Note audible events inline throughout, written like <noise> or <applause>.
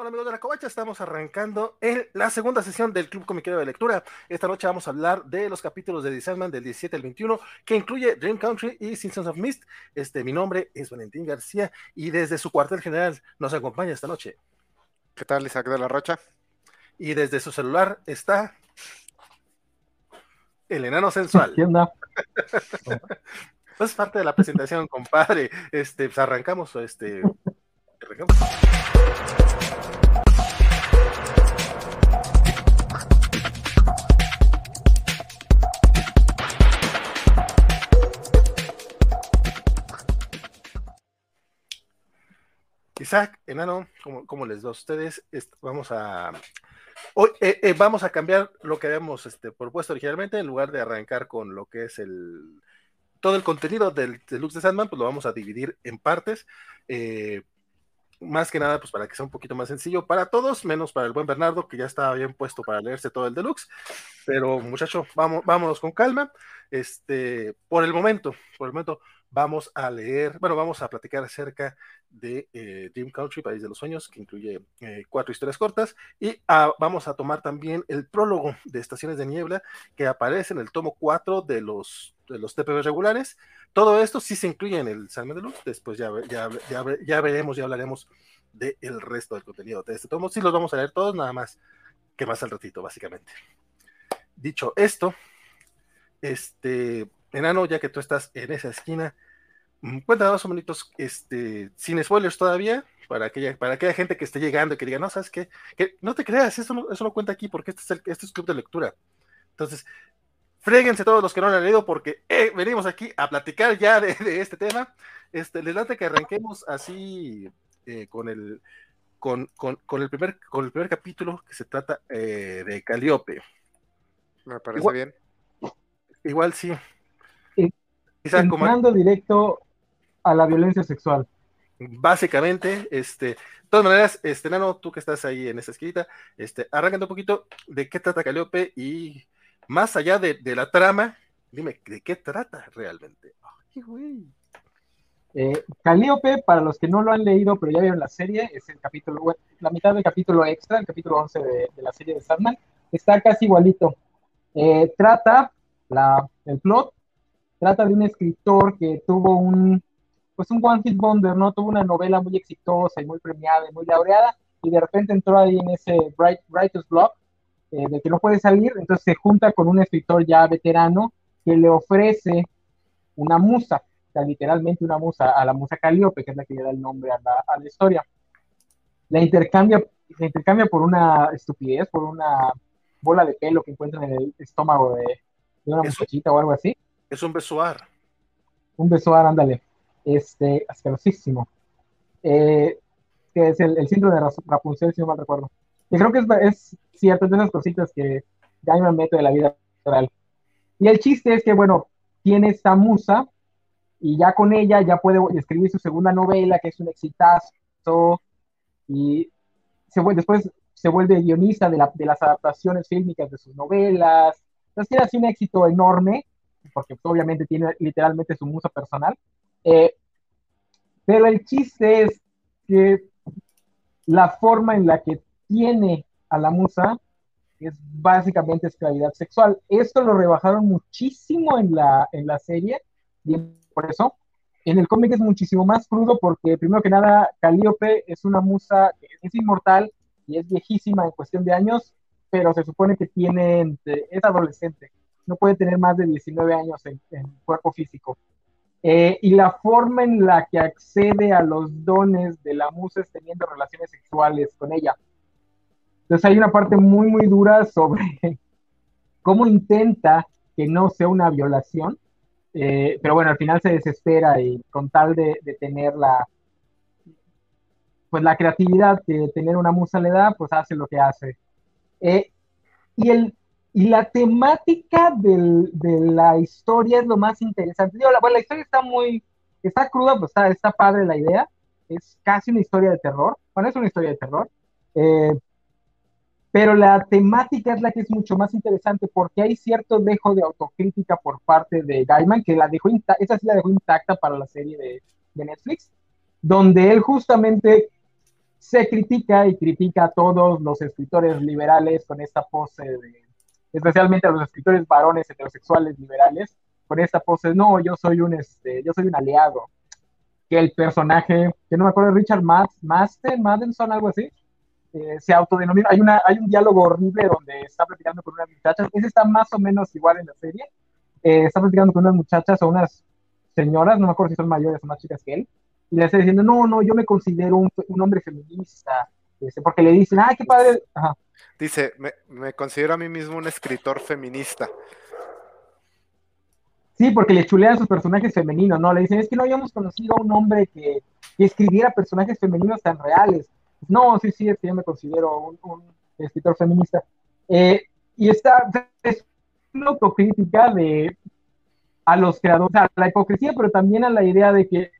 Hola amigos de la Covacha, estamos arrancando en la segunda sesión del Club Comiquero de Lectura. Esta noche vamos a hablar de los capítulos de Sandman del 17 al 21, que incluye Dream Country y Seasons of Mist. Este, mi nombre es Valentín García y desde su cuartel general nos acompaña esta noche. ¿Qué tal, Isaac de la Rocha? Y desde su celular está el enano sensual. <laughs> ¿Qué onda? pues parte de la presentación, compadre. Este, pues arrancamos, este, arrancamos. Isaac, enano, ¿cómo, les va a ustedes? vamos a hoy eh, eh, vamos a cambiar lo que habíamos este, propuesto originalmente, en lugar de arrancar con lo que es el todo el contenido del Deluxe de Sandman, pues lo vamos a dividir en partes. Eh, más que nada, pues para que sea un poquito más sencillo para todos, menos para el buen Bernardo, que ya estaba bien puesto para leerse todo el deluxe. Pero, muchacho, vamos, vámonos con calma. Este, por el momento, por el momento, vamos a leer, bueno, vamos a platicar acerca de eh, Dream Country, País de los Sueños, que incluye eh, cuatro historias cortas, y ah, vamos a tomar también el prólogo de Estaciones de Niebla, que aparece en el tomo 4 de los, de los TPB regulares. Todo esto sí se incluye en el Salme de Luz, después ya, ya, ya, veremos, ya hablaremos del el resto del contenido de este tomo. Sí los vamos a leer todos, nada más que más al ratito, básicamente. Dicho esto, este, enano, ya que tú estás en esa esquina, mm, cuéntanos o menos, este, sin spoilers todavía, para aquella, para aquella gente que esté llegando y que diga, no, ¿sabes qué? Que no te creas, eso no, eso no cuenta aquí porque este es, el, este es club de lectura. Entonces, fréguense todos los que no lo han leído porque eh, venimos aquí a platicar ya de, este tema. Este, les late que arranquemos así eh, con el con, con, el primer con el primer capítulo que se trata eh, de Caliope. Me parece bien. Igual sí. Entrando directo a la violencia sexual. Básicamente, este, de todas maneras, este Nano, tú que estás ahí en esa esquinita, este, arrancando un poquito de qué trata Caliope y más allá de, la trama, dime, ¿de qué trata realmente? Ay, eh, Calíope, para los que no lo han leído, pero ya vieron la serie, es el capítulo, la mitad del capítulo extra, el capítulo 11 de, la serie de Sandman, está casi igualito. Eh, trata, la, el plot, trata de un escritor que tuvo un, pues un One Hit Wonder, ¿no? Tuvo una novela muy exitosa y muy premiada y muy laureada, y de repente entró ahí en ese Bright, Writer's Block, eh, de que no puede salir, entonces se junta con un escritor ya veterano que le ofrece una musa, o sea, literalmente una musa, a la musa Calíope, que es la que le da el nombre a la, a la historia. La intercambia, la intercambia por una estupidez, por una bola de pelo que encuentra en el estómago de, una muchachita o algo así. Es un besoar. Un besoar, ándale. Este, asquerosísimo. Eh, que es el, el síndrome de Rapunzel, si no mal recuerdo. Y creo que es, es cierto, de esas cositas que Gaiman mete de la vida real. Y el chiste es que, bueno, tiene esta musa y ya con ella ya puede escribir su segunda novela, que es un exitazo, y se, después se vuelve guionista de, la, de, las adaptaciones fílmicas de sus novelas. Entonces tiene así un éxito enorme, porque pues, obviamente tiene literalmente su musa personal. Eh, pero el chiste es que la forma en la que tiene a la musa es básicamente esclavidad sexual. Esto lo rebajaron muchísimo en la, en la serie, y por eso. En el cómic es muchísimo más crudo porque, primero que nada, Calíope es una musa que es inmortal y es viejísima en cuestión de años, pero se supone que tiene, es adolescente, no puede tener más de 19 años en, cuerpo físico. Eh, y la forma en la que accede a los dones de la musa es teniendo relaciones sexuales con ella. Entonces hay una parte muy, muy dura sobre <laughs> cómo intenta que no sea una violación, eh, pero bueno, al final se desespera y con tal de, tener la, pues la creatividad que tener una musa le da, pues hace lo que hace. Eh, y, el, y la temática del, de la historia es lo más interesante. Digo, la, bueno, la historia está muy, está cruda, pues está, está padre la idea. Es casi una historia de terror. Bueno, es una historia de terror. Eh, pero la temática es la que es mucho más interesante porque hay cierto dejo de autocrítica por parte de Gaiman, que la dejó esa sí la dejó intacta para la serie de, Netflix, donde él justamente se critica y critica a todos los escritores liberales con esta pose de, especialmente a los escritores varones heterosexuales liberales, con esta pose, no, yo soy un, este, yo soy un aliado, que el personaje, que no me acuerdo, Richard Masten, Maddenson, algo así, eh, se autodenomina, hay, una, hay un diálogo horrible donde está platicando con unas muchachas, ese está más o menos igual en la serie, eh, está platicando con unas muchachas o unas señoras, no me acuerdo si son mayores o más chicas que él, y le está diciendo, no, no, yo me considero un, hombre feminista, este, porque le dicen, ay, qué padre. Dice, me, considero a mí mismo un escritor feminista. Sí, porque le chulean sus personajes femeninos, ¿no? Le dicen, es que no habíamos conocido a un hombre que, escribiera personajes femeninos tan reales. No, sí, sí, es que yo me considero un, escritor feminista. Eh, y está, es una autocrítica de a los creadores, a la hipocresía, pero también a la idea de que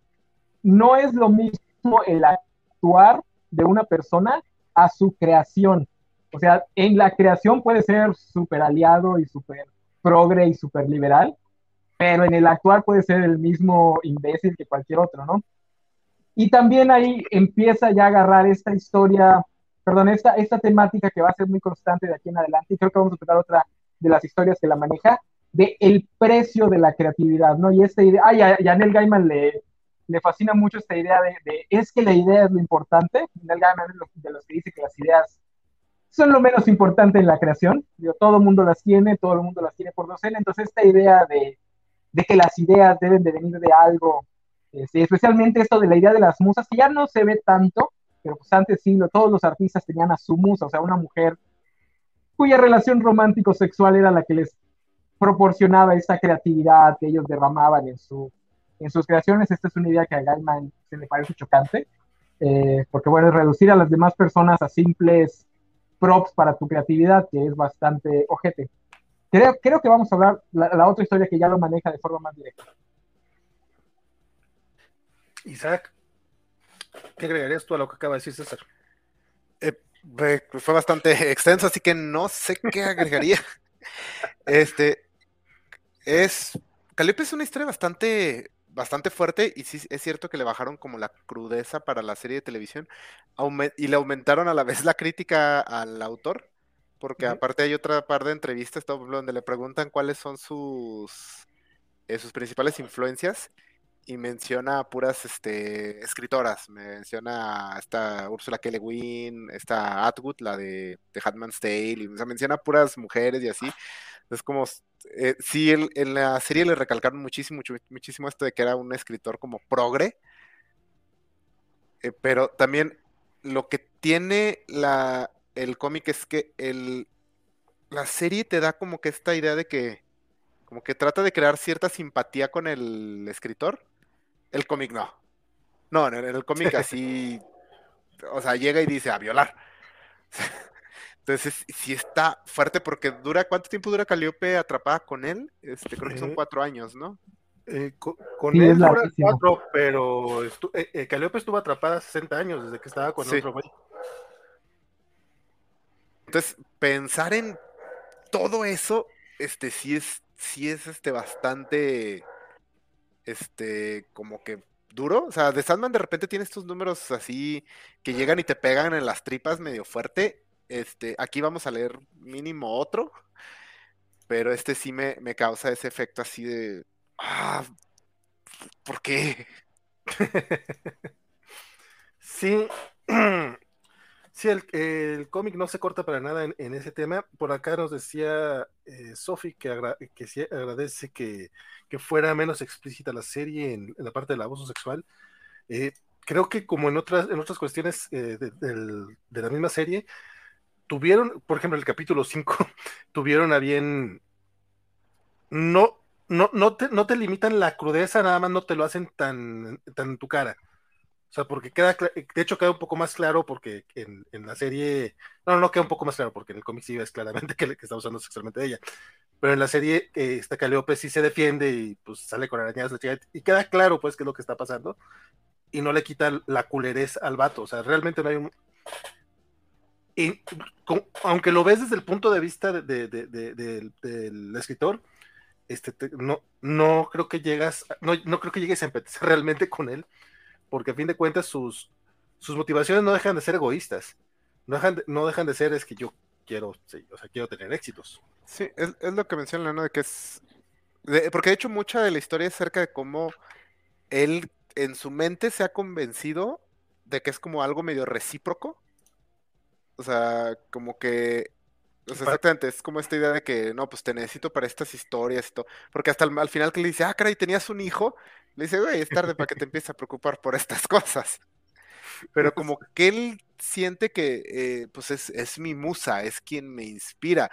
no es lo mismo el actuar de una persona a su creación. O sea, en la creación puede ser súper aliado y súper progre y súper liberal, pero en el actuar puede ser el mismo imbécil que cualquier otro, ¿no? Y también ahí empieza ya a agarrar esta historia, perdón, esta, esta temática que va a ser muy constante de aquí en adelante, y creo que vamos a tocar otra de las historias que la maneja, de el precio de la creatividad, ¿no? Y esta idea, ay, a, a Neil Gaiman le, le fascina mucho esta idea de, es que la idea es lo importante. Neil Gaiman de los que dice que las ideas son lo menos importante en la creación. Todo el mundo las tiene, todo el mundo las tiene por docena. Entonces, esta idea de, que las ideas deben de venir de algo, este, especialmente esto de la idea de las musas, que ya no se ve tanto, pero pues antes sí, todos los artistas tenían a su musa, o sea, una mujer cuya relación romántico-sexual era la que les proporcionaba esta creatividad que ellos derramaban en su en sus creaciones. Esta es una idea que a Gaiman se le parece chocante, eh, porque bueno, es reducir a las demás personas a simples props para tu creatividad, que es bastante ojete. Creo, creo que vamos a hablar la, otra historia que ya lo maneja de forma más directa. Isaac, ¿qué agregarías tú a lo que acaba de decir César? Eh, fue bastante extenso, así que no sé qué agregaría. <laughs> este es Calliope es una historia bastante bastante fuerte y sí es cierto que le bajaron como la crudeza para la serie de televisión y le aumentaron a la <laughs> vez la crítica al autor, porque aparte hay otra par de entrevistas donde le preguntan cuáles son sus, eh, sus principales influencias y menciona puras este, escritoras, menciona esta Ursula K. Le Guin, esta Atwood, la de, de Hatman's Tale, y, menciona puras mujeres y así. Es como, eh, sí, en la serie le recalcaron muchísimo, muchísimo esto de que era un escritor como progre, eh, pero también lo que tiene la, el cómic es que el, la serie te da como que esta idea de que, como que trata de crear cierta simpatía con el escritor. El cómic no. No, en el, el cómic <laughs> así, o sea, llega y dice a violar. <laughs> Entonces, sí está fuerte porque dura, ¿cuánto tiempo dura Caliope atrapada con él? Este, creo que son cuatro años, ¿no? Eh, con, él dura cuatro, pero eh, eh, Caliope estuvo atrapada 60 años desde que estaba con otro güey. Entonces, pensar en todo eso, este, sí es, sí es este bastante, este, como que duro. O sea, de Sandman de repente tiene estos números así que llegan y te pegan en las tripas medio fuerte. Este, aquí vamos a leer mínimo otro, pero este sí me, causa ese efecto así de, ah, ¿por qué? <laughs> sí, <clears throat> sí, el, cómic no se corta para nada en, ese tema. Por acá nos decía eh, Sophie que, que agradece que, fuera menos explícita la serie en, la parte del abuso sexual. Eh, creo que como en otras, en otras cuestiones eh, de, la misma serie, tuvieron, por ejemplo, el capítulo 5, <laughs> tuvieron a bien, no, no, no, te, no te limitan la crudeza, nada más no te lo hacen tan, tan en tu cara. O sea, porque queda, de hecho queda un poco más claro porque en, la serie, no, no queda un poco más claro porque en el cómic sí ves claramente <laughs> que, está usando sexualmente de ella. Pero en la serie, eh, esta Calliope sí se defiende y pues sale con arañadas y queda claro pues qué es lo que está pasando y no le quita la culerez al vato. O sea, realmente no hay un, aunque lo ves desde el punto de vista del escritor, este, no, no creo que llegas, no, creo que llegues a empezar realmente con él, porque a fin de cuentas sus, sus motivaciones no dejan de ser egoístas. No dejan de, no dejan de ser es que yo quiero, sí, o sea, quiero tener éxitos. Sí, es, es lo que menciona, ¿no? De que es. de- porque de hecho, mucha de la historia es acerca de cómo él en su mente se ha convencido de que es como algo medio recíproco. O sea, como que. O sea, Para- exactamente, es como esta idea de que no, pues te necesito para estas historias y todo. Porque hasta al final que le dice, ah, caray, tenías un hijo, le dice, güey, es tarde para que te empieces a preocupar por estas <laughs> cosas. Pero como <laughs> que él siente que eh, pues es, es mi musa, es quien me inspira.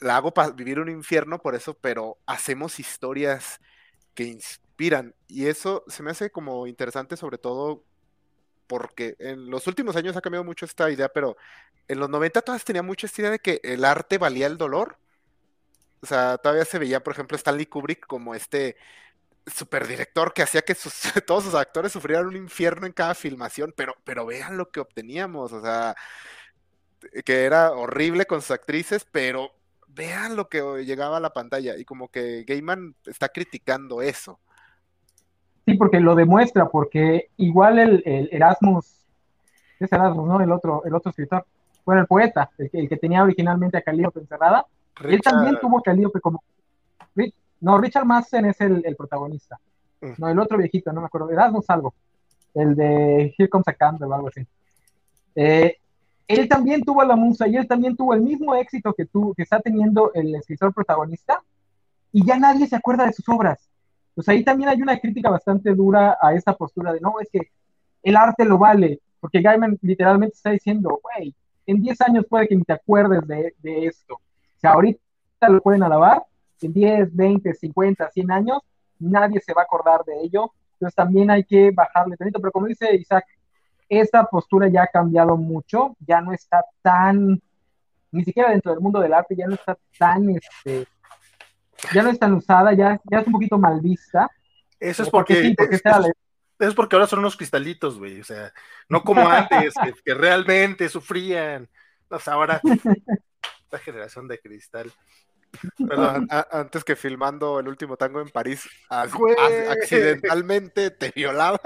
La hago para vivir un infierno por eso, pero hacemos historias que inspiran. Y eso se me hace como interesante, sobre todo porque en los últimos años ha cambiado mucho esta idea, pero en los 90 todas tenía mucho esta idea de que el arte valía el dolor. O sea, todavía se veía, por ejemplo, Stanley Kubrick como este superdirector que hacía que <laughs> todos sus actores sufrieran un infierno en cada filmación, pero, pero vean lo que obteníamos, o sea, que era horrible con sus actrices, pero vean lo que llegaba a la pantalla y como que Gaiman está criticando eso. Sí, porque lo demuestra, porque igual el, el Erasmus, es Erasmus, ¿no? El otro, el otro escritor, bueno, el poeta, el que, el que tenía originalmente a Calíope encerrada, él también tuvo a Calíope como... No, Richard Madsen es el, el protagonista. Mm. No, el otro viejito, no me acuerdo. Erasmus algo. El de Here Comes a Candle o algo así. Eh, él también tuvo a la musa y él también tuvo el mismo éxito que, tú, que está teniendo el escritor protagonista y ya nadie se acuerda de sus obras. Pues ahí también hay una crítica bastante dura a esta postura de no, es que el arte lo vale, porque Gaiman literalmente está diciendo, güey, en 10 años puede que ni te acuerdes de, de esto. O sea, ahorita lo pueden alabar, en 10, 20, 50, 100 años, nadie se va a acordar de ello. Entonces también hay que bajarle tantito, pero como dice Isaac, esta postura ya ha cambiado mucho, ya no está tan, ni siquiera dentro del mundo del arte, ya no está tan, este, ya no es tan usada, ya, ya es un poquito mal vista. Eso es Porque porque, sí, porque es, la- porque ahora son unos cristalitos, güey. O sea, no como <laughs> antes, que, que realmente sufrían. O sea, ahora <laughs> esta generación de cristal. Perdón. <laughs> Antes que filmando el último tango en París, accidentalmente te violaban.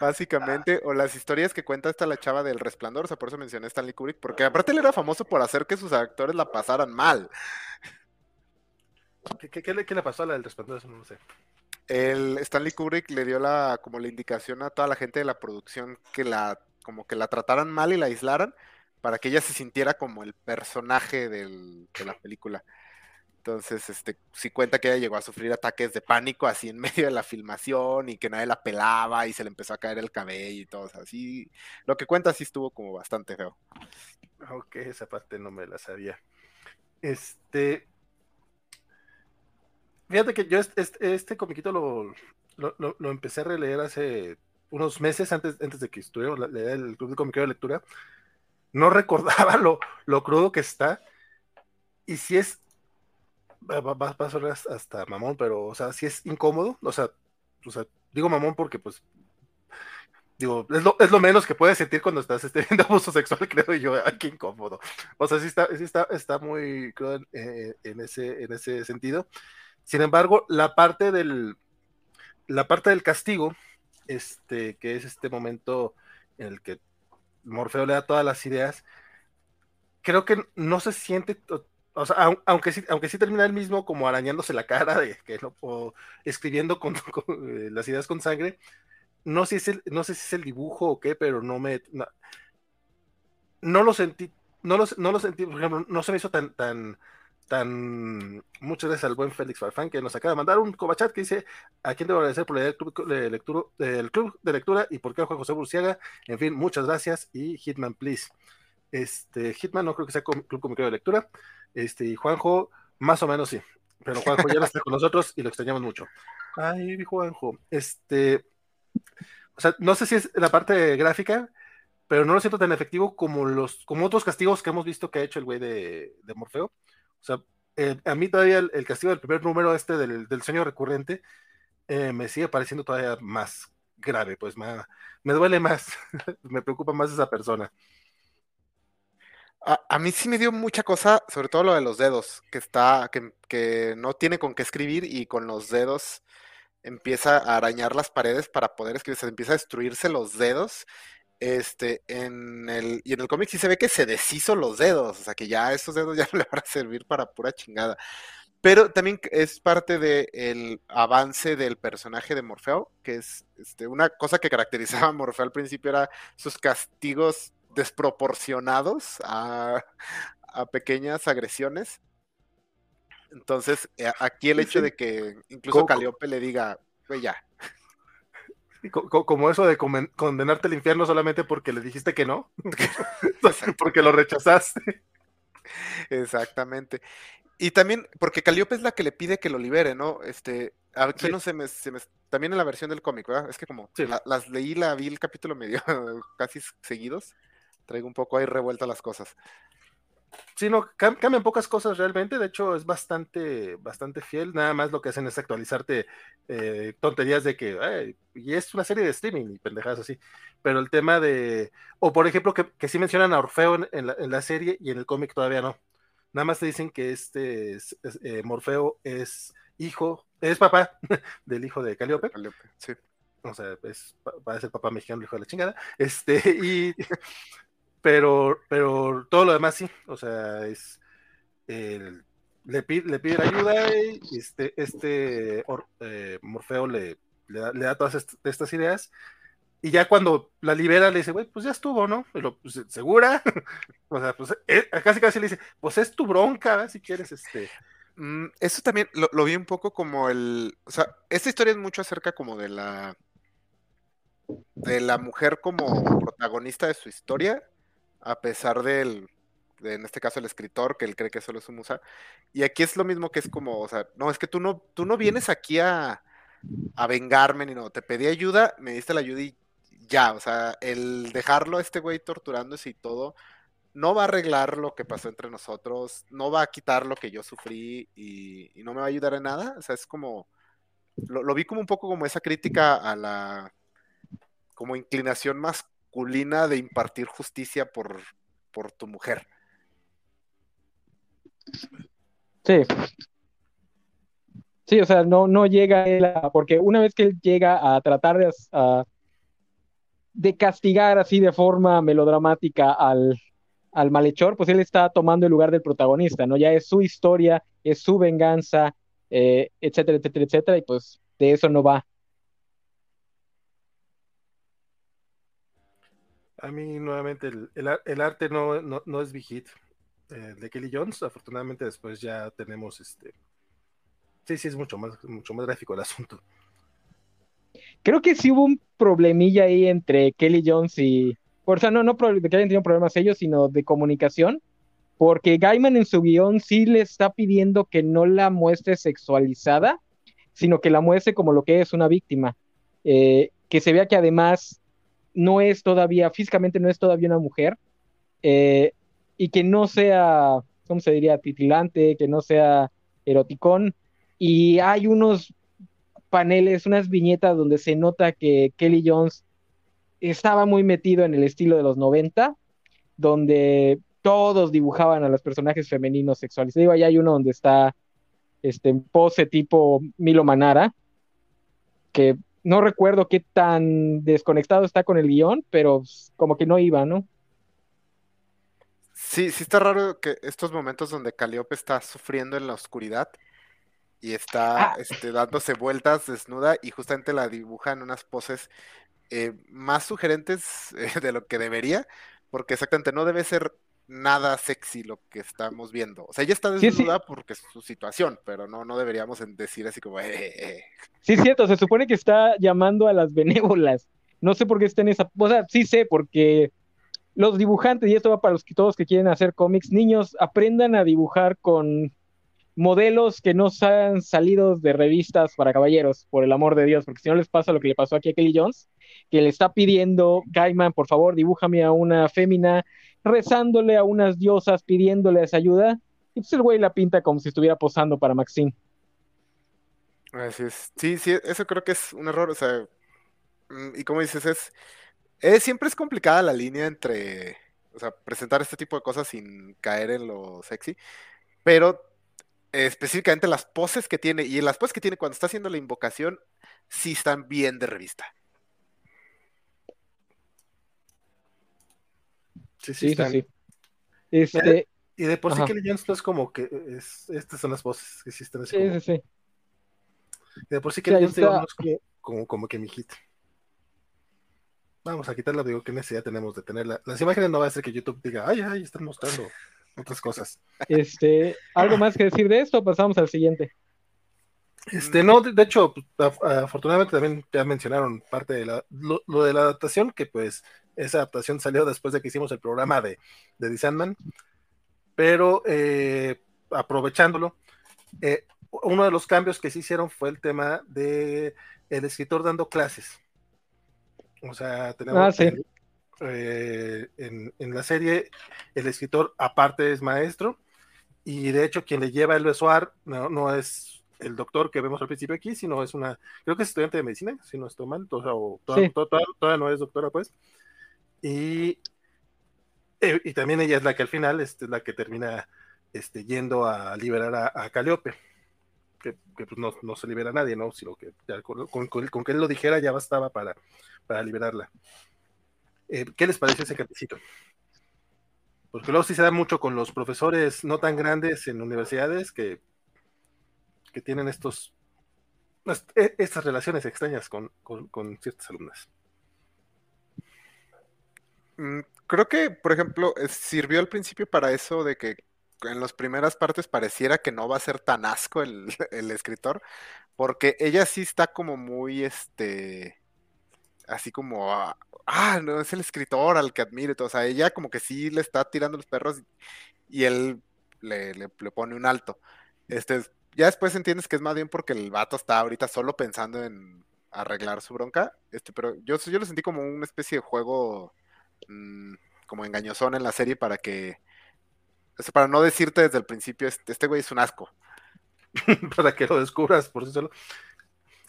Básicamente, o las historias que cuenta esta la chava del resplandor, o sea, por eso mencioné Stanley Kubrick, porque aparte él era famoso por hacer que sus actores la pasaran mal. ¿Qué, qué- qué le, qué le pasó a la del resplandor? Eso no lo sé. El Stanley Kubrick le dio la como la indicación a toda la gente de la producción que la como que la trataran mal y la aislaran para que ella se sintiera como el personaje del- de la película. Entonces, este, sí cuenta que ella llegó a sufrir ataques de pánico así en <laughs> medio de la filmación y que nadie la pelaba y se le empezó a caer el cabello y todo, o sea, sí, lo que cuenta sí estuvo como bastante feo. Ok, esa parte no me la sabía. Este. Fíjate que yo este, este, comiquito lo, lo, lo- lo empecé a releer hace unos meses antes, antes de que estuviera la, la- el club de comiquero de lectura. No <laughs> recordaba lo, lo crudo que está. Y si es. Va, va- va a hasta- mamón, pero, o sea, si es incómodo. O sea, o sea, digo mamón porque, pues. Digo, es lo, es lo menos que puedes sentir cuando estás este, <laughs> viendo abuso sexual, creo yo. Ay, qué incómodo. O sea, sí está, sí está, está muy crudo en, en ese, en ese sentido. Sin embargo, la parte del, la parte del castigo, este, que es este momento en el que Morfeo le da todas las ideas, creo que no se siente, o, sea, aun- aunque sí, aunque sí termina él mismo como arañándose la cara de que no, o escribiendo <laughs> con, eh, las ideas con sangre, no sé, si es el, no sé si es el dibujo o qué, pero no me, no, no lo sentí, no lo, no lo sentí, por ejemplo, no se me hizo tan, tan, tan, muchas gracias al buen Félix Farfán que nos acaba de mandar un cobachat que dice, a quién debo agradecer por leer el club de lectura, del club de lectura y por qué Juan José Burciaga, en fin, muchas gracias y Hitman, please. Este, Hitman no creo que sea club comiquero de lectura, este, y Juanjo, más o menos sí, pero Juanjo ya no está con nosotros y lo extrañamos mucho. Ay, Juanjo, este, o sea, no sé si es la parte gráfica, pero no lo siento tan efectivo como los, como otros castigos que hemos visto que ha hecho el güey de Morfeo. O sea, eh, a mí todavía el, el castigo del primer número este del, del sueño recurrente eh, me sigue pareciendo todavía más grave, pues más, me duele más, <laughs> me preocupa más esa persona. A, a mí sí me dio mucha cosa, sobre todo lo de los dedos, que está, que, que no tiene con qué escribir y con los dedos empieza a arañar las paredes para poder escribir, se empieza a destruirse los dedos. Este, en el, y en el cómic sí se ve que se deshizo los dedos, o sea que ya esos dedos ya <laughs> no le van a servir para pura chingada. Pero también es parte del avance del personaje de Morfeo, que es este, una cosa que caracterizaba a Morfeo al principio era sus castigos desproporcionados a, pequeñas agresiones. Entonces, eh, aquí el hecho de que incluso Caliope le diga, güey, ya. Como eso de condenarte al infierno solamente porque le dijiste que no, <laughs> <laughs> porque lo rechazaste. Exactamente. Y también, porque Caliope es la que le pide que lo libere, ¿no? Este, aquí no se me, se me, También en la versión del cómic, ¿verdad? Es que como las leí, la vi el capítulo medio <laughs> casi seguidos, traigo un poco ahí revueltas las cosas. Sí, no, cambian pocas cosas realmente, de hecho es bastante, bastante fiel, nada más lo que hacen es actualizarte eh, tonterías de que, y es una serie de streaming y pendejadas así, pero el tema de, o por ejemplo que, que sí mencionan a Orfeo en, la, en la, serie y en el cómic todavía no, Nada más te dicen que este eh, Morfeo es hijo, es papá <laughs> del hijo de Caliope. sí. O sea, es, va a ser papá mexicano, hijo de la chingada. Este, <laughs> y. pero, pero todo lo demás sí. O sea, es. le, pide, le piden ayuda y este, este eh, Morfeo le, le, da, todas estas ideas y ya cuando la libera le dice, güey, pues ya estuvo, ¿no? Pues, ¿segura? <laughs> o sea, pues eh, casi casi le dice, pues es tu bronca, si quieres, este. Mm, eso también lo, vi un poco como el. O sea, esta historia es mucho acerca como de la. de la mujer como protagonista de su historia, a pesar del. De, en este caso el escritor, que él cree que solo es su musa. Y aquí es lo mismo que es como, o sea, no, es que tú no, tú no vienes aquí a, a vengarme ni no, te pedí ayuda, me diste la ayuda y ya, o sea, el dejarlo a este güey torturándose y todo, no va a arreglar lo que pasó entre nosotros, no va a quitar lo que yo sufrí y, no me va a ayudar en nada. O sea, es como, lo, vi como un poco como esa crítica a la, como inclinación masculina de impartir justicia por, por tu mujer. Sí. Sí, o sea, no, no llega él a, porque una vez que él llega a tratar de, de castigar así de forma melodramática al, al malhechor, pues él está tomando el lugar del protagonista, ¿no? Ya es su historia, es su venganza, eh, etcétera, etcétera, etcétera, y pues de eso no va. A mí nuevamente el, arte no, no, es Big Hit eh, de Kelly Jones, afortunadamente después ya tenemos este... Sí, sí, es mucho más, mucho más gráfico el asunto. Creo que sí hubo un problemilla ahí entre Kelly Jones y. O sea, no, no que hayan tenido problemas ellos, sino de comunicación. Porque Gaiman en su guion sí le está pidiendo que no la muestre sexualizada, sino que la muestre como lo que es una víctima. Eh, que se vea que además no es todavía, físicamente no es todavía una mujer. Eh, y que no sea, ¿cómo se diría? Titilante, que no sea eroticón. Y hay unos paneles, unas viñetas donde se nota que Kelly Jones estaba muy metido en el estilo de los 90, donde todos dibujaban a los personajes femeninos sexuales. Digo, ahí hay uno donde está este pose tipo Milo Manara, que no recuerdo qué tan desconectado está con el guion, pero como que no iba, ¿no? Sí, sí está raro que estos momentos donde Calliope está sufriendo en la oscuridad, y está ah. este, dándose vueltas desnuda y justamente la dibuja en unas poses eh, más sugerentes <laughs> eh, de lo que debería, porque exactamente no debe ser nada sexy lo que estamos viendo. O sea, ella está desnuda porque es su situación, pero no, no deberíamos decir así como... Eh, sí, cierto, se supone que está llamando a las benévolas. No sé por qué está en esa... O sea, sí sé, porque los dibujantes, y esto va para los que todos que quieren hacer cómics, niños, aprendan a dibujar con modelos que no sean salidos de revistas para caballeros, por el amor de Dios, porque si no les pasa lo que le pasó aquí a Kelly Jones, que le está pidiendo, Gaiman, por favor, dibújame a una fémina, rezándole a unas diosas, pidiéndole esa ayuda, y pues el güey la pinta como si estuviera posando para Maxine. Así es. Sí, sí, eso creo que es un error, o sea, mm, y como dices, es, es siempre es complicada la línea entre, o sea, presentar este tipo de cosas sin caer en lo sexy, pero específicamente las poses que tiene y las poses que tiene cuando está haciendo la invocación, sí están bien de revista. Sí, sí, Sí, sí, están. sí. Este, Y de por sí Ajá. Kelly Jones no es como que es, estas son las voces que existen así sí, como- sí, sí. De por sí Sí, Kelly ahí Jones digo, está. no es como, como, como que mi hit. Vamos a quitarla, digo, qué necesidad tenemos de tenerla. Las imágenes no va a ser que YouTube diga, ay, ay, están mostrando otras cosas. Este, ¿algo más que decir de esto? Pasamos al siguiente. Este, no, de, de hecho, pues, af- afortunadamente también ya mencionaron parte de la, lo, lo de la adaptación, que pues esa adaptación salió después de que hicimos el programa de, de The Sandman, pero eh, aprovechándolo, eh, uno de los cambios que se hicieron fue el tema de el escritor dando clases. O sea, tenemos Ah, sí. eh, en, en la serie el escritor aparte es maestro y de hecho quien le lleva el besoar no, no es el doctor que vemos al principio aquí, sino es una, creo que es estudiante de medicina, si no estoy mal, o sea, o toda- Sí. to- toda- todavía no es doctora pues. Y, eh, y también ella es la que al final este, es la que termina este, yendo a liberar a, a Caliope, que, pues no, no se libera a nadie, ¿no? Sino que ya con, con- que él lo dijera ya bastaba para, para liberarla. Eh, ¿Qué les pareció ese cantecito? Porque luego sí se da mucho con los profesores no tan grandes en universidades que, que tienen estos est- e- estas relaciones extrañas con- con ciertas alumnas. Mm, Creo que, por ejemplo, eh, sirvió al principio para eso de que en las primeras partes pareciera que no va a ser tan asco el, <laughs> escritor, porque ella sí está como muy, este, así como, ah, ah, no, es el escritor al que admire, o sea, ella como que sí le está tirando los perros y él le, le- le pone un alto. Este, ya después entiendes que es más bien porque el vato está ahorita solo pensando en arreglar su bronca, este, pero yo, yo lo sentí como una especie de juego mm, como engañosón en la serie para que, para no decirte desde el principio, este, este güey es un asco. <laughs> para que lo descubras por sí solo.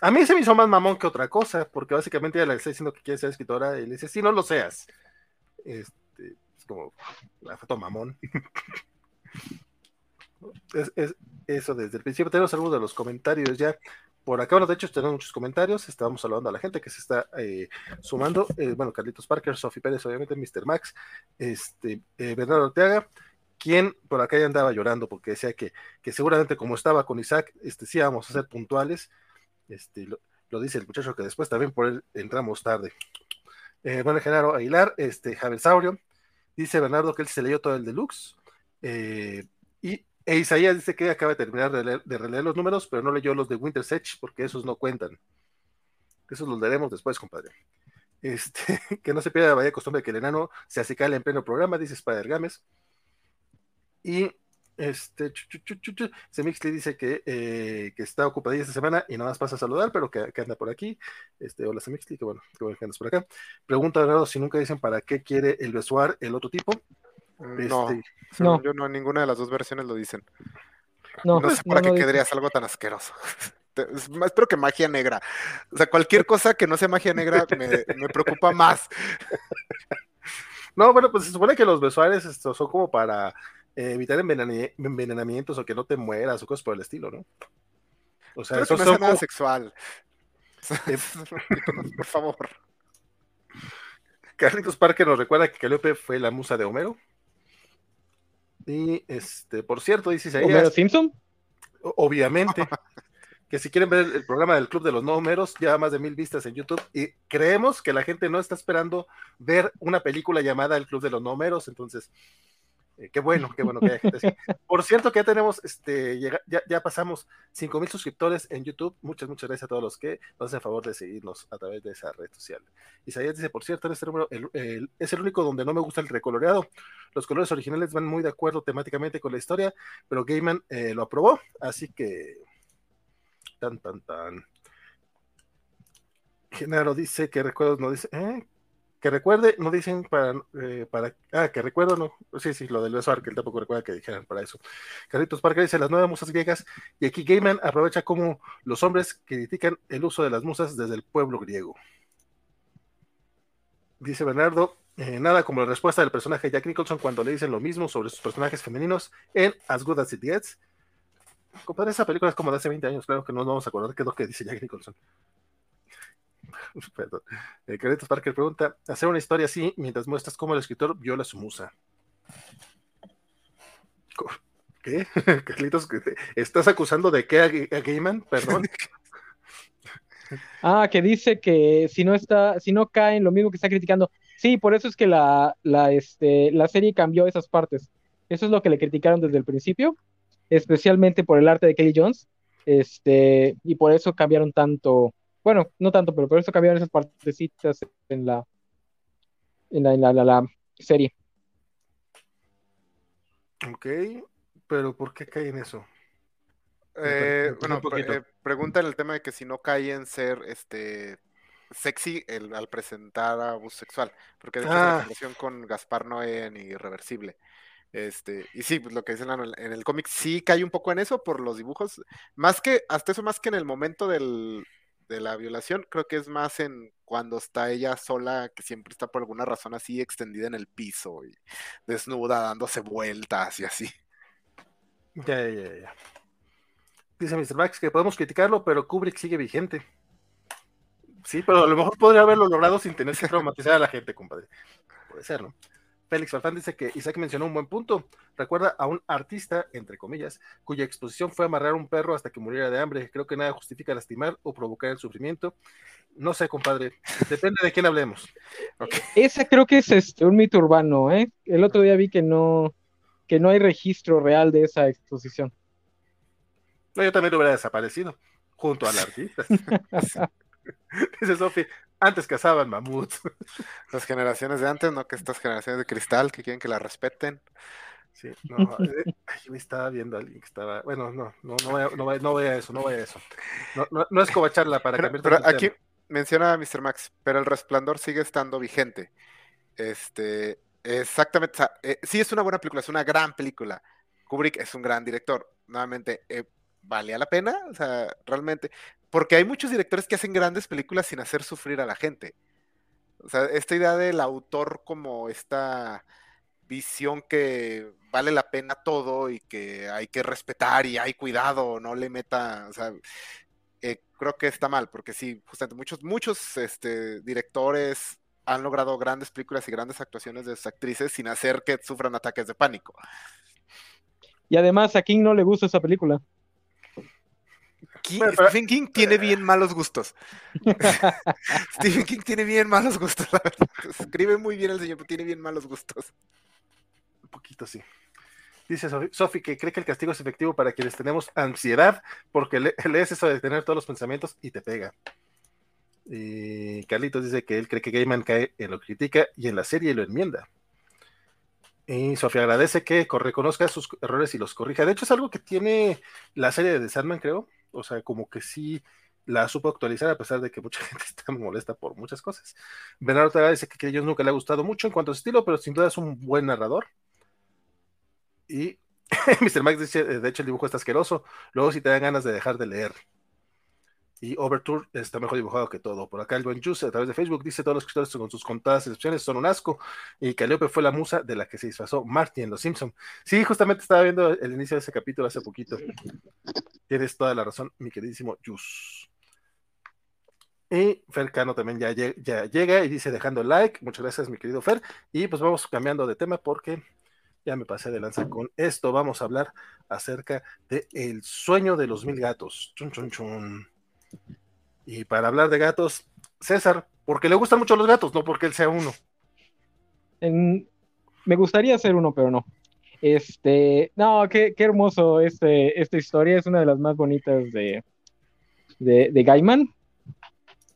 A mí se me hizo más mamón que otra cosa, porque básicamente ella le está diciendo que quiere ser escritora y le dice, si no lo seas. Este, es como, la foto mamón. <laughs> es- eso desde el principio. Tenemos algunos de los comentarios ya. Por acá, bueno, de hecho, tenemos muchos comentarios. Estábamos saludando a la gente que se está eh, sumando. Eh, bueno, Carlitos Parker, Sofi Pérez, obviamente, Mr. Max, este, eh, Bernardo Ortega, quien por acá ya andaba llorando porque decía que, que seguramente como estaba con Isaac, este, sí íbamos a ser puntuales. Este, lo, dice el muchacho que después también por él entramos tarde. Bueno, Genaro Aguilar, este, Javier Saurio, dice Bernardo que él se leyó todo el deluxe. y e Isaías dice que acaba de terminar de, leer- de releer los números, pero no leyó los de Winter's Edge porque esos no cuentan. Esos los leeremos después, compadre. Este, <laughs> que no se pierda la vaya costumbre que el enano se acicale en pleno programa, dice Spider Games. Y este, Semixly dice que, eh, que está ocupadilla esta semana y nada más pasa a saludar, pero que, anda por aquí. Este, hola Semixly, que bueno, que bueno que andas por acá. Pregunta Bernardo si nunca dicen para qué quiere el besuar el otro tipo. No, Este, No. yo no, ninguna de las dos versiones lo dicen. No, No sé para no qué quedarías algo tan asqueroso. <laughs> Es Espero que magia negra. O sea, cualquier cosa que no sea magia negra me, me preocupa más. No, bueno, pues se supone que los besuares estos son como para eh, evitar envenenamientos o que no te mueras o cosas por el estilo, ¿no? O sea, esos no son sea nada como- sexual. Eh, <laughs> Por favor. Carlitos Parker nos recuerda que Caliope fue la musa de Homero. Y este, por cierto, dice ¿Homero Isaías, Simpson? obviamente, <laughs> que si quieren ver el, el programa del Club de los No Homeros, lleva más de mil vistas en YouTube. Y creemos que la gente no está esperando ver una película llamada El Club de los No Homeros, entonces. Eh, qué bueno, qué bueno que haya gente así. <laughs> Por cierto, que ya tenemos, este, ya, ya pasamos 5 mil suscriptores en YouTube. Muchas, muchas gracias a todos los que nos hacen favor de seguirnos a través de esa red social. Isaías dice, por cierto, en este número el- el- es el único donde no me gusta el recoloreado. Los colores originales van muy de acuerdo temáticamente con la historia, pero Gaiman eh, lo aprobó, así que tan tan tan. Genaro dice que recuerdos no dice, ¿eh? Que recuerde, no dicen para, eh, para, ah, que recuerdo, no, sí, sí, lo del beso él tampoco recuerda que dijeran para eso. Carlitos Parker dice las nueve musas griegas, y aquí Gaiman aprovecha como los hombres critican el uso de las musas desde el pueblo griego. Dice Bernardo, eh, nada como la respuesta del personaje Jack Nicholson cuando le dicen lo mismo sobre sus personajes femeninos en As Good As It Gets. Compadre, esa película es como de hace 20 años, claro que no nos vamos a acordar qué es lo que dice Jack Nicholson. <laughs> Perdón. Eh, Carlitos Parker pregunta: hacer una historia así mientras muestras cómo el escritor viola su musa. ¿Qué? <laughs> Carlitos, ¿qué te- ¿estás acusando de qué a, a Gaiman? Perdón. <laughs> Ah, que dice que si no está, si no cae en lo mismo que está criticando. Sí, por eso es que la, la, este, la serie cambió esas partes. Eso es lo que le criticaron desde el principio, especialmente por el arte de Kelly Jones. Este, y por eso cambiaron tanto, bueno, no tanto, pero por eso cambiaron esas partecitas en la, en la, en la, la- la serie. ok, pero ¿por qué cae en eso? Eh, bueno, eh, pregunta en el tema de que si no cae en ser este sexy el, al presentar abuso sexual, porque de hecho es Ah. la comparación con Gaspar Noé en Irreversible. Este, y sí, pues lo que dicen en el, en el cómic sí cae un poco en eso por los dibujos, más que, hasta eso más que en el momento del, de la violación, creo que es más en cuando está ella sola, que siempre está por alguna razón así extendida en el piso y desnuda, dándose vueltas y así. Ya, ya, ya, ya. Dice Mr. Max que podemos criticarlo, pero Kubrick sigue vigente. Sí, pero a lo mejor podría haberlo logrado sin tener que <laughs> traumatizar a la gente, compadre. Puede ser, ¿no? Félix Farfán dice que Isaac mencionó un buen punto. Recuerda a un artista, entre comillas, cuya exposición fue amarrar un perro hasta que muriera de hambre. Creo que nada justifica lastimar o provocar el sufrimiento. No sé, compadre. Depende de quién hablemos. Esa creo que es este, un mito urbano, ¿eh? El otro día vi que no, que no hay registro real de esa exposición. No, yo también lo hubiera desaparecido, junto al artista. <laughs> <laughs> Dice Sofi, antes cazaban mamuts. <laughs> Las generaciones de antes, no que estas generaciones de cristal que quieren que la respeten. Sí, no, eh, me estaba viendo a alguien que estaba. Bueno, no, no, no, vaya, no, vaya, no vaya a eso, no vaya a eso. No, no, no es covacharla para Pero, cambiar pero aquí tema. menciona a Mr. Max, pero el resplandor sigue estando vigente. Este, exactamente, o sea, eh, sí es una buena película, es una gran película. Kubrick es un gran director. Nuevamente, eh, ¿valía la pena? O sea, realmente. Porque hay muchos directores que hacen grandes películas sin hacer sufrir a la gente. O sea, esta idea del autor como esta visión que vale la pena todo y que hay que respetar y hay cuidado, no le meta, o sea, eh, creo que está mal, porque sí, justamente muchos, muchos este, directores han logrado grandes películas y grandes actuaciones de sus actrices sin hacer que sufran ataques de pánico. Y además a King no le gusta esa película. Pero- Stephen King tiene bien malos gustos. <laughs> Stephen King tiene bien malos gustos, la verdad. Escribe muy bien el señor, pero tiene bien malos gustos. Un poquito, sí. Dice Sofi, que cree que el castigo es efectivo para quienes tenemos ansiedad, porque le- <laughs> lees eso de tener todos los pensamientos y te pega. Y Carlitos dice que él cree que Gaiman cae en lo critica y en la serie lo enmienda. Y Sofía agradece que co- reconozca sus errores y los corrija. De hecho, es algo que tiene la serie de The Sandman, creo. O sea, como que sí la supo actualizar a pesar de que mucha <laughs> gente está molesta por muchas cosas. Bernardo Tara dice que a ellos nunca le ha gustado mucho en cuanto a su estilo, pero sin duda es un buen narrador. Y <laughs> Mr. Max dice, de hecho el dibujo está asqueroso, luego si te dan ganas de dejar de leer. Y Overture está mejor dibujado que todo. Por acá el buen Juice a través de Facebook dice todos los escritores con sus contadas excepciones son un asco. Y Calliope fue la musa de la que se disfrazó Marty en Los Simpson. Sí, justamente estaba viendo el inicio de ese capítulo hace poquito. Tienes toda la razón, mi queridísimo Juice. Y Fer Cano también ya, lle- ya llega y dice dejando like. Muchas gracias, mi querido Fer. Y pues vamos cambiando de tema porque ya me pasé de lanza con esto. Vamos a hablar acerca de El sueño de los mil gatos. Chun, chun, chun. Y para hablar de gatos, César, porque le gustan mucho los gatos, no porque él sea uno. Me gustaría ser uno, pero no. Este, no, qué, qué hermoso este, esta historia, es una de las más bonitas de, de, de Gaiman.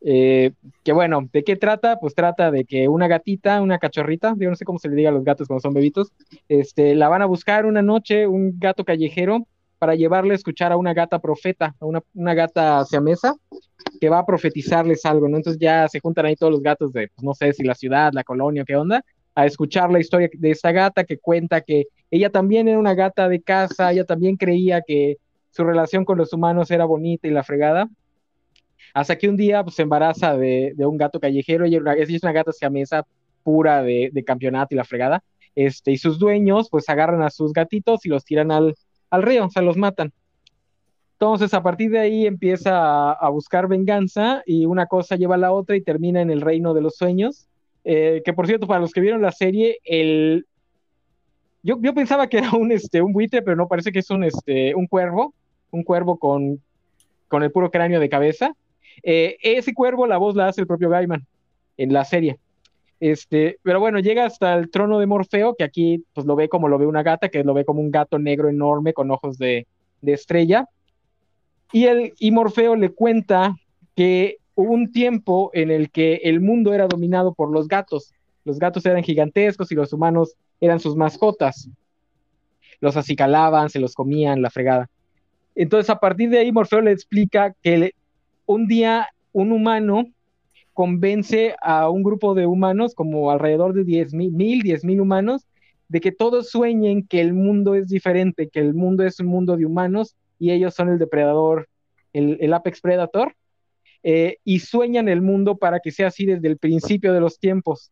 Eh, que bueno, ¿de qué trata? Pues trata de que una gatita, una cachorrita, yo no sé cómo se le diga a los gatos cuando son bebitos, este, la van a buscar una noche, un gato callejero, para llevarle a escuchar a una gata profeta, a una, una gata siamesa, que va a profetizarles algo, ¿no? Entonces ya se juntan ahí todos los gatos de, pues no sé si la ciudad, la colonia, qué onda, a escuchar la historia de esta gata que cuenta que ella también era una gata de casa, ella también creía que su relación con los humanos era bonita y la fregada. Hasta que un día pues, se embaraza de, de un gato callejero, ella es una gata siamesa pura de, de campeonato y la fregada. Este, y sus dueños pues agarran a sus gatitos y los tiran al, al río, o sea, los matan. Entonces, a partir de ahí empieza a, buscar venganza y una cosa lleva a la otra y termina en el reino de los sueños. Eh, que por cierto, para los que vieron la serie, el... yo, yo pensaba que era un, este, un buitre, pero no, parece que es un, este, un cuervo, un cuervo con, con el puro cráneo de cabeza. Eh, ese cuervo, la voz la hace el propio Gaiman en la serie. Este, pero bueno, llega hasta el trono de Morfeo, que aquí pues lo ve como lo ve una gata, que lo ve como un gato negro enorme con ojos de, de estrella. Y, el, y Morfeo le cuenta que hubo un tiempo en el que el mundo era dominado por los gatos. Los gatos eran gigantescos y los humanos eran sus mascotas. Los acicalaban, se los comían, la fregada. Entonces, a partir de ahí, Morfeo le explica que un día un humano convence a un grupo de humanos, como alrededor de 10 mil, 10 mil humanos, de que todos sueñen que el mundo es diferente, que el mundo es un mundo de humanos y ellos son el depredador, el, Apex Predator, eh, y sueñan el mundo para que sea así desde el principio de los tiempos.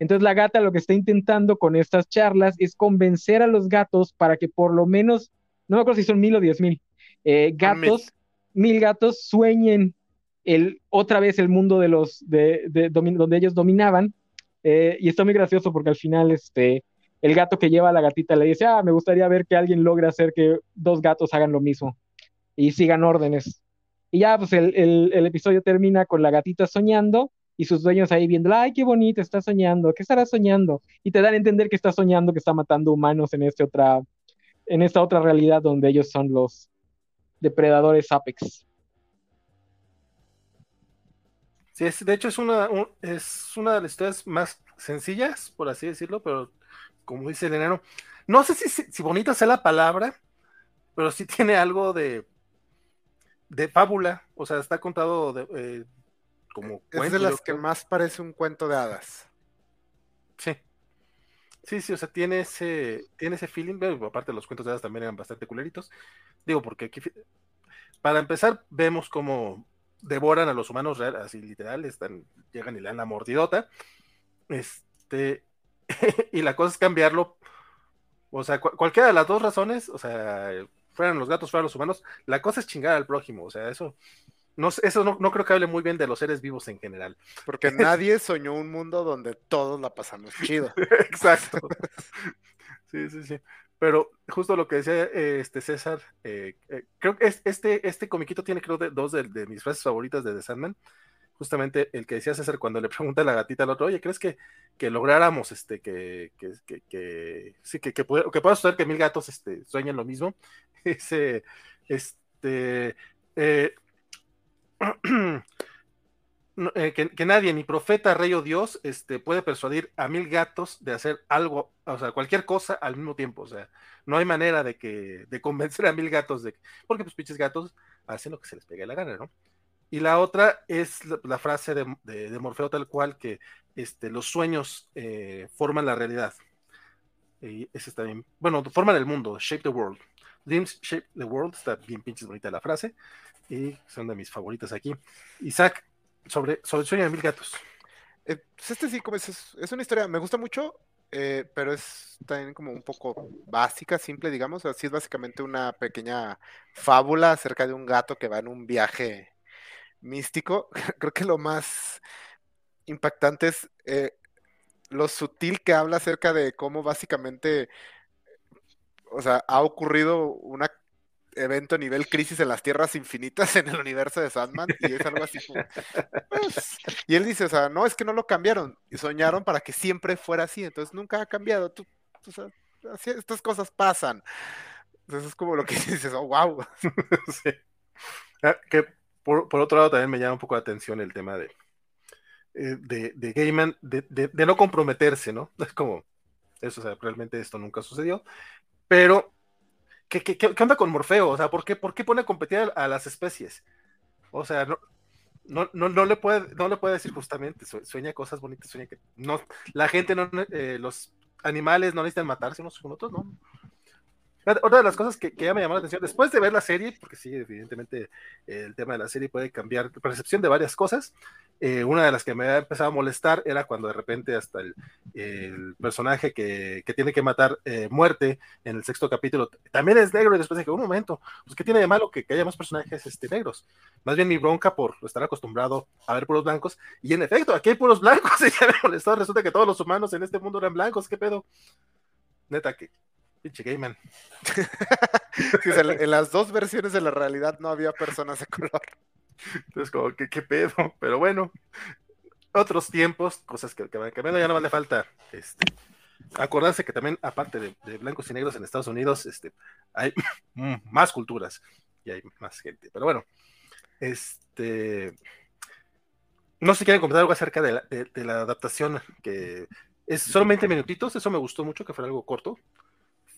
Entonces la gata lo que está intentando con estas charlas es convencer a los gatos para que por lo menos, no me acuerdo si son mil o diez mil, eh, gatos, mil. gatos sueñen el, otra vez el mundo de los, de, donde ellos dominaban. Eh, y está muy gracioso porque al final este, el gato que lleva a la gatita le dice, ah, me gustaría ver que alguien logre hacer que dos gatos hagan lo mismo y sigan órdenes. Y ya, pues el, el, episodio termina con la gatita soñando y sus dueños ahí viendo, ay, qué bonito, está soñando, ¿qué estará soñando? Y te dan a entender que está soñando que está matando humanos en, este otra, en esta otra realidad donde ellos son los depredadores Apex. Sí, es, de hecho es una, es una de las historias más sencillas, por así decirlo, pero como dice el enano, no sé si, si, bonita sea la palabra, pero sí <laughs> tiene algo de, de fábula, o sea, está contado de, eh, como Es de las que más parece un cuento de hadas. Sí. Sí, sí, o sea, tiene ese, tiene ese feeling, aparte los cuentos de hadas también eran bastante culeritos. Digo, porque aquí, para empezar, vemos cómo devoran a los humanos real, así literal, están, llegan y le dan la mordidota. Este, <laughs> y la cosa es cambiarlo. O sea, cualquiera de las dos razones, o sea, fueran los gatos, fueran los humanos, la cosa es chingar al prójimo. O sea, eso no, eso no, creo que hable muy bien de los seres vivos en general. Porque <laughs> nadie soñó un mundo donde todos la pasamos chido. <laughs> Exacto. sí, sí, sí. Pero justo lo que decía este César, eh, eh, creo que este, este comiquito tiene creo dos de, de, mis frases favoritas de The Sandman justamente el que decía César cuando le pregunta a la gatita al otro, oye, ¿crees que, que lográramos este, que, que, que, sí, que, que, que pueda suceder que mil gatos este, sueñen lo mismo? <laughs> Ese, este, eh, <clears throat> eh, que, nadie, ni profeta, rey o Dios, este, puede persuadir a mil gatos de hacer algo, o sea, cualquier cosa al mismo tiempo. O sea, no hay manera de que, de convencer a mil gatos de porque pues pinches gatos hacen lo que se les pegue la gana, ¿no? Y la otra es la, frase de, Morfeo tal cual que este, los sueños eh, forman la realidad. Y ese está bien. Bueno, forman el mundo, shape the world. Dreams shape the world, está bien pinches bonita la frase. Y son de mis favoritas aquí. Isaac, sobre, sobre sueño de mil gatos. Eh, pues este sí, como es, es, una historia, me gusta mucho, eh, pero es también como un poco básica, simple, digamos. Así es básicamente una pequeña fábula acerca de un gato que va en un viaje místico, <laughs> creo que lo más impactante es eh, lo sutil que habla acerca de cómo básicamente, o sea, ha ocurrido un evento nivel crisis en las tierras infinitas en el universo de Sandman y es algo así. Pues, y él dice, o sea, no, es que no lo cambiaron y soñaron para que siempre fuera así, entonces nunca ha cambiado, tú, estas cosas pasan. Entonces es como lo que <laughs> dices, oh, wow. <laughs> Ah, que por, otro lado, también me llama un poco la atención el tema de, eh, de, de Gaiman, de, no comprometerse, ¿no? <laughs> Es como, eso, o sea, realmente esto nunca sucedió, pero, ¿qué, qué, qué onda con Morfeo? O sea, ¿por qué, ¿por qué pone a competir a, las especies? O sea, no, no, no, no, le puede, no le puede decir justamente, sueña cosas bonitas, sueña que no, la gente no, eh, los animales no necesitan matarse unos con otros, ¿no? Otra de las cosas que, ya me llamó la atención, después de ver la serie, porque sí, evidentemente el tema de la serie puede cambiar percepción de varias cosas, eh, una de las que me ha empezado a molestar era cuando de repente hasta el, personaje que, que, tiene que matar eh, muerte en el sexto capítulo también es negro y después dije, un momento, pues ¿qué tiene de malo que, que haya más personajes este, negros? Más bien mi bronca por estar acostumbrado a ver puros blancos y en efecto, aquí hay puros blancos <laughs> y ya me molestó, resulta que todos los humanos en este mundo eran blancos, ¿qué pedo? Neta que... Pinche <laughs> o sea, en las dos versiones de la realidad no había personas de color. Entonces, como, ¿qué, qué pedo? <laughs> Pero bueno, otros tiempos, cosas que, que, que bueno, ya no vale falta. Este, acordarse que también, aparte de, blancos y negros en Estados Unidos, este, hay <laughs> más culturas y hay más gente. Pero bueno, este. No sé si quieren comentar algo acerca de la, de, de la adaptación, que es solamente minutitos, eso me gustó mucho, que fuera algo corto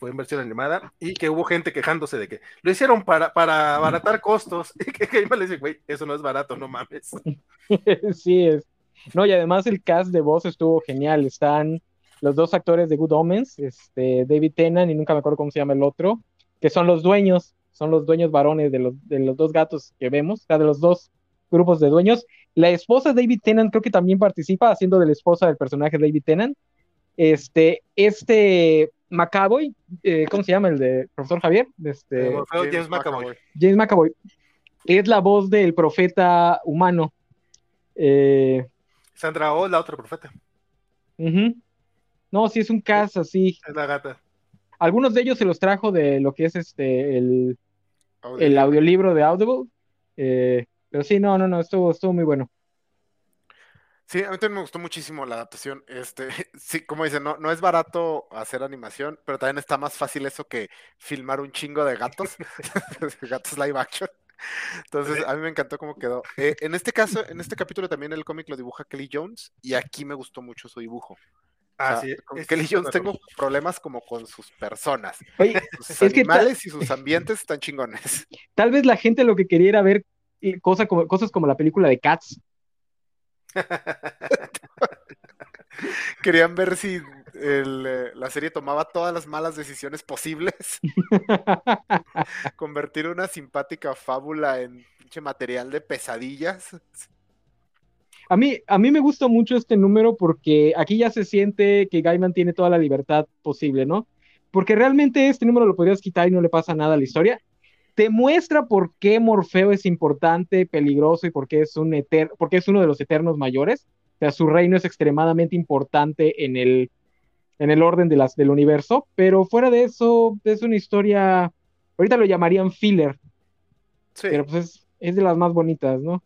fue en versión animada, y que hubo gente quejándose de que lo hicieron para, para abaratar costos, <laughs> y que, que le dice, güey, eso no es barato, no mames. <laughs> sí, es. No, y además el cast de voz estuvo genial, están los dos actores de Good Omens, este, David Tennant y nunca me acuerdo cómo se llama el otro, que son los dueños, son los dueños varones de los, de los dos gatos que vemos, o sea, de los dos grupos de dueños. La esposa de David Tennant creo que también participa haciendo de la esposa del personaje David Tennant. Este, este McAvoy, eh, ¿cómo se llama el de profesor Javier? Este, James, James McAvoy. James McAvoy. Es la voz del profeta humano. Eh, Sandra Oh, la otra profeta. Uh -huh. No, sí, es un cast así. Es la gata. Algunos de ellos se los trajo de lo que es este el, audiolibro. el audiolibro de Audible. Eh, pero sí, no, no, no, estuvo, estuvo muy bueno. Sí, a mí también me gustó muchísimo la adaptación. Este, <laughs> sí, como dicen, no, no es barato hacer animación, pero también está más fácil eso que filmar un chingo de gatos, <laughs> <laughs> gatos live action. Entonces, a mí me encantó cómo quedó. Eh, en este caso, en este capítulo también el cómic lo dibuja Kelly Jones y aquí me gustó mucho su dibujo. Ah, o sea, sí, con Kelly Jones tengo problemas como con sus personas. Oye, sus animales y sus ambientes están chingones. Tal vez la gente lo que quería era ver cosa como, cosas como la película de Cats. <laughs> Querían ver si el, la serie tomaba todas las malas decisiones posibles. <laughs> Convertir una simpática fábula en pinche material de pesadillas. A mí, a mí me gusta mucho este número porque aquí ya se siente que Gaiman tiene toda la libertad posible, ¿no? Porque realmente este número lo podrías quitar y no le pasa nada a la historia. Te muestra por qué Morfeo es importante, peligroso y por qué es, un eter porque es uno de los eternos mayores. O sea, su reino es extremadamente importante en el, en el orden de las, del universo, pero fuera de eso es una historia, ahorita lo llamarían filler, sí. pero pues es, es de las más bonitas, ¿no?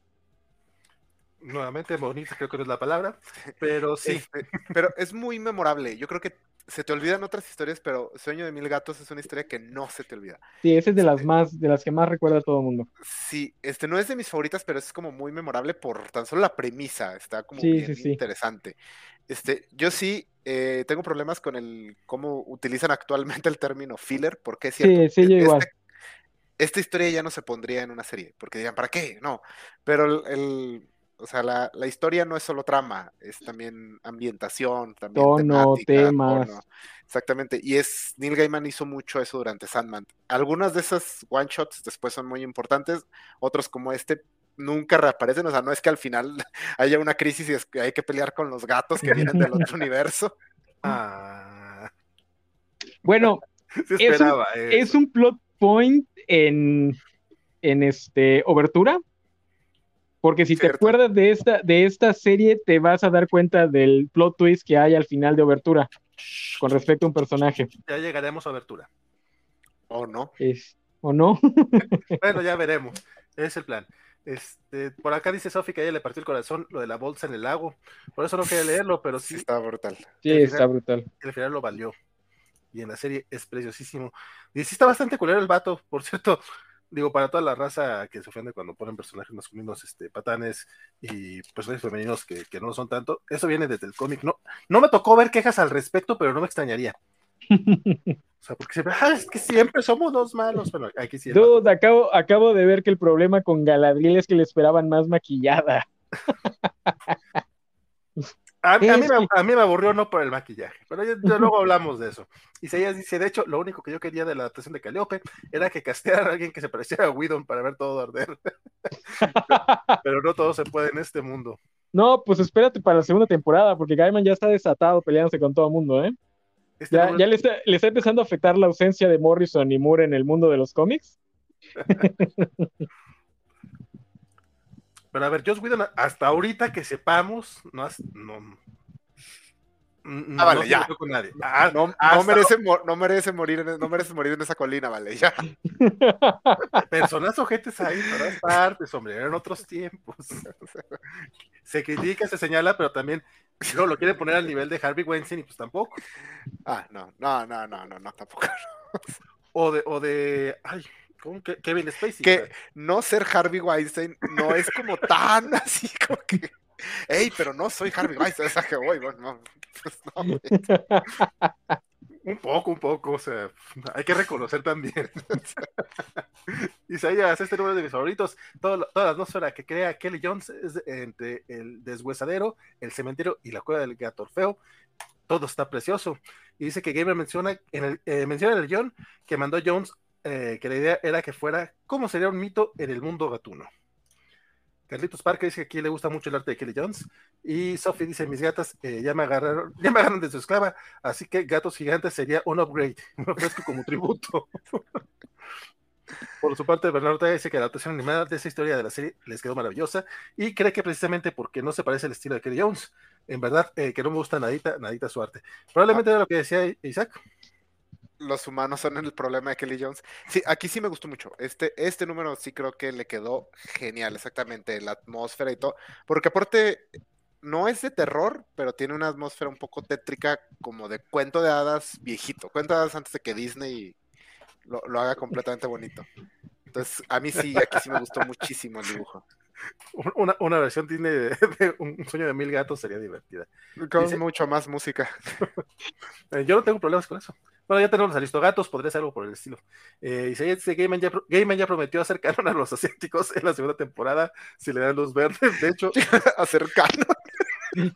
nuevamente bonita creo que no es la palabra, <laughs> pero sí. Este, pero es muy memorable. Yo creo que se te olvidan otras historias, pero Sueño de Mil Gatos es una historia que no se te olvida. Sí, esa es de las más, de las que más recuerda a todo el mundo. Sí, este no es de mis favoritas, pero es como muy memorable por tan solo la premisa. Está como sí, bien sí, sí. interesante. Este, yo sí eh, tengo problemas con el cómo utilizan actualmente el término filler, porque es cierto. Sí, sí, yo este, igual. Esta historia ya no se pondría en una serie, porque dirían, ¿para qué? No. Pero el, el o sea, la, la, historia no es solo trama, es también ambientación, también tono, temática, temas. Tono. Exactamente, y es Neil Gaiman hizo mucho eso durante Sandman. Algunas de esas one shots después son muy importantes, otros como este nunca reaparecen, o sea, no es que al final <laughs> haya una crisis y es que hay que pelear con los gatos que vienen del otro <laughs> universo. Ah. Bueno, <laughs> es, un, es, un, plot point en, en este Obertura, porque si Cierto. te acuerdas de esta, de esta serie, te vas a dar cuenta del plot twist que hay al final de Obertura con respecto a un personaje. Ya llegaremos a Obertura. ¿O no? Es, ¿O no? <laughs> bueno, ya veremos. Es el plan. Este, por acá dice Sofi que a ella le partió el corazón lo de la bolsa en el lago. Por eso no quería leerlo, pero sí. sí está brutal. Sí, está brutal. Al final lo valió. Y en la serie es preciosísimo. Y sí está bastante culero el vato. Por cierto, digo, para toda la raza que se ofende cuando ponen personajes masculinos este, patanes y personajes femeninos que, que no lo son tanto, eso viene desde el cómic. No, no me tocó ver quejas al respecto, pero no me extrañaría. <laughs> O sea, porque siempre, ah, es que siempre somos los malos. Bueno, aquí sí. Dude, acabo, acabo de ver que el problema con Galadriel es que le esperaban más maquillada. <laughs> A, mí me, aburrió no por el maquillaje, pero ya, <laughs> luego hablamos de eso. Y Isaías dice, de hecho, lo único que yo quería de la adaptación de Calliope era que casteara a alguien que se pareciera a Whedon para ver todo arder. <laughs> pero no todo se puede en este mundo. No, pues espérate para la segunda temporada, porque Gaiman ya está desatado peleándose con todo el mundo, ¿eh? Este ya, le, está, le, está, empezando a afectar la ausencia de Morrison y Moore en el mundo de los cómics. <laughs> Pero a ver, Joss Whedon, hasta ahorita que sepamos, no, no, no ah, vale, ya. Con nadie. Ah, no, no, merece, no, merece morir en, no merece morir en esa colina, vale, ya. <laughs> Personas ojetes ahí en todas partes, hombre, eran otros tiempos. <laughs> Se critica, se señala, pero también no lo quiere poner al nivel de Harvey Weinstein y pues tampoco. Ah, no, no, no, no, no, no tampoco. O de, o de, ay, Kevin Spacey. Que no ser Harvey Weinstein no es como tan <laughs> así como que. Ey, pero no soy Harvey Weinstein, esa que voy, pues no, Un poco, un poco, o sea, hay que reconocer también. <laughs> Isaías, este número de mis favoritos, toda la atmósfera que crea Kelly Jones es entre el deshuesadero, el cementerio y la cueva del gato Orfeo. Todo está precioso. Y dice que Gamer menciona en el, eh, menciona en el guion que mandó Jones eh, que la idea era que fuera cómo sería un mito en el mundo gatuno. Carlitos Parker dice que aquí le gusta mucho el arte de Kelly Jones. Y Sophie dice: Mis gatas eh, ya, me agarraron, ya me agarraron de su esclava, así que Gatos Gigantes sería un upgrade. <laughs> Me ofrezco como tributo. <laughs> Por su parte, Bernardo dice que la adaptación animada de esa historia de la serie les quedó maravillosa y cree que precisamente porque no se parece al estilo de Kelly Jones, en verdad eh, que no me gusta nadita, nadita su arte. Probablemente era lo que decía Isaac los humanos son el problema de Kelly Jones. Sí, aquí sí me gustó mucho. Este, este número sí creo que le quedó genial, exactamente, la atmósfera y todo. Porque aparte, no es de terror, pero tiene una atmósfera un poco tétrica, como de cuento de hadas viejito. Cuento de hadas antes de que Disney lo, haga completamente bonito. Entonces, a mí sí, aquí sí me gustó muchísimo el dibujo. Una, una, versión Disney de, Un sueño de mil gatos sería divertida. Con mucho más música. <laughs> Eh, yo no tengo problemas con eso. Bueno, ya tenemos a Gatos, podría ser algo por el estilo. Eh, y si dice Gaiman ya, Gaiman ya prometió hacer canon a los <laughs> asiáticos en la segunda temporada si le dan luz verdes. De hecho, <laughs> hacer canon.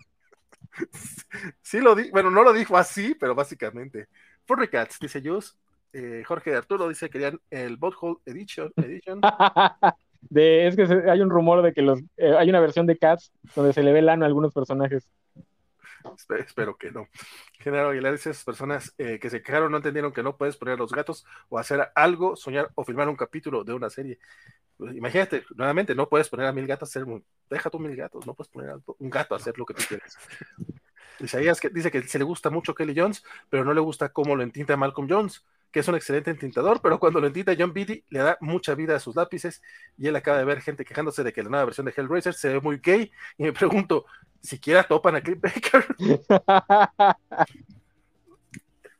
sí lo di, bueno, no lo dijo así, pero básicamente. Furry Cats, dice Jus. Eh, Jorge Arturo dice que querían el Butthole Edition. edition. <laughs> de, es que hay un rumor de que los, eh, hay una versión de Cats donde se le ve el ano a algunos personajes. Espero, que no. General Aguilar dice esas personas eh, que se quejaron no entendieron que no puedes poner a los gatos o hacer algo, soñar o filmar un capítulo de una serie. Pues, imagínate, nuevamente, no puedes poner a mil gatos a hacer deja tú mil gatos, no puedes poner a un gato a hacer lo que tú quieres. Isaías que dice que se le gusta mucho Kelly Jones, pero no le gusta cómo lo entinta Malcolm Jones, que es un excelente entintador, pero cuando lo entinta John Beatty le da mucha vida a sus lápices y él acaba de ver gente quejándose de que la nueva versión de Hellraiser se ve muy gay y me pregunto, siquiera topan a Cliff Baker. <laughs>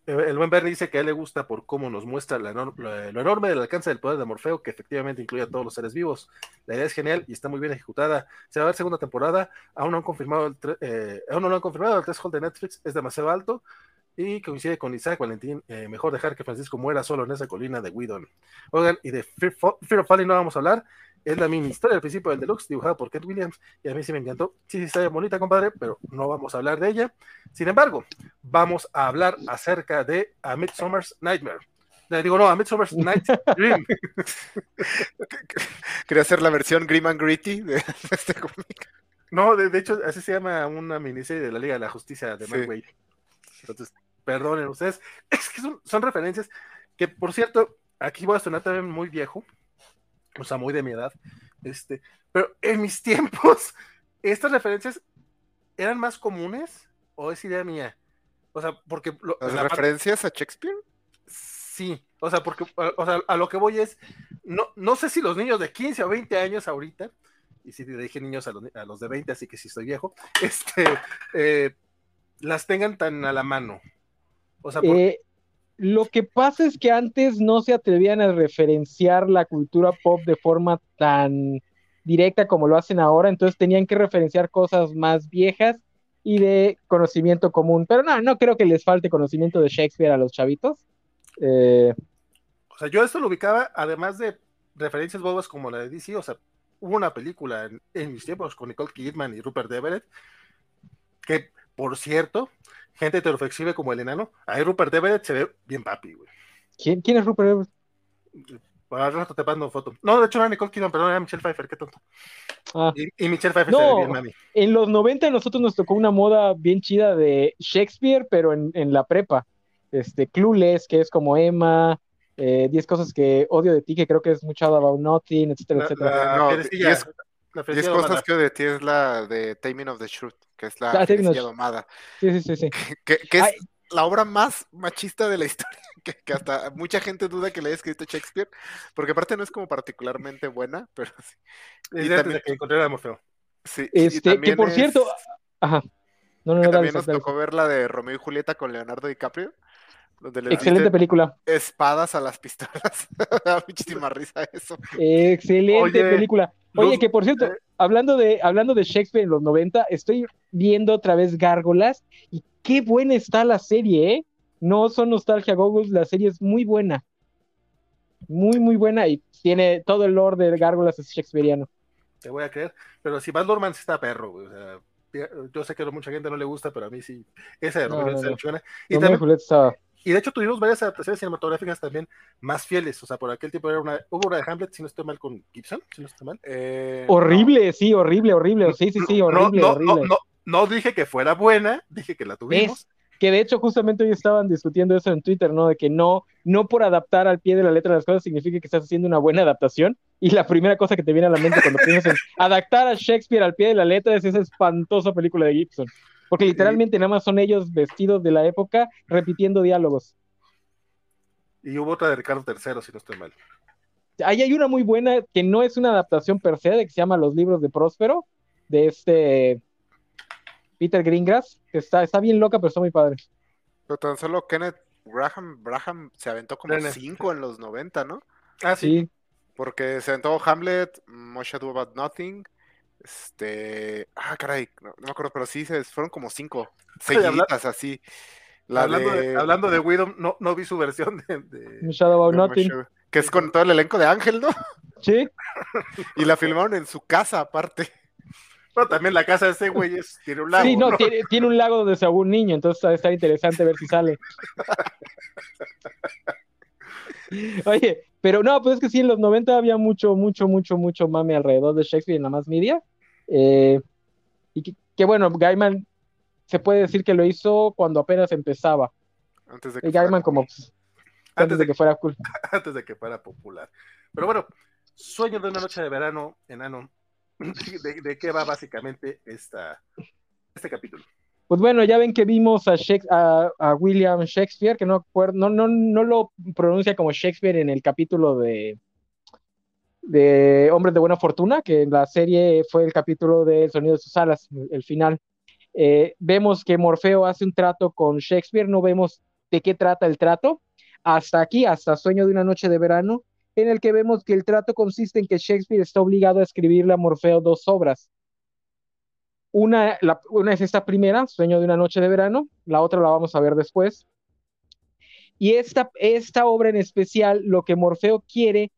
El buen Bernie dice que a él le gusta por cómo nos muestra lo, enorme del alcance del poder de Morfeo, que efectivamente incluye a todos los seres vivos. La idea es genial y está muy bien ejecutada. Se va a ver segunda temporada, aún no han confirmado el, eh, aún no lo han confirmado, el threshold de Netflix es demasiado alto y coincide con Isaac Valentín, eh, mejor dejar que Francisco muera solo en esa colina de Widon. Oigan, y de Fear, Fear of Falling no vamos a hablar, es la mini historia del principio del deluxe dibujada por Kate Williams y a mí sí me encantó. Sí, sí, está bonita, compadre, pero no vamos a hablar de ella. Sin embargo, vamos a hablar acerca de A Midsummer's Nightmare. Le digo, no, A Midsummer's <laughs> Night Dream. Quería hacer la versión Grim and Gritty de este cómic. No, de, hecho, así se llama una miniserie de la Liga de la Justicia de sí. Entonces, perdonen ustedes. <laughs> Es que son, son referencias que, por cierto, aquí voy a sonar también muy viejo, o sea, muy de mi edad, este, pero en mis <laughs> tiempos, estas referencias eran más comunes o es idea mía. O sea, porque... ¿Las referencias a Shakespeare? Sí, o sea, porque, o sea, a lo que voy es, no, no sé si los niños de 15 o 20 años ahorita, y si le dije niños a los, de 20, así que si estoy viejo, <laughs> este, eh, las tengan tan a la mano. O sea, porque... Eh, lo que pasa es que antes no se atrevían a referenciar la cultura pop de forma tan directa como lo hacen ahora, entonces tenían que referenciar cosas más viejas y de conocimiento común. Pero no, no creo que les falte conocimiento de Shakespeare a los chavitos. Eh, o sea, yo esto lo ubicaba, además de referencias bobas como la de DC, o sea, hubo una película en, mis tiempos con Nicole Kidman y Rupert Everett Que, por cierto, gente heteroflexible como el enano, ahí Rupert Everett se ve bien papi, güey. ¿Quién, quién es Rupert Everett? Para rato te paso foto. No, de hecho no era Nicole Kidman, perdón, era Michelle Pfeiffer, qué tonto. Ah. Y, y Michelle Pfeiffer No. se ve bien mami. En los 90 a nosotros nos tocó una moda bien chida de Shakespeare, pero en, en la prepa. Este, Clueless, que es como Emma, eh, 10 cosas que odio de ti, que creo que es Mucho About Nothing, etcétera, La, etcétera. la No, fierecilla- diez- la 10 fierecilla cosas que odio de ti es la de Taming of the Shrew, que es la Ah, domada, Sí, sí, sí, sí. <laughs> que, que es Ay. la obra más machista de la historia, <laughs> que, que hasta mucha gente duda que le haya escrito Shakespeare, porque aparte no es como particularmente buena, <laughs> pero sí. Y también- de que encontré a Morfeo. sí, y Este, que por es- cierto, ajá. No, no, que no, también nos dale. tocó ver la de Romeo y Julieta con Leonardo DiCaprio, donde les Excelente película. espadas a las pistolas. Me da muchísima risa eso. Excelente Oye, película. Oye, que por cierto, eh. hablando de, hablando de Shakespeare en los 90, estoy viendo otra vez Gárgolas y qué buena está la serie, ¿eh? No son nostalgia goggles, la serie es muy buena. Muy, muy buena y tiene todo el lore de Gárgolas es shakespeariano. Te voy a creer. Pero si Luhrmann sí está perro, güey. O sea, yo sé que a mucha gente no le gusta, pero a mí sí. Esa de Romeo no, está no. chingona. Y, Romeo y también- Julieta estaba- y de hecho tuvimos varias adaptaciones cinematográficas también más fieles. O sea, por aquel tiempo era una, hubo una de Hamlet, si no estoy mal, con Gibson, si no estoy mal. Eh, Horrible, sí, horrible, horrible. Sí, sí, sí, No, horrible, no, horrible. no, no, no dije que fuera buena, dije que la tuvimos. Es que de hecho justamente hoy estaban discutiendo eso en Twitter, ¿no? De que no, no por adaptar al pie de la letra las cosas significa que estás haciendo una buena adaptación. Y la primera cosa que te viene a la mente cuando piensas en adaptar a Shakespeare al pie de la letra es esa espantosa película de Gibson. Porque literalmente nada más son ellos vestidos de la época repitiendo diálogos. Y hubo otra de Ricardo III, si no estoy mal. Ahí hay una muy buena que no es una adaptación per se, de que se llama Los libros de Próspero, de este Peter Greengrass, que está, está bien loca, pero está muy padre. Pero tan solo Kenneth Graham, Braham se aventó como cinco en los 90, ¿no? Ah, sí. Sí, Porque se aventó Hamlet, Much Ado About Nothing. Este. Ah, caray, no, no me acuerdo, pero sí, se, fueron como cinco seguiditas así. La hablando, de... de, hablando de Widow, no, no vi su versión de. de- Shadow de Nothing. Que es con todo el elenco de Ángel, ¿no? Sí, <laughs> Y la filmaron en su casa, aparte. Pero también la casa de ese güey es, tiene un lago. sí, no, ¿no? Tiene, tiene un lago donde se un niño, entonces va a estar interesante ver si sale. <laughs> Oye, pero no, pues es que sí, en los 90 había mucho, mucho, mucho, mucho mame alrededor de Shakespeare en la más media. Eh, y que, que bueno, Gaiman se puede decir que lo hizo cuando apenas empezaba. Antes de que Y Gaiman fuera como pues, antes de que fuera cool. <laughs> antes de que fuera popular. Pero bueno, Sueño de una noche de verano, enano. <laughs> ¿De, de qué va básicamente esta, este capítulo? Pues bueno, ya ven que vimos a, William Shakespeare, que no, no, no, no lo pronuncia como Shakespeare en el capítulo de, de Hombres de Buena Fortuna, que en la serie fue el capítulo de El sonido de sus alas, el final. Eh, vemos que Morfeo hace un trato con Shakespeare, no vemos de qué trata el trato, hasta aquí, hasta Sueño de una noche de verano, en el que vemos que el trato consiste en que Shakespeare está obligado a escribirle a Morfeo dos obras. Una, una es esta primera, Sueño de una noche de verano, la otra la vamos a ver después. Y esta, esta obra en especial, lo que Morfeo quiere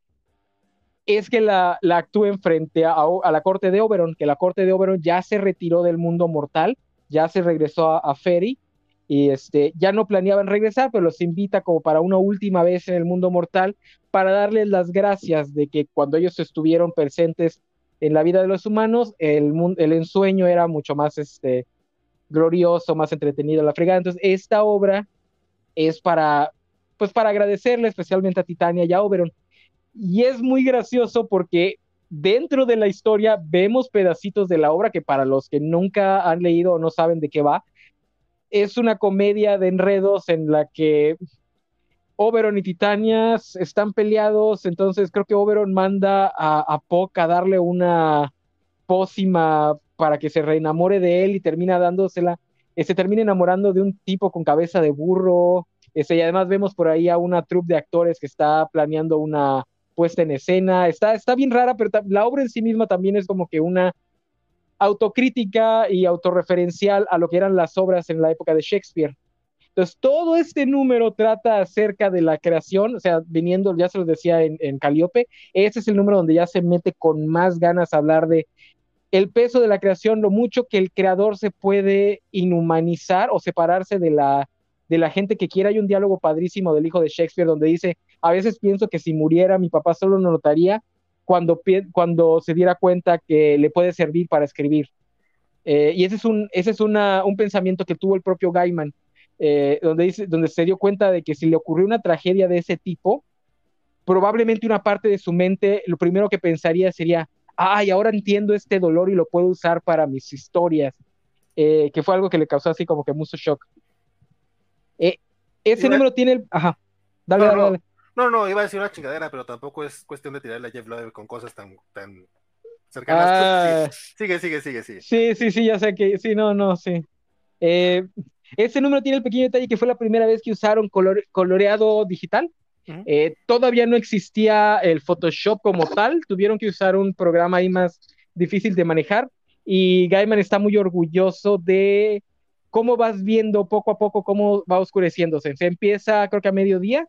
es que la, la actúen frente a, a la corte de Oberon, que la corte de Oberon ya se retiró del mundo mortal, ya se regresó a, a Ferry, y este, ya no planeaban regresar, pero los invita como para una última vez en el mundo mortal para darles las gracias de que cuando ellos estuvieron presentes en la vida de los humanos, el, el ensueño era mucho más este, glorioso, más entretenido, la fregada. Entonces, esta obra es para, pues, para agradecerle especialmente a Titania y a Oberon. Y es muy gracioso porque dentro de la historia vemos pedacitos de la obra que para los que nunca han leído o no saben de qué va, es una comedia de enredos en la que Oberon y Titania están peleados, entonces creo que Oberon manda a, a a darle una pócima para que se reenamore de él y termina dándosela, eh, se termina enamorando de un tipo con cabeza de burro, este, y además vemos por ahí a una troupe de actores que está planeando una puesta en escena, está, está bien rara, pero la obra en sí misma también es como que una autocrítica y autorreferencial a lo que eran las obras en la época de Shakespeare. Entonces, todo este número trata acerca de la creación, o sea, viniendo, ya se los decía en, en Calíope, ese es el número donde ya se mete con más ganas a hablar de el peso de la creación, lo mucho que el creador se puede inhumanizar o separarse de la, de la gente que quiere. Hay un diálogo padrísimo del hijo de Shakespeare donde dice, a veces pienso que si muriera mi papá solo lo notaría cuando, cuando se diera cuenta que le puede servir para escribir. Eh, y ese es, un, ese es una, un pensamiento que tuvo el propio Gaiman, eh, donde, dice, donde se dio cuenta de que si le ocurrió una tragedia de ese tipo, probablemente una parte de su mente lo primero que pensaría sería, ay, ahora entiendo este dolor y lo puedo usar para mis historias, eh, que fue algo que le causó así como que mucho shock. Eh, ese número tiene el... Ajá, dale, no, dale, no, dale. No, no, iba a decir una chingadera, pero tampoco es cuestión de tirarle a Jeff Loeb con cosas tan, tan cercanas. Ah. Sigue, sigue, sigue, sigue. Sí, sí, sí, ya sé que, sí, no, no, sí. Eh, ese número tiene el pequeño detalle que fue la primera vez que usaron color, coloreado digital. Eh, todavía no existía el Photoshop como tal, tuvieron que usar un programa ahí más difícil de manejar y Gaiman está muy orgulloso de cómo vas viendo poco a poco cómo va oscureciéndose. Se empieza creo que a mediodía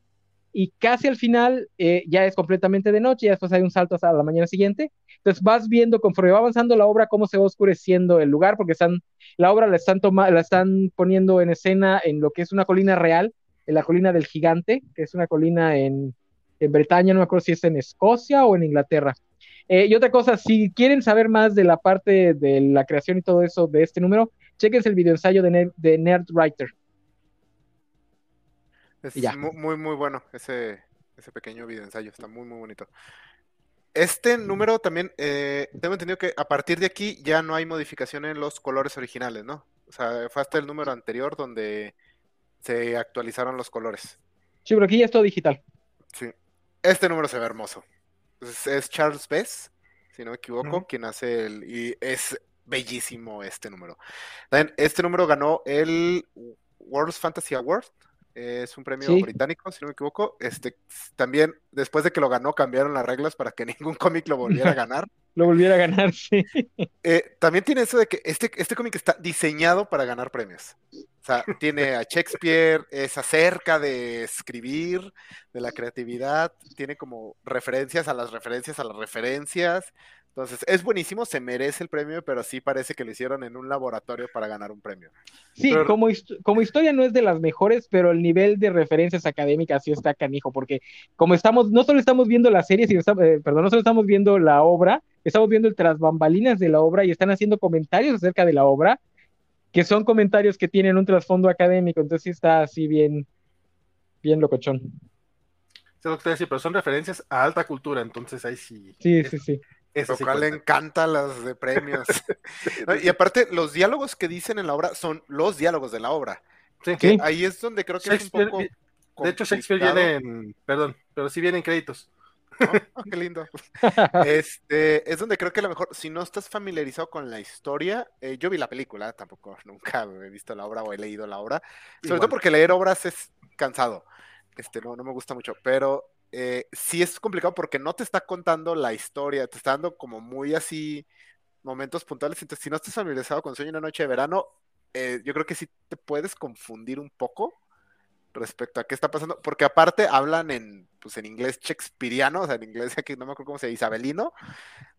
y casi al final eh, ya es completamente de noche y después hay un salto hasta la mañana siguiente. Entonces vas viendo conforme va avanzando la obra cómo se va oscureciendo el lugar porque están, la obra la están, toma, la están poniendo en escena en lo que es una colina real en la colina del gigante, que es una colina en, en Bretaña, no me acuerdo si es en Escocia o en Inglaterra. Eh, y otra cosa, si quieren saber más de la parte de la creación y todo eso de este número, chequense el video ensayo de, de Nerdwriter. Es Ya. mu- muy, muy bueno ese, ese pequeño video ensayo, está muy, muy bonito. Este número también, eh, tengo entendido que a partir de aquí ya no hay modificación en los colores originales, ¿no? O sea, fue hasta el número anterior donde se actualizaron los colores. Sí, pero aquí ya es todo digital. Sí. Este número se ve hermoso. Es, es Charles Bess, si no me equivoco, quien hace el... Y es bellísimo este número. También, este número ganó el World Fantasy Award. Es un premio Sí. británico, si no me equivoco. Este, también, después de que lo ganó, cambiaron las reglas para que <laughs> ningún cómic lo volviera a ganar. <laughs> Lo volviera a ganar, <laughs> sí. Eh, también tiene eso de que este, este cómic está diseñado para ganar premios. O sea, tiene a Shakespeare, es acerca de escribir, de la creatividad, tiene como referencias a las referencias a las referencias. Entonces, es buenísimo, se merece el premio, pero sí parece que lo hicieron en un laboratorio para ganar un premio. Sí, Pero- como, hist- como historia no es de las mejores, pero el nivel de referencias académicas sí está canijo, porque como estamos, no solo estamos viendo la serie, sino estamos- eh, perdón, no solo estamos viendo la obra, estamos viendo el tras bambalinas de la obra y están haciendo comentarios acerca de la obra, que son comentarios que tienen un trasfondo académico, entonces sí está así bien, bien locochón. Sé lo que te voy a decir, pero son referencias a alta cultura, entonces ahí sí. Sí, es- sí, sí. Eso Lo sí cual le encanta las de premios. <laughs> <laughs> ¿no? Y aparte, los diálogos que dicen en la obra son los diálogos de la obra. Sí. Que Sí. ahí es donde creo que es un poco. De hecho, Shakespeare viene en. Perdón, pero sí viene en créditos. ¿no? <laughs> Ah, qué lindo. Este, es donde creo que a lo mejor, si no estás familiarizado con la historia, eh, yo vi la película, tampoco nunca he visto la obra o he leído la obra, sobre Igual. todo porque leer obras es cansado. Este, no, no me gusta mucho, pero eh, sí es complicado porque no te está contando la historia, te está dando como muy así momentos puntuales. Entonces, si no estás familiarizado con Sueño en una noche de verano, eh, yo creo que sí te puedes confundir un poco respecto a qué está pasando, porque aparte hablan en, pues, en inglés shakespeariano, o sea, en inglés aquí no me acuerdo cómo se dice, isabelino,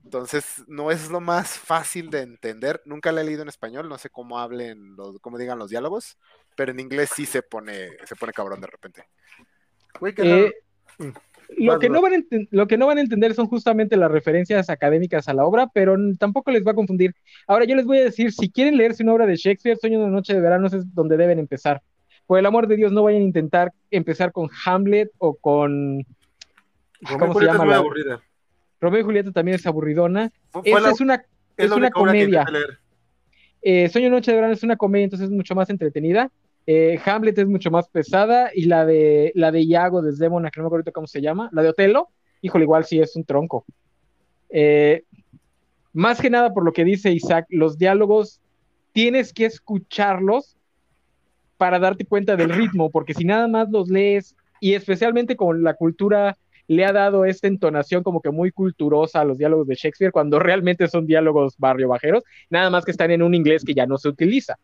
entonces no es lo más fácil de entender, nunca la he leído en español, no sé cómo hablen, los, cómo digan los diálogos, pero en inglés sí se pone, se pone cabrón de repente. Güey, qué. Eh, lo, que no van a lo que no van a entender son justamente las referencias académicas a la obra, pero tampoco les va a confundir. Ahora yo les voy a decir, si quieren leerse una obra de Shakespeare, Sueño de una noche de verano es donde deben empezar. Por el amor de Dios, no vayan a intentar empezar con Hamlet o con Romeo ¿cómo se llama la-. Romeo y Julieta también es aburridona. La, es una, es una comedia. Eh, Sueño de Noche de Verano es una comedia, entonces es mucho más entretenida. Eh, Hamlet es mucho más pesada y la de la de Iago Desdémona, que no me acuerdo cómo se llama, la de Otelo, híjole, igual sí es un tronco. Eh, más que nada por lo que dice Isaac, los diálogos tienes que escucharlos para darte cuenta del ritmo, porque si nada más los lees, y especialmente con la cultura le ha dado esta entonación como que muy culturosa a los diálogos de Shakespeare, cuando realmente son diálogos barrio bajeros, nada más que están en un inglés que ya no se utiliza.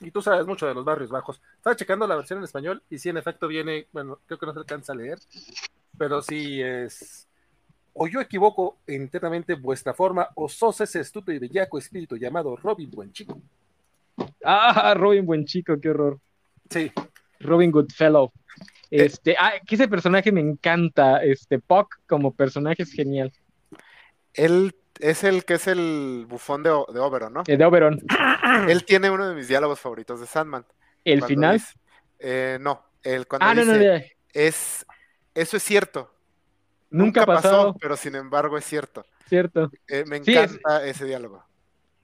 Y tú sabes mucho de los barrios bajos. Estaba checando la versión en español y sí, en efecto viene, bueno, creo que no se alcanza a leer, pero sí es, o yo equivoco internamente vuestra forma, o sos ese estúpido y bellaco espíritu llamado Robin Buen Chico. Ah, Robin Buen Chico, qué horror. Sí. Robin Goodfellow. Este, ah, que ese personaje me encanta. Este, Puck como personaje es genial. Él es el que es el bufón de, de Oberon, ¿no? El de Oberon. <clears throat> Él tiene uno de mis diálogos favoritos de Sandman. ¿El final? dice- eh, no, el cuando Ah, no, dice, no, no. es, eso es cierto. Nunca pasado. pero sin embargo es cierto. Cierto. Eh, me Sí, es- encanta ese diálogo.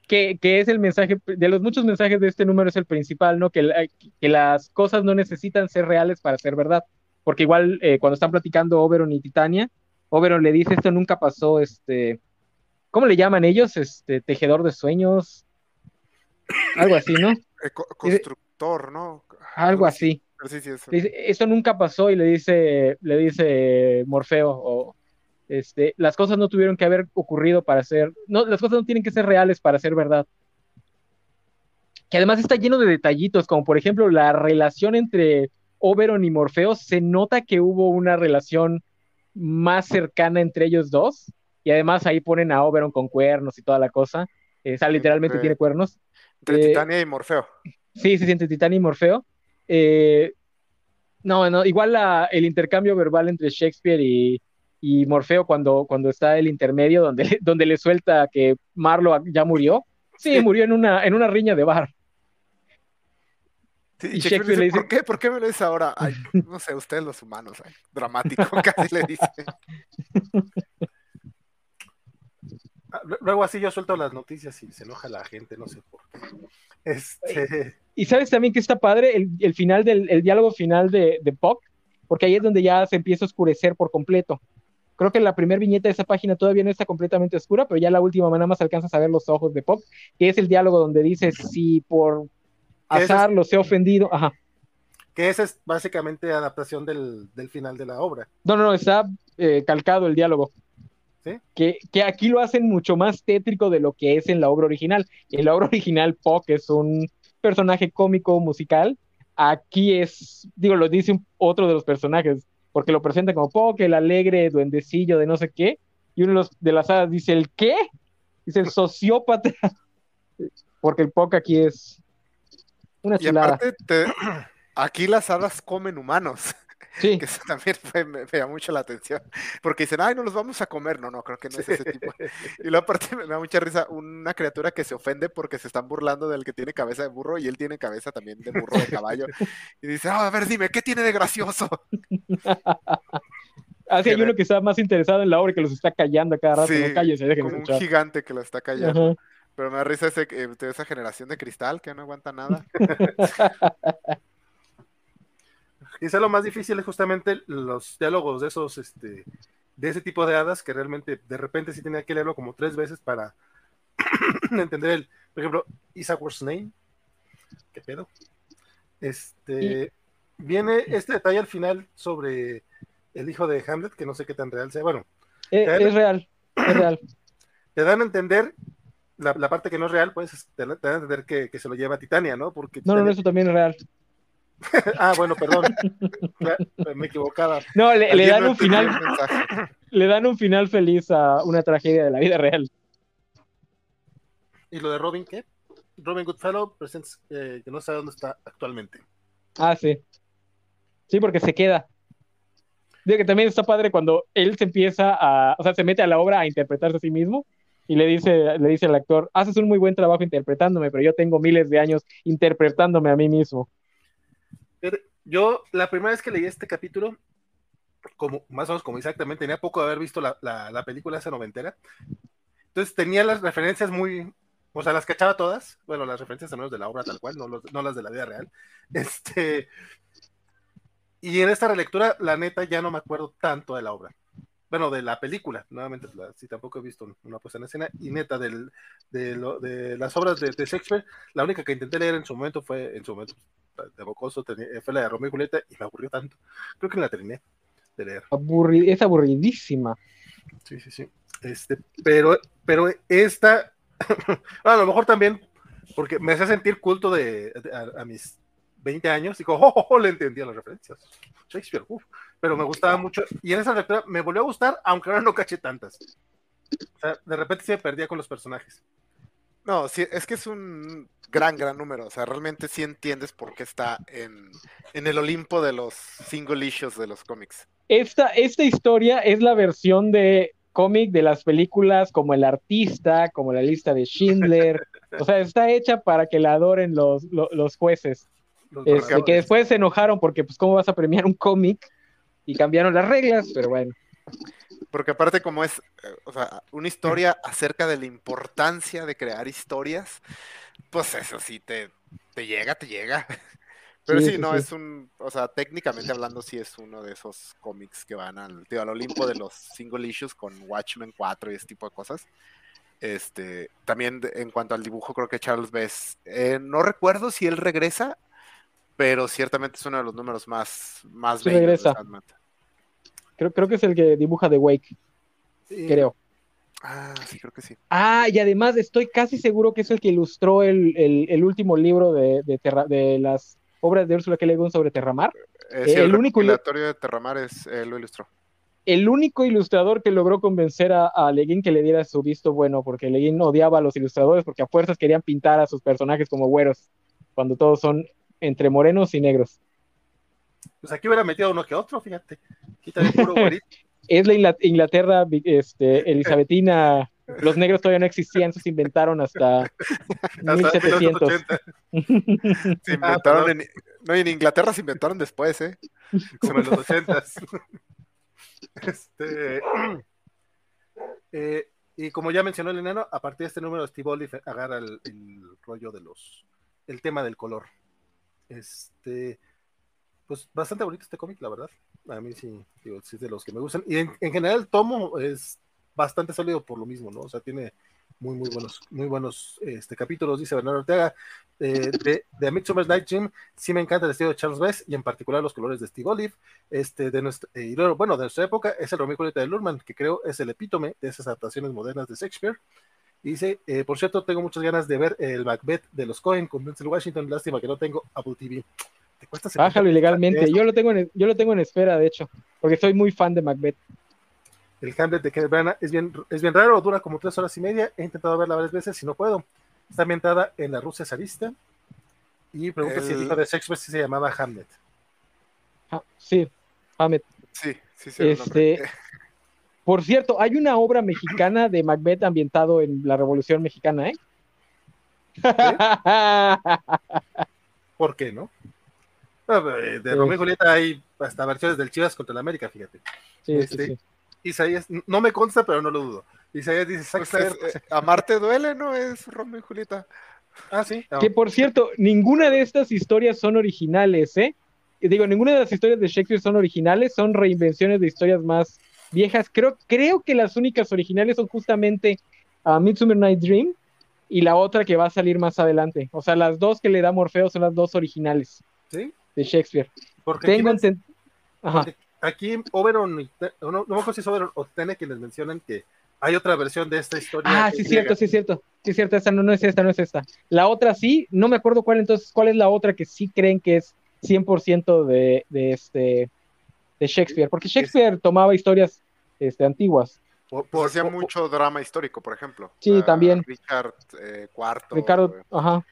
Que, que es el mensaje, de los muchos mensajes de este número es el principal, ¿no? Que, la- que las cosas no necesitan ser reales para ser verdad. Porque igual eh, cuando están platicando Oberon y Titania, Oberon le dice esto nunca pasó, este, ¿cómo le llaman ellos? Este, tejedor de sueños, algo así, ¿no? <laughs> Eh, co- constructor, ¿no? Algo así. Sí, sí, eso. Dice, nunca pasó y le dice, le dice Morfeo, o, este, las cosas no tuvieron que haber ocurrido para ser, no, las cosas no tienen que ser reales para ser verdad. Que además está lleno de detallitos, como por ejemplo la relación entre Oberon y Morfeo, se nota que hubo una relación más cercana entre ellos dos, y además ahí ponen a Oberon con cuernos y toda la cosa, eh, o sea, literalmente Entre- tiene cuernos. Entre eh, Titania y Morfeo. Sí, se siente Titania y Morfeo. Eh, no, no, igual la- el intercambio verbal entre Shakespeare y, y Morfeo cuando, cuando está el intermedio, donde, le- donde le suelta que Marlo ya murió. Sí, Sí. murió en una, en una riña de bar. Sí, y Shakespeare le dice, dice- ¿por qué? ¿Por qué me lo dices ahora? Ay, no sé, ustedes los humanos, ay, dramático, <laughs> casi le dice. <laughs> Ah, lu- Luego así yo suelto las noticias y se enoja la gente, no sé por qué. Este, Y sabes también que está padre el, el final del el diálogo final de, de Puck, porque ahí es donde ya se empieza a oscurecer por completo. Creo que la primera viñeta de esa página todavía no está completamente oscura, pero ya la última nada más alcanzas a ver los ojos de Puck, que es el diálogo donde dice si por azar los he ofendido. Ajá. que esa es básicamente adaptación del, del final de la obra. No, no, no, está eh, calcado el diálogo. ¿Sí? Que, que aquí lo hacen mucho más tétrico de lo que es en la obra original. En la obra original, Puck es un personaje cómico musical. Aquí es, digo, lo dice un- otro de los personajes, porque lo presenta como Puck, el alegre duendecillo de no sé qué. Y uno de, los, de las hadas dice, ¿el qué? Dice el sociópata. <laughs> Porque el Puck aquí es una Y chulada. aparte, te- <clears throat> aquí las hadas comen humanos, Sí, <laughs> que eso también fue- me, me llama mucho la atención, porque dicen, ay, no los vamos a comer, no, no, creo que no es ese tipo. Y luego aparte me da mucha risa una criatura que se ofende porque se están burlando del que tiene cabeza de burro y él tiene cabeza también de burro de caballo. Y dice, "Ah, a ver, dime, ¿qué tiene de gracioso? <laughs> así hay que- uno que está más interesado en la obra y que los está callando a cada rato. Sí, no Como un gigante que lo está callando. Ajá. Pero me da risa ese, eh, esa generación de cristal que no aguanta nada. <laughs> Quizá lo más difícil es justamente los diálogos de esos, este, de ese tipo de hadas que realmente de repente sí tenía que leerlo como tres veces para <clears throat> entender el, por ejemplo, Isaac's Name. ¿Qué pedo? Este, viene este detalle al final sobre el hijo de Hamlet, que no sé qué tan real sea. Bueno, Eh, es real, es real. <clears throat> te dan a entender la, la parte que no es real, pues te, te dan a entender que, que se lo lleva Titania, ¿no? Porque No, no, eso también es real. <laughs> Ah, bueno, perdón. <laughs> Ya, me equivocaba. No, le, dan no un final, <laughs> le dan un final feliz a una tragedia de la vida real. ¿Y lo de Robin qué? Robin Goodfellow presents, eh, que no sabe dónde está actualmente. Ah, sí. Sí, porque se queda. Digo que también está padre cuando él se empieza a, o sea, se mete a la obra a interpretarse a sí mismo y le dice, le dice al actor, haces un muy buen trabajo interpretándome, pero yo tengo miles de años interpretándome a mí mismo. Yo, la primera vez que leí este capítulo, como más o menos como exactamente, tenía poco de haber visto la, la, la película esa noventera. Entonces tenía las referencias muy, o sea, las cachaba todas. Bueno, las referencias al menos de la obra tal cual, no, no las de la vida real. <laughs> Este, y en esta relectura, la neta, ya no me acuerdo tanto de la obra. Bueno, de la película, nuevamente, la- sí, tampoco he visto una puesta en escena. Y neta, del, de, lo- de las obras de, de Shakespeare, la única que intenté leer en su momento fue, en su momento, de Bocoso, tenía- fue la de Romeo y Julieta y me aburrió tanto. Creo que la terminé de leer. Aburri- es aburridísima. Sí, sí, sí. Este, pero, pero esta, <laughs> a lo mejor también, porque me hace sentir culto de, de- a, a mis 20 años, dijo, oh, <laughs> oh, oh, le entendía las referencias. Shakespeare, uf, pero me gustaba mucho. Y en esa lectura me volvió a gustar, aunque ahora no caché tantas. O sea, de repente se perdía con los personajes. No, sí, es que es un gran, gran número. O sea, realmente sí entiendes por qué está en, en el Olimpo de los single issues de los cómics. Esta, esta historia es la versión de cómic de las películas como El Artista, como La Lista de Schindler. O sea, está hecha para que la adoren los, los, los jueces. Los Este, que después se enojaron porque, pues, ¿cómo vas a premiar un cómic? Y cambiaron las reglas, pero bueno. Porque aparte como es, eh, o sea, una historia acerca de la importancia de crear historias, pues eso sí te, te llega, te llega. <laughs> Pero Sí, no, sí. es un, o sea, técnicamente hablando sí es uno de esos cómics que van al, tío, al Olimpo de los single issues con Watchmen 4 y ese tipo de cosas. Este, también en cuanto al dibujo, creo que Charles Bess, eh, no recuerdo si él regresa, pero ciertamente es uno de los números más, más Sí bellos de. Sandman. Creo, creo que es el que dibuja The Wake, Sí. creo. Ah, sí, creo que sí. Ah, y además estoy casi seguro que es el que ilustró el, el- el último libro de, de, Terra- de las obras de Ursula K. Le Guin sobre Terramar. Eh, sí, El el, único de Terramar es, él lo ilustró. El único ilustrador que logró convencer a, a Le Guin que le diera su visto bueno, porque Le Guin odiaba a los ilustradores porque a fuerzas querían pintar a sus personajes como güeros, cuando todos son entre morenos y negros. Pues aquí hubiera metido uno que otro, fíjate. Aquí también puro güerito. <laughs> Es la Ingla- Inglaterra este, elisabetina. Los negros todavía no existían, se inventaron hasta <laughs> Hasta 1700. 1980, <laughs> Se Ah, inventaron perdón. en, no, en Inglaterra se inventaron después, ¿eh? como en los ochentas. Este, <clears throat> eh, y como ya mencionó el enano, a partir de este número Steve Olive agarra el, el rollo de los, el tema del color. Este, pues bastante bonito este cómic, la verdad. A mí sí, digo, sí es de los que me gustan. Y en, en general el tomo es bastante sólido por lo mismo, ¿no? O sea, tiene muy, muy buenos, muy buenos este, capítulos, dice Bernardo Ortega. Eh, de, de A Midsummer's Night Dream, sí me encanta el estilo de Charles Bess y en particular los colores de Steve Olive. Este, de nuestra, eh, bueno, de nuestra época es el Romeo Julieta de Lurman, que creo es el epítome de esas adaptaciones modernas de Shakespeare. Dice, eh, por cierto, tengo muchas ganas de ver el Macbeth de los Cohen con Denzel Washington. Lástima que no tengo Apple TV. ¿Te cuesta Bájalo ilegalmente. Yo lo tengo en, yo lo tengo en espera, de hecho, porque soy muy fan de Macbeth. El Hamlet de Kenneth Branagh es bien, es bien raro, dura como tres horas y media. He intentado verla varias veces y no puedo. Está ambientada en la Rusia zarista. Y pregunta si el hijo de Shakespeare se llamaba Hamlet. Ah, sí, Hammett. Sí, sí, sí. Este. <laughs> Por cierto, hay una obra mexicana de Macbeth ambientado en la Revolución Mexicana, ¿eh? ¿Por qué no? De Sí. Romeo y Julieta hay hasta versiones del Chivas contra el América, fíjate. Sí, Este, sí. Isaías, no me consta, pero no lo dudo. Isaías dice, Zack Pues es, eh, <laughs> Amarte duele, ¿no? Es Romeo y Julieta. ah, sí. no. Que por cierto, ninguna de estas historias son originales, ¿eh? Digo, ninguna de las historias de Shakespeare son originales, son reinvenciones de historias más viejas. Creo, creo que las únicas originales son justamente a Midsummer Night Dream y la otra que va a salir más adelante. O sea, las dos que le da Morfeo son las dos originales ¿Sí? de Shakespeare. Porque Tengo aquí, enten- Ajá. porque aquí Oberon, no, no me acuerdo si es Oberon o Tene quienes mencionan que hay otra versión de esta historia. Ah, que sí, es cierto, griega. sí, cierto. Sí, cierto, esta no, no es esta, no es esta. La otra sí, no me acuerdo cuál entonces, cuál es la otra que sí creen que es 100% de, de este de Shakespeare, porque Shakespeare tomaba historias este, antiguas. Por, por- hacía por- mucho drama histórico, por ejemplo. Sí, Ah, también. Richard eh, IV. Ricardo, eh, ajá,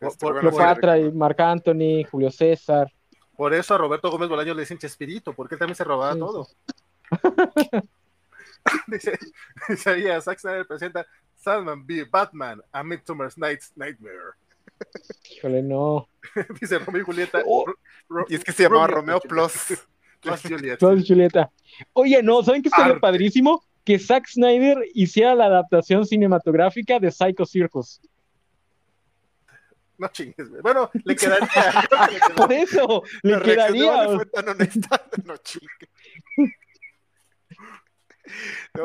este, por- Cleopatra y. Marc Anthony, Julio César. por eso a Roberto Gómez Bolaño le dicen Chespirito, porque él también se robaba Sí, todo. <laughs> dice, Isaías, Zack Snyder presenta Sandman v Batman, A Midsummer's Night's Nightmare. Híjole, no. <laughs> dice Romeo y Julieta. Oh. Ro- Ro- Y es que se llamaba Romeo Romeo Plus. <laughs> Plus Juliet. Plus Julieta. Oye, no, ¿saben qué sería Arte. padrísimo? Que Zack Snyder hiciera la adaptación cinematográfica de Psycho Circus. No chingues, güey. Bueno, le <laughs> quedaría. <laughs> que le quedaría. Por eso, <laughs> le quedaría. Vale fue tan honesta. No chingue.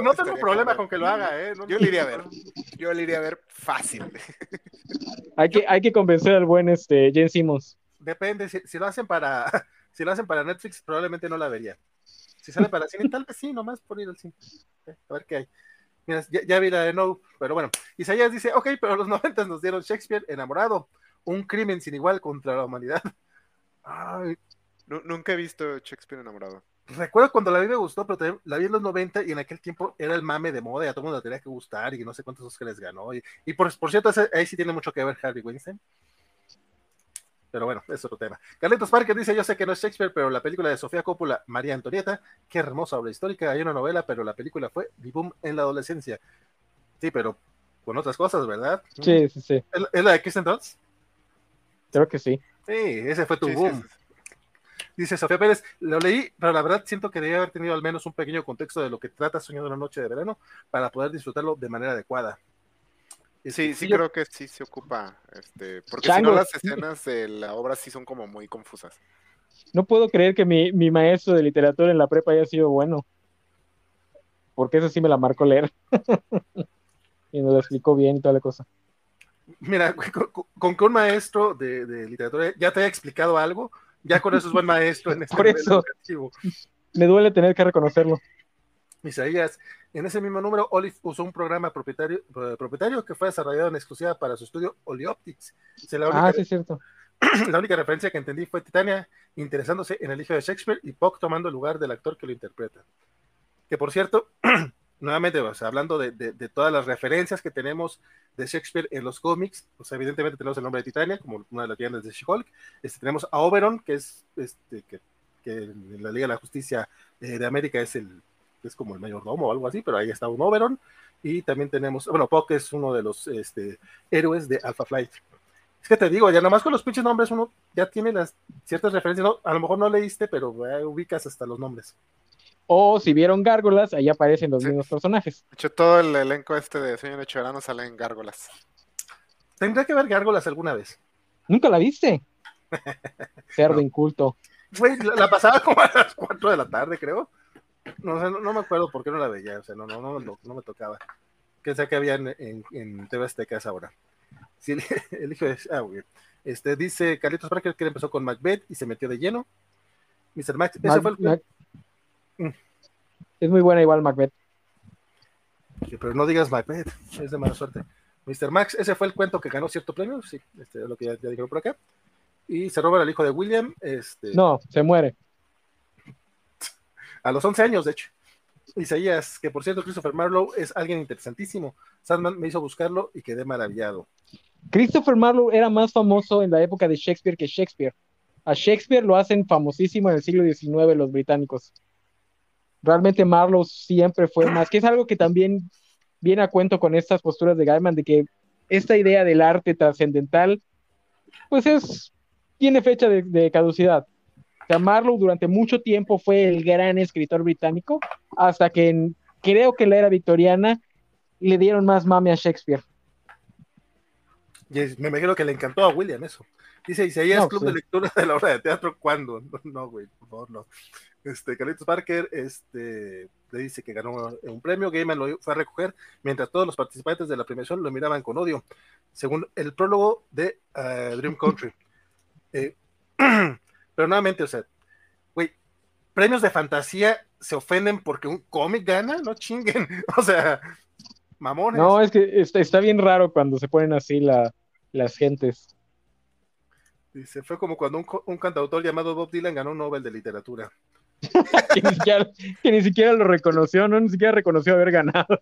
No tengo problema con que lo haga, ¿eh? No- Yo le iría a ver. Yo le iría a ver fácil. Hay que, hay que convencer al buen este, Jen Simmons. Depende, si, si lo hacen para si lo hacen para Netflix, probablemente no la vería. Si sale para cine, tal vez sí, nomás por ir al cine. Eh, A ver qué hay. Mira, ya, ya vi la de No, pero bueno. Isaías dice, ok, pero los <laughs> noventas nos dieron Shakespeare enamorado, un crimen sin igual contra la humanidad. <laughs> Ay, Nu- nunca he visto Shakespeare enamorado. recuerdo cuando la vi me gustó, pero también la vi en los 90 y en aquel tiempo era el mame de moda y a todo el mundo le tenía que gustar y no sé cuántos Oscars ganó. Y, y por, por cierto, ahí sí tiene mucho que ver Harvey Weinstein. Pero bueno, es otro tema. Carlitos Parker dice, yo sé que no es Shakespeare, pero la película de Sofía Coppola, María Antonieta, qué hermosa obra histórica. Hay una novela, pero la película fue Boom en la adolescencia. Sí, pero con otras cosas, ¿verdad? Sí, sí, sí. ¿Es, la de Kristen Dunst? Creo que sí. Sí, ese fue tu sí, boom. sí, sí. Dice Sofía Pérez, lo leí, pero la verdad siento que debía haber tenido al menos un pequeño contexto de lo que trata Soñando una noche de verano para poder disfrutarlo de manera adecuada. Sí, sí creo que sí se ocupa, este, porque si no las escenas de la obra sí son como muy confusas. No puedo creer que mi, mi maestro de literatura en la prepa haya sido bueno. Porque eso sí me la marcó leer. <laughs> y nos lo explicó bien y toda la cosa. Mira, con, con- que un maestro de, de literatura ya te haya explicado algo, ya con eso es buen maestro en este Por eso. Me duele tener que reconocerlo. Isaías, en ese mismo número, Olive usó un programa propietario, eh, propietario que fue desarrollado en exclusiva para su estudio Olioptics. Se la Ah, sí, es cierto. <clears throat> La única referencia que entendí fue Titania interesándose en el hijo de Shakespeare y Puck tomando el lugar del actor que lo interpreta. Que por cierto, <clears throat> nuevamente, o sea, hablando de, de- de todas las referencias que tenemos de Shakespeare en los cómics, pues evidentemente tenemos el nombre de Titania como una de las tiendas de She-Hulk. Este, tenemos a Oberon, que es este, que, que en la Liga de la Justicia eh, de América es el es como el mayordomo o algo así, pero ahí está un Oberon. Y también tenemos, bueno, Puck es uno de los este, héroes de Alpha Flight. Es que te digo, ya nomás con los pinches nombres uno ya tiene las ciertas referencias. ¿no? A lo mejor no leíste, pero eh, ubicas hasta los nombres. O si vieron Gárgolas, ahí aparecen los Sí. mismos personajes. De hecho, todo el elenco este de Sueño Noche de Verano sale en gárgolas. Tendría que ver Gárgolas alguna vez. ¿Nunca la viste? <laughs> Cerdo No. inculto. Güey, la, la pasaba como a las 4 de la tarde, creo. No, o sea, no, no me acuerdo por qué no la veía. O sea, no, no, no, no, no me tocaba. Pensé que había en, en, en TV Azteca esa hora. Sí, <laughs> el, hijo de. Ah, güey. Este, dice Carlitos Parker que él empezó con Macbeth y se metió de lleno. Mr. Max, ese Mac- fue el. Mac- Mm. Es muy buena igual Macbeth. Sí, pero no digas Macbeth, es de mala suerte. Mr. Max, ese fue el cuento que ganó cierto premio, sí, este, es lo que ya, ya dijeron por acá. Y se roba al hijo de William, este, No, se muere. A los 11 años, de hecho. Isaías, que por cierto, Christopher Marlowe es alguien interesantísimo. Sandman me hizo buscarlo y quedé maravillado. Christopher Marlowe era más famoso en la época de Shakespeare que Shakespeare. A Shakespeare lo hacen famosísimo en el siglo XIX los británicos. Realmente Marlowe siempre fue más, que es algo que también viene a cuento con estas posturas de Gaiman, de que esta idea del arte trascendental, pues es, tiene fecha de, de caducidad. O sea, Marlowe durante mucho tiempo fue el gran escritor británico, hasta que en- creo que en la era victoriana le dieron más mame a Shakespeare. Y es- me imagino que le encantó a William eso. Dice Isaías, No, club sí. de lectura de la obra de teatro, ¿cuándo? No, no, güey, por favor, no. Este, Carlitos Parker este, le dice que ganó un premio, Gaiman lo fue a recoger, mientras todos los participantes de la premiación lo miraban con odio, según el prólogo de eh, Dream Country. <laughs> Eh, <clears throat> pero nuevamente, o sea, güey, premios de fantasía se ofenden porque un cómic gana, no chinguen, <laughs> o sea, mamones. No, es que está, está bien raro cuando se ponen así la, las gentes. Dice, fue como cuando un, cantautor llamado Bob Dylan ganó un Nobel de literatura. <laughs> Que ni siquiera, que ni siquiera lo reconoció, no ni siquiera reconoció haber ganado.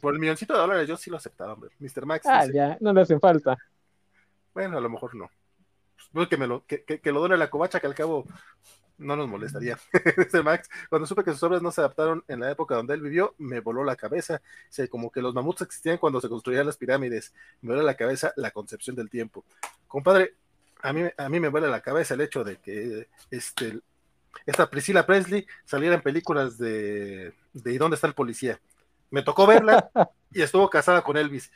Por el milloncito de dólares yo sí lo aceptaba, hombre. Mr. Max Ah, dice, ya, no le hacen falta. bueno, a lo mejor no. Pues, que, me lo, que, que- que lo done la covacha, que al cabo no nos molestaría. <laughs> Mr. Max, cuando supe que sus obras no se adaptaron en la época donde él vivió, me voló la cabeza. Dice, como que los mamuts existían cuando se construían las pirámides. Me vuela la cabeza la concepción del tiempo. Compadre, a mí, a mí me vuela la cabeza el hecho de que este, esta Priscilla Presley saliera en películas de, de ¿Y dónde está el policía? Me tocó verla <laughs> y estuvo casada con Elvis.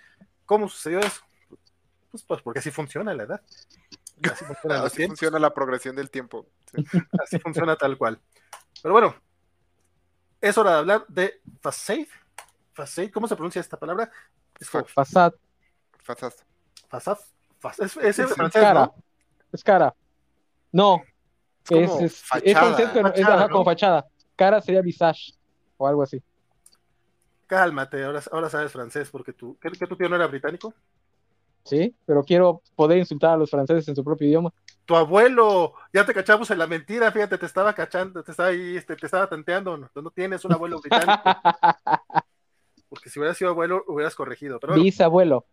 ¿Cómo sucedió eso? Pues, pues porque así funciona la edad. Así <laughs> funciona Así la progresión del tiempo. Sí. así funciona tal cual. Pero bueno, es hora de hablar de Facade. Facade, ¿cómo se pronuncia esta palabra? Es. Facade. Facade. Es, es Es francés, cara. ¿no? es cara. No, Es es, como es, es fachada. francés, pero es Fachada, ajá, ¿no? como fachada. Cara sería visage o algo así. Cálmate, ahora, ahora sabes francés, porque tú, ¿qué, qué tu tío no era británico? Sí, pero quiero poder insultar a los franceses en su propio idioma. Tu abuelo, ya te cachamos en la mentira, fíjate, te estaba cachando, te estaba ahí, este, te estaba tanteando, no, no tienes un abuelo británico. <laughs> Porque si hubieras sido abuelo, hubieras corregido. Pero bueno, Bisabuelo.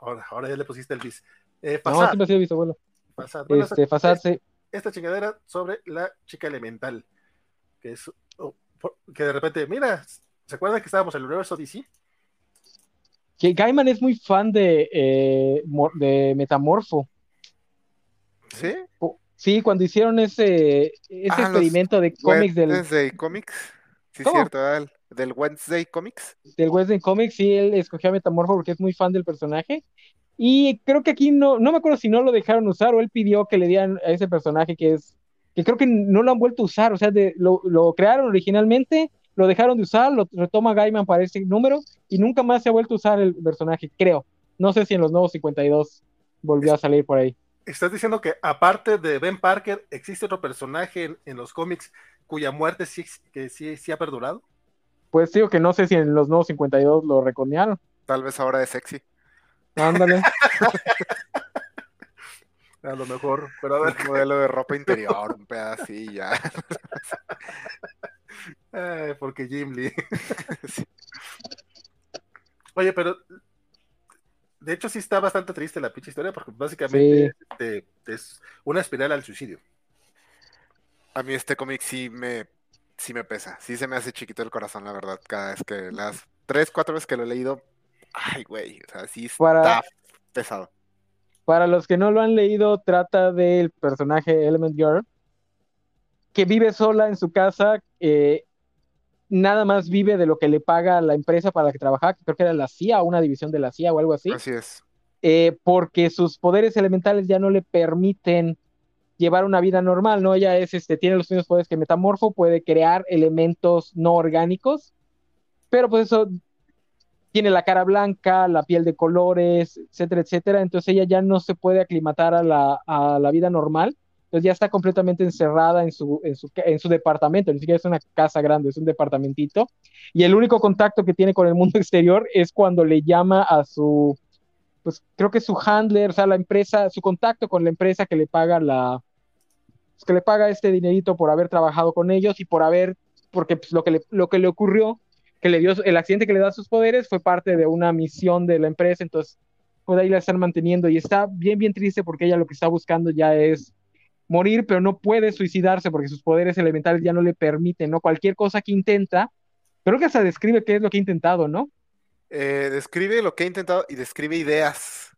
ahora, ahora ya le pusiste el bis. Eh, No, siempre ha sido bisabuelo. Fasad. Bueno, Este, esta- Fasad, sí. esta chingadera sobre la chica elemental, que es oh, que de repente, mira, ¿se acuerdan que estábamos en el universo DC? Que Gaiman es muy fan de, eh, de Metamorfo. ¿Sí? Sí, cuando hicieron ese, ese Ah, experimento de cómics del, Wednesday Comics. Sí, ¿Cómo? cierto, del, del Wednesday Comics. del Western Comics, sí, él escogió a Metamorfo porque es muy fan del personaje. Y creo que aquí no, no me acuerdo si no lo dejaron usar o él pidió que le dieran a ese personaje que es, que creo que no lo han vuelto a usar, o sea, de, lo, lo crearon originalmente, lo dejaron de usar, lo retoma Gaiman para ese número y nunca más se ha vuelto a usar el personaje, creo. No sé si en los nuevos 52 volvió a salir por ahí. Estás diciendo que aparte de Ben Parker, existe otro personaje en, en los cómics cuya muerte sí, que sí, sí ha perdurado. Pues digo que no sé si en los nuevos 52 lo reconearon. Tal vez ahora es sexy. Ándale. <laughs> A lo mejor, pero a ver, Un modelo de ropa interior, un <laughs> ya. eh, porque Jim Lee. <laughs> Sí. Oye, pero de hecho sí está bastante triste la pinche historia porque básicamente este, es una espiral al suicidio. A mí este cómic sí me, sí me pesa. Sí se me hace chiquito el corazón, la verdad. Cada vez que las tres, cuatro veces que lo he leído, ay, güey, o sea, sí está Para- pesado. Para los que no lo han leído, trata del personaje Element Girl, que vive sola en su casa, eh, nada más vive de lo que le paga la empresa para la que trabaja, que creo que era la CIA, una división de la CIA o algo así, Así es. eh, porque sus poderes elementales ya no le permiten llevar una vida normal, ¿no? Ella es, este, tiene los mismos poderes que Metamorfo, puede crear elementos no orgánicos, pero pues eso tiene la cara blanca, la piel de colores, etcétera, etcétera. Entonces ella ya no se puede aclimatar a la, a la vida normal. Entonces ya está completamente encerrada en su, en, su, en su departamento. Ni siquiera es una casa grande, es un departamentito. Y el único contacto que tiene con el mundo <laughs> exterior es cuando le llama a su, pues creo que su handler, o sea, la empresa, su contacto con la empresa que le paga la, pues, que le paga este dinerito por haber trabajado con ellos y por haber, porque pues, lo, que lo que le ocurrió que le dio el accidente que le da sus poderes fue parte de una misión de la empresa, entonces pues ahí la están manteniendo y está bien, bien triste porque ella lo que está buscando ya es morir, pero no puede suicidarse porque sus poderes elementales ya no le permiten, ¿no? Cualquier cosa que intenta, creo que hasta describe qué es lo que ha intentado, ¿no? Eh, describe lo que ha intentado y describe ideas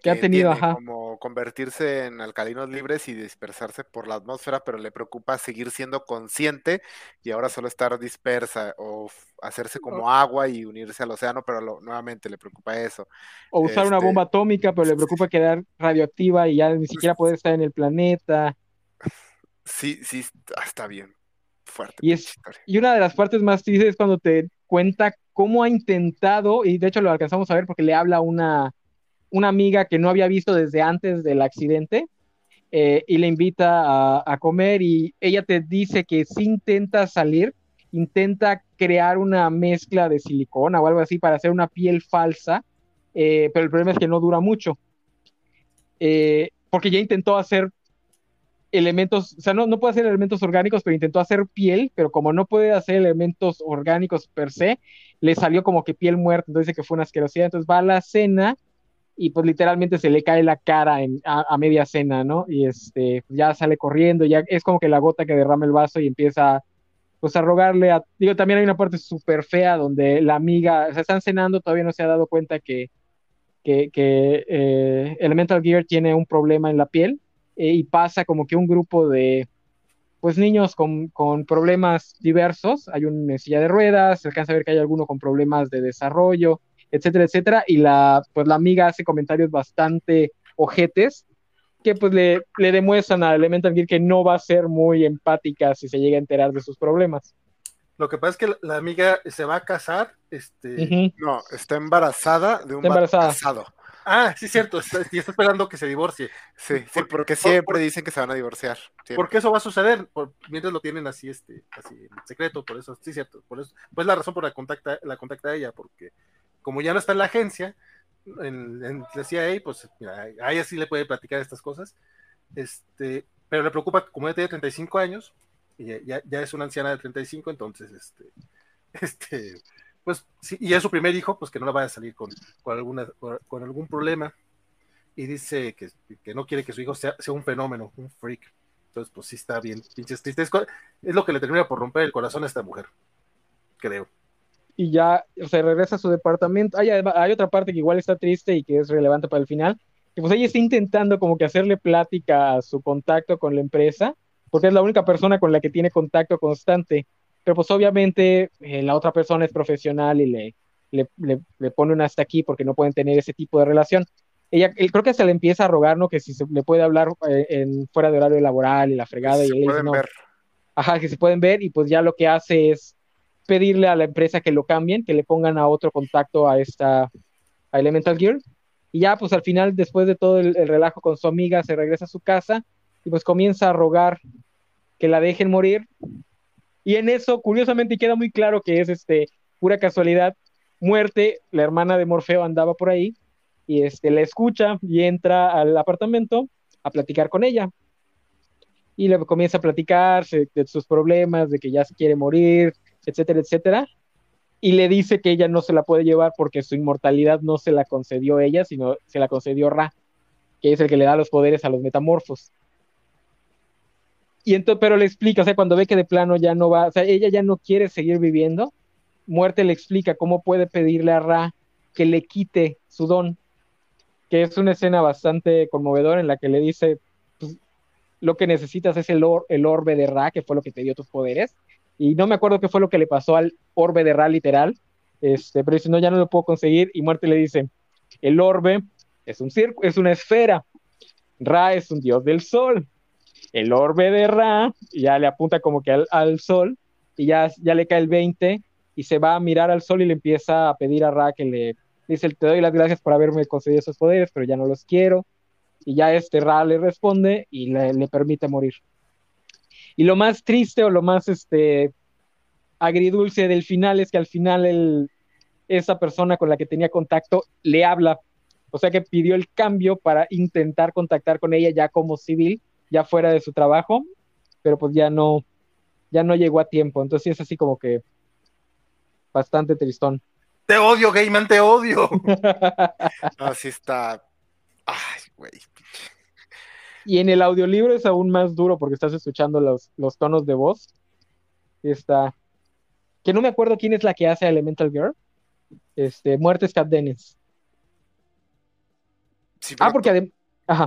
Que ha tenido, ajá. como convertirse en alcalinos libres y dispersarse por la atmósfera, pero le preocupa seguir siendo consciente y ahora solo estar dispersa o hacerse como agua y unirse al océano, pero lo- nuevamente le preocupa eso. O usar una Este- bomba atómica, pero le preocupa quedar radioactiva y ya ni siquiera poder estar en el planeta. Sí, sí, está bien fuerte. Y es-. Y una de las partes más tristes es cuando te cuenta cómo ha intentado, y de hecho lo alcanzamos a ver porque le habla una, una amiga que no había visto desde antes del accidente, eh, y le invita a, comer y ella te dice que si intenta salir, intenta crear una mezcla de silicona o algo así para hacer una piel falsa, eh, pero el problema es que no dura mucho, Eh, porque ya intentó hacer elementos, o sea, no, no puede hacer elementos orgánicos, pero intentó hacer piel, pero como no puede hacer elementos orgánicos per se, le salió como que piel muerta, entonces dice que fue una asquerosidad, entonces va a la cena y pues literalmente se le cae la cara en, a, media cena, ¿no? Y este, ya sale corriendo, ya es como que la gota que derrama el vaso y empieza pues a rogarle a, digo, también hay una parte súper fea donde la amiga, o sea, están cenando, todavía no se ha dado cuenta que, que, que eh, Elemental Gear tiene un problema en la piel eh, y pasa como que un grupo de, pues niños con, con problemas diversos, hay un en silla de ruedas, se alcanza a ver que hay alguno con problemas de desarrollo, etcétera, etcétera, y la, pues la amiga hace comentarios bastante ojetes que pues le, le demuestran a Elemental Gear que no va a ser muy empática si se llega a enterar de sus problemas. Lo que pasa es que la, amiga se va a casar, este. No, está embarazada de un embarazada. casado. ah, sí, cierto, está, y está esperando que se divorcie. Sí, sí, Por- porque por- siempre por- dicen que se van a divorciar. siempre. Porque eso va a suceder, por- mientras lo tienen así, este, así en secreto, por eso, sí, cierto, por eso, pues la razón por la contacta, la contacta a ella, porque como ya no está en la agencia, en, la CIA, pues mira, a ella sí le puede platicar estas cosas, este, pero le preocupa, como ella tiene 35 años, y ya, es una anciana de 35, entonces, este, <laughs> este, pues, y es su primer hijo, pues que no la vaya a salir con, con, alguna, con algún problema, y dice que, que, no quiere que su hijo sea, sea un fenómeno, un freak. Entonces, pues sí está bien, pinches tristes. Es lo que le termina por romper el corazón a esta mujer, creo y ya se regresa a su departamento. Hay, hay otra parte que igual está triste y que es relevante para el final, que pues ella está intentando como que hacerle plática a su contacto con la empresa, porque es la única persona con la que tiene contacto constante, pero pues obviamente eh, la otra persona es profesional y le, le, le, pone un hasta aquí porque no pueden tener ese tipo de relación. Ella, él, creo que se le empieza a rogar, ¿no? Que si se le puede hablar eh, en, fuera de horario laboral y la fregada. y él dice, no. Ajá, que se pueden ver y pues ya lo que hace es pedirle a la empresa que lo cambien, que le pongan a otro contacto a esta a Elemental Gear. Y ya, pues al final, después de todo el, relajo con su amiga, se regresa a su casa y pues comienza a rogar que la dejen morir. Y en eso, curiosamente, queda muy claro que es este pura casualidad. Muerte, la hermana de Morfeo andaba por ahí y este, la escucha y entra al apartamento a platicar con ella. Y le comienza a platicar de sus problemas, de que ya se quiere morir, etcétera, etcétera, y le dice que ella no se la puede llevar porque su inmortalidad no se la concedió ella, sino se la concedió Ra, que es el que le da los poderes a los metamorfos. Y entonces, pero le explica, o sea, cuando ve que de plano ya no va, o sea, ella ya no quiere seguir viviendo, Muerte le explica cómo puede pedirle a Ra que le quite su don, que es una escena bastante conmovedora en la que le dice, pues, lo que necesitas es el, el orbe de Ra, que fue lo que te dio tus poderes, y no me acuerdo qué fue lo que le pasó al orbe de Ra literal, este, pero dice, no, ya no lo puedo conseguir, y Muerte le dice, el orbe es un circo, es una esfera, Ra es un dios del sol, el orbe de Ra, ya le apunta como que al, sol, y ya, ya le cae el 20, y se va a mirar al sol y le empieza a pedir a Ra que le dice, te doy las gracias por haberme concedido esos poderes, pero ya no los quiero, y ya este Ra le responde y le permite morir. Y lo más triste o lo más este, agridulce del final es que al final el, esa persona con la que tenía contacto le habla. O sea que pidió el cambio para intentar contactar con ella ya como civil, ya fuera de su trabajo, pero pues ya no, ya no llegó a tiempo. Entonces es así como que bastante tristón. Te odio, Gayman, te odio. <laughs> Así está. Ay, güey. Y en el audiolibro es aún más duro porque estás escuchando los, los tonos de voz. Está. Que no me acuerdo quién es la que hace Elemental Girl. Este, Muertes Cat Dennis. ah, porque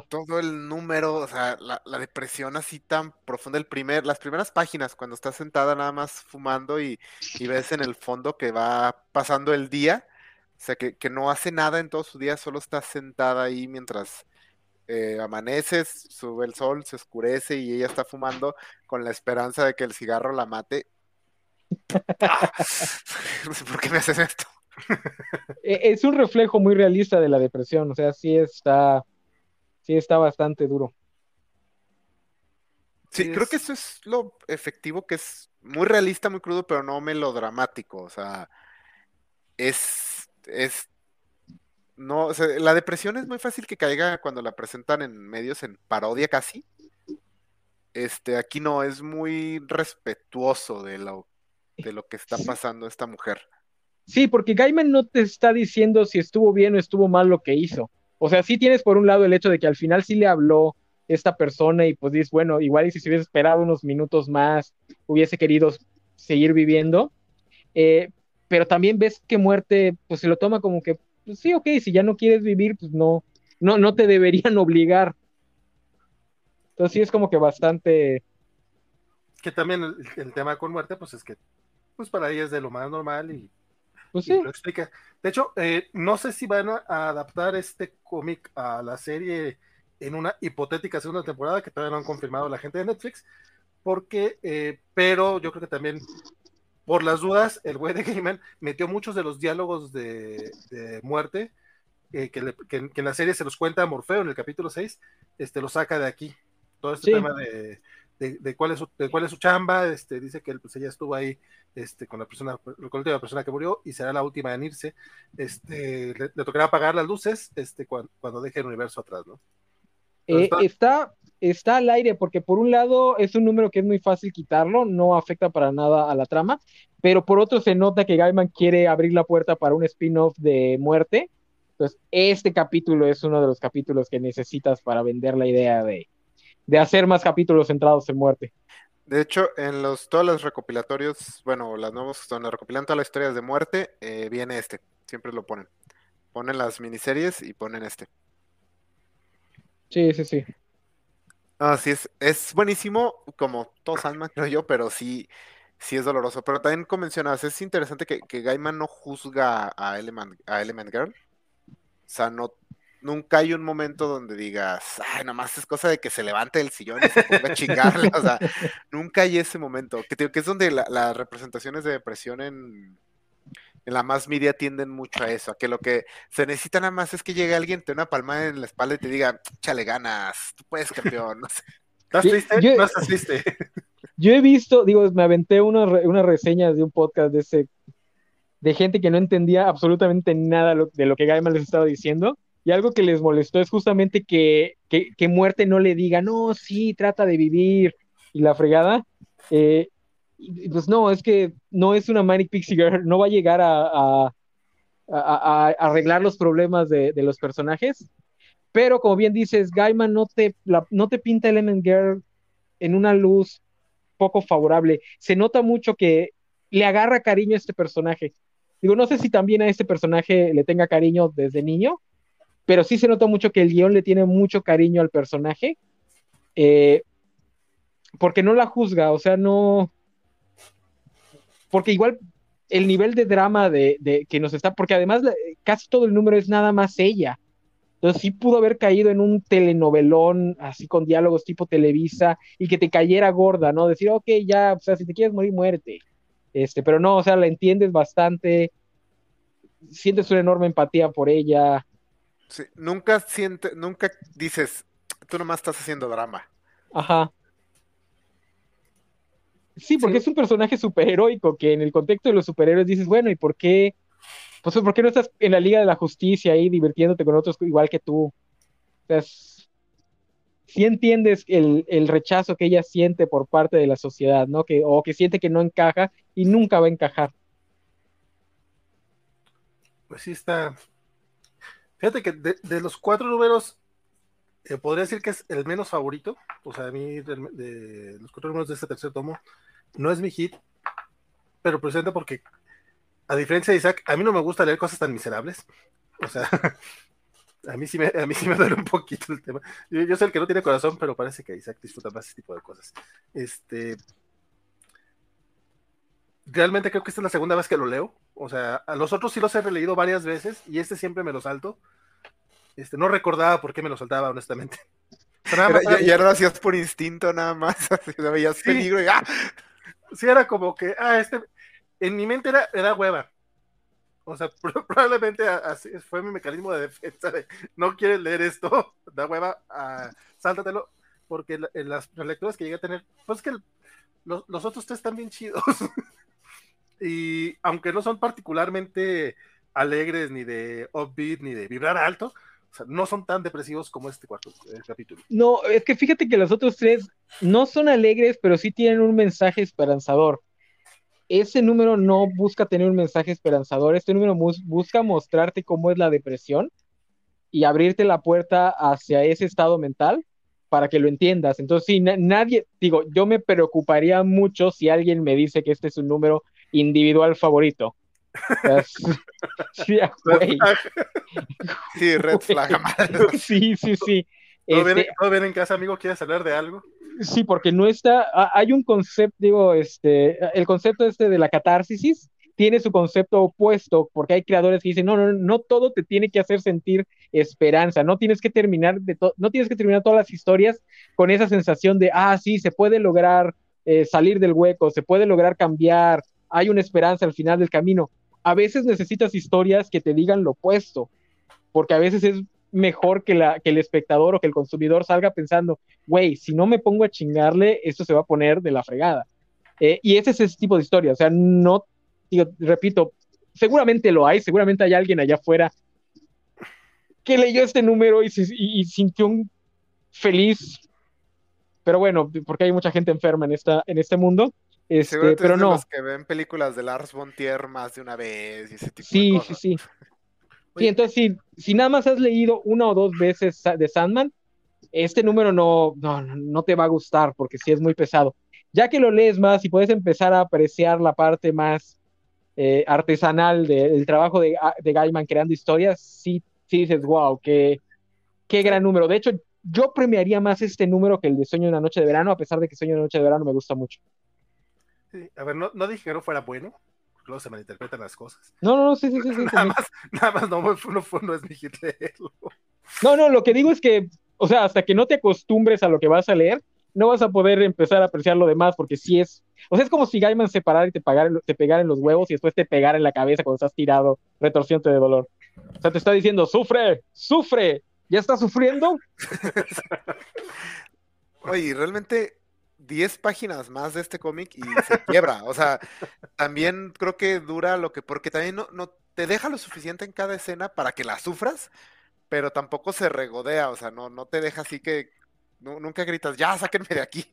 todo el número, o sea, la, depresión así tan profunda, el primer, las primeras páginas, cuando estás sentada nada más fumando y, y ves en el fondo que va pasando el día, o sea, que, que, no hace nada en todo su día, solo está sentada ahí mientras eh, amaneces, sube el sol, se oscurece y ella está fumando con la esperanza de que el cigarro la mate. no <laughs> sé <laughs> por qué me haces esto. E, es un reflejo muy realista de la depresión, o sea, sí está, sí está bastante duro. Sí, creo que eso es lo efectivo, que es muy realista, muy crudo, pero no melodramático. O sea, es, es no, la depresión es muy fácil que caiga cuando la presentan en medios en parodia casi. Este, aquí no, es muy respetuoso de lo, de lo que está pasando esta mujer. Sí, porque Gaiman no te está diciendo si estuvo bien o estuvo mal lo que hizo. O sea, sí tienes por un lado el hecho de que al final sí le habló esta persona y pues dices, bueno, igual y si se hubiese esperado unos minutos más, hubiese querido seguir viviendo. Eh, pero también ves que muerte, pues se lo toma como que pues sí, ok, si ya no quieres vivir, pues no, no, no te deberían <laughs> obligar. Entonces sí es como que bastante... Que también el, tema con muerte, pues es que, pues para ella es de lo más normal y, pues sí. lo explica. De hecho, eh, no sé si van a adaptar este cómic a la serie en una hipotética segunda temporada que todavía no han confirmado la gente de Netflix, porque, eh, pero yo creo que también por las dudas, el güey de Gaiman metió muchos de los diálogos de, muerte eh, que, en la serie se los cuenta a Morfeo en el capítulo 6, este, lo saca de aquí. Todo este tema de, de, cuál es su, de cuál es su chamba, este, dice que él, pues ella estuvo ahí este, con la persona, con la última persona que murió y será la última en irse, este, le, tocará apagar las luces este, cuando, deje el universo atrás, ¿no? Eh, está, está al aire porque por un lado es un número que es muy fácil quitarlo, no afecta para nada a la trama, pero por otro se nota que Gaiman quiere abrir la puerta para un spin-off de muerte. Entonces, este capítulo es uno de los capítulos que necesitas para vender la idea de, de hacer más capítulos centrados en muerte. De hecho, en los todos los recopilatorios, bueno, las nuevos son recopilan todas las historias de muerte, eh, viene este, siempre lo ponen. Ponen las miniseries y ponen este. Sí, sí, sí. Ah, sí, es, es buenísimo, como todos Sandman, <laughs> creo yo, pero sí, sí es doloroso. Pero también como mencionas, es interesante que, que Gaiman no juzga a Element, a Element Girl. O sea, no, nunca hay un momento donde digas, ay, nomás es cosa de que se levante el sillón y se ponga a chingarle. O sea, <laughs> nunca hay ese momento. Que, que es donde las representaciones de depresión en, en la más media tienden mucho a eso, a que lo que se necesita nada más es que llegue alguien, te una palmada en la espalda y te diga, chale ganas, tú puedes, campeón. No sé. ¿Estás triste? Yo, no estás triste. <laughs> Yo he visto, digo, me aventé unas una reseñas de un podcast de ese de gente que no entendía absolutamente nada de lo que Gaiman les estaba diciendo y algo que les molestó es justamente que, que, muerte no le diga, no, sí, trata de vivir y la fregada. Eh, pues no, es que no es una Manic Pixie Girl, no va a llegar a, arreglar los problemas de, los personajes. Pero como bien dices, Gaiman no te, no te pinta Element Girl en una luz poco favorable. Se nota mucho que le agarra cariño a este personaje. Digo, no sé si también a este personaje le tenga cariño desde niño, pero sí se nota mucho que el guion le tiene mucho cariño al personaje, eh, porque no la juzga, o sea, no, porque igual el nivel de drama de, que nos está, porque además casi todo el número es nada más ella. Entonces sí pudo haber caído en un telenovelón así con diálogos tipo Televisa y que te cayera gorda, ¿no? Decir, ok, ya, o sea, si te quieres morir, muerte. Este, pero no, o sea, la entiendes bastante, sientes una enorme empatía por ella, nunca siente, nunca dices, tú nomás estás haciendo drama. Ajá. Sí, porque es un personaje superheroico que en el contexto de los superhéroes dices, bueno, ¿y por qué? Pues, ¿por qué no estás en la Liga de la Justicia ahí divirtiéndote con otros igual que tú? O sea, sí entiendes el, el, rechazo que ella siente por parte de la sociedad, ¿no? Que, o que siente que no encaja y nunca va a encajar. Pues sí está, Fíjate que de, los cuatro números, eh, podría decir que es el menos favorito. O sea, a mí, de, los cuatro números de este tercer tomo, no es mi hit, pero presente porque, a diferencia de Isaac, a mí no me gusta leer cosas tan miserables. O sea, <laughs> a mí sí me, a mí sí me <laughs> duele un poquito el tema. Yo, yo, sé el que no tiene corazón, pero parece que Isaac disfruta más ese tipo de cosas. Este. Realmente creo que esta es la segunda vez que lo leo. O sea, a los otros sí los he releído varias veces y este siempre me lo salto. Este, no recordaba por qué me lo saltaba, honestamente. ya, lo hacías por instinto nada más. <laughs> veías peligro y ¡ah! Sí, era como que, ah, este. En mi mente era, era hueva. O sea, <laughs> probablemente así fue mi mecanismo de defensa de no quieres leer esto, <laughs> da hueva, ah, sáltatelo, porque en las lecturas que llegué a tener, pues que los, los, otros tres están bien chidos. <laughs> y aunque no son particularmente alegres, ni de upbeat, ni de vibrar alto, no son tan depresivos como este cuarto capítulo. No, es que fíjate que los otros tres no son alegres, pero sí tienen un mensaje esperanzador. Ese número no busca tener un mensaje esperanzador, este número busca mostrarte cómo es la depresión y abrirte la puerta hacia ese estado mental para que lo entiendas. Entonces, sí, nadie, digo, yo me preocuparía mucho si alguien me dice que este es un número individual favorito. Sí, <laughs> sí, red flag. Sí, sí, sí. ¿Todo, este, bien, en casa, amigo? ¿Quieres hablar de algo? Sí, porque no está, hay un concepto, digo, este, el concepto este de la catarsis tiene su concepto opuesto, porque hay creadores que dicen, no, no, no todo te tiene que hacer sentir esperanza, no tienes que terminar de no tienes que terminar todas las historias con esa sensación de, ah, sí, se puede lograr eh, salir del hueco, se puede lograr cambiar, hay una esperanza al final del camino. A veces necesitas historias que te digan lo opuesto, porque a veces es mejor que, el espectador o que el consumidor salga pensando, güey, si no me pongo a chingarle, esto se va a poner de la fregada. Eh, y ese es ese tipo de historia, o sea, no, digo, repito, seguramente lo hay, seguramente hay alguien allá afuera que leyó este número y, y sintió un feliz, pero bueno, porque hay mucha gente enferma en, esta, en este mundo. Este, pero no. Los que ven películas de Lars von Trier más de una vez y ese tipo sí, de cosas. Sí, sí, sí. entonces si, si nada más has leído una o dos veces de Sandman, este número no, no, no te va a gustar porque sí es muy pesado. Ya que lo lees más y puedes empezar a apreciar la parte más eh, artesanal del trabajo de, de Gaiman creando historias, sí, sí dices, wow, qué, qué gran número. De hecho, yo premiaría más este número que el de Sueño de una noche de verano, a pesar de que Sueño de una noche de verano me gusta mucho. A ver, no, no dije que no fuera bueno, luego se malinterpretan las cosas. No, no, no, sí, sí, sí. <laughs> nada, Más, nada más no, no, no es mi hit leerlo. No, no, lo que digo es que, o sea, hasta que no te acostumbres a lo que vas a leer, no vas a poder empezar a apreciar lo demás, porque si es, o sea, es como si Gaiman se parara y te, pegara, te pegara en los huevos y después te pegara en la cabeza cuando estás tirado, retorciente de dolor. O sea, te está diciendo, sufre, sufre, ¿ya estás sufriendo? <laughs> Oye, realmente 10 páginas más de este cómic y se quiebra. O sea, también creo que dura lo que, porque también no, no te deja lo suficiente en cada escena para que la sufras, pero tampoco se regodea, o sea, no, no te deja así que nunca gritas, ya, sáquenme de aquí.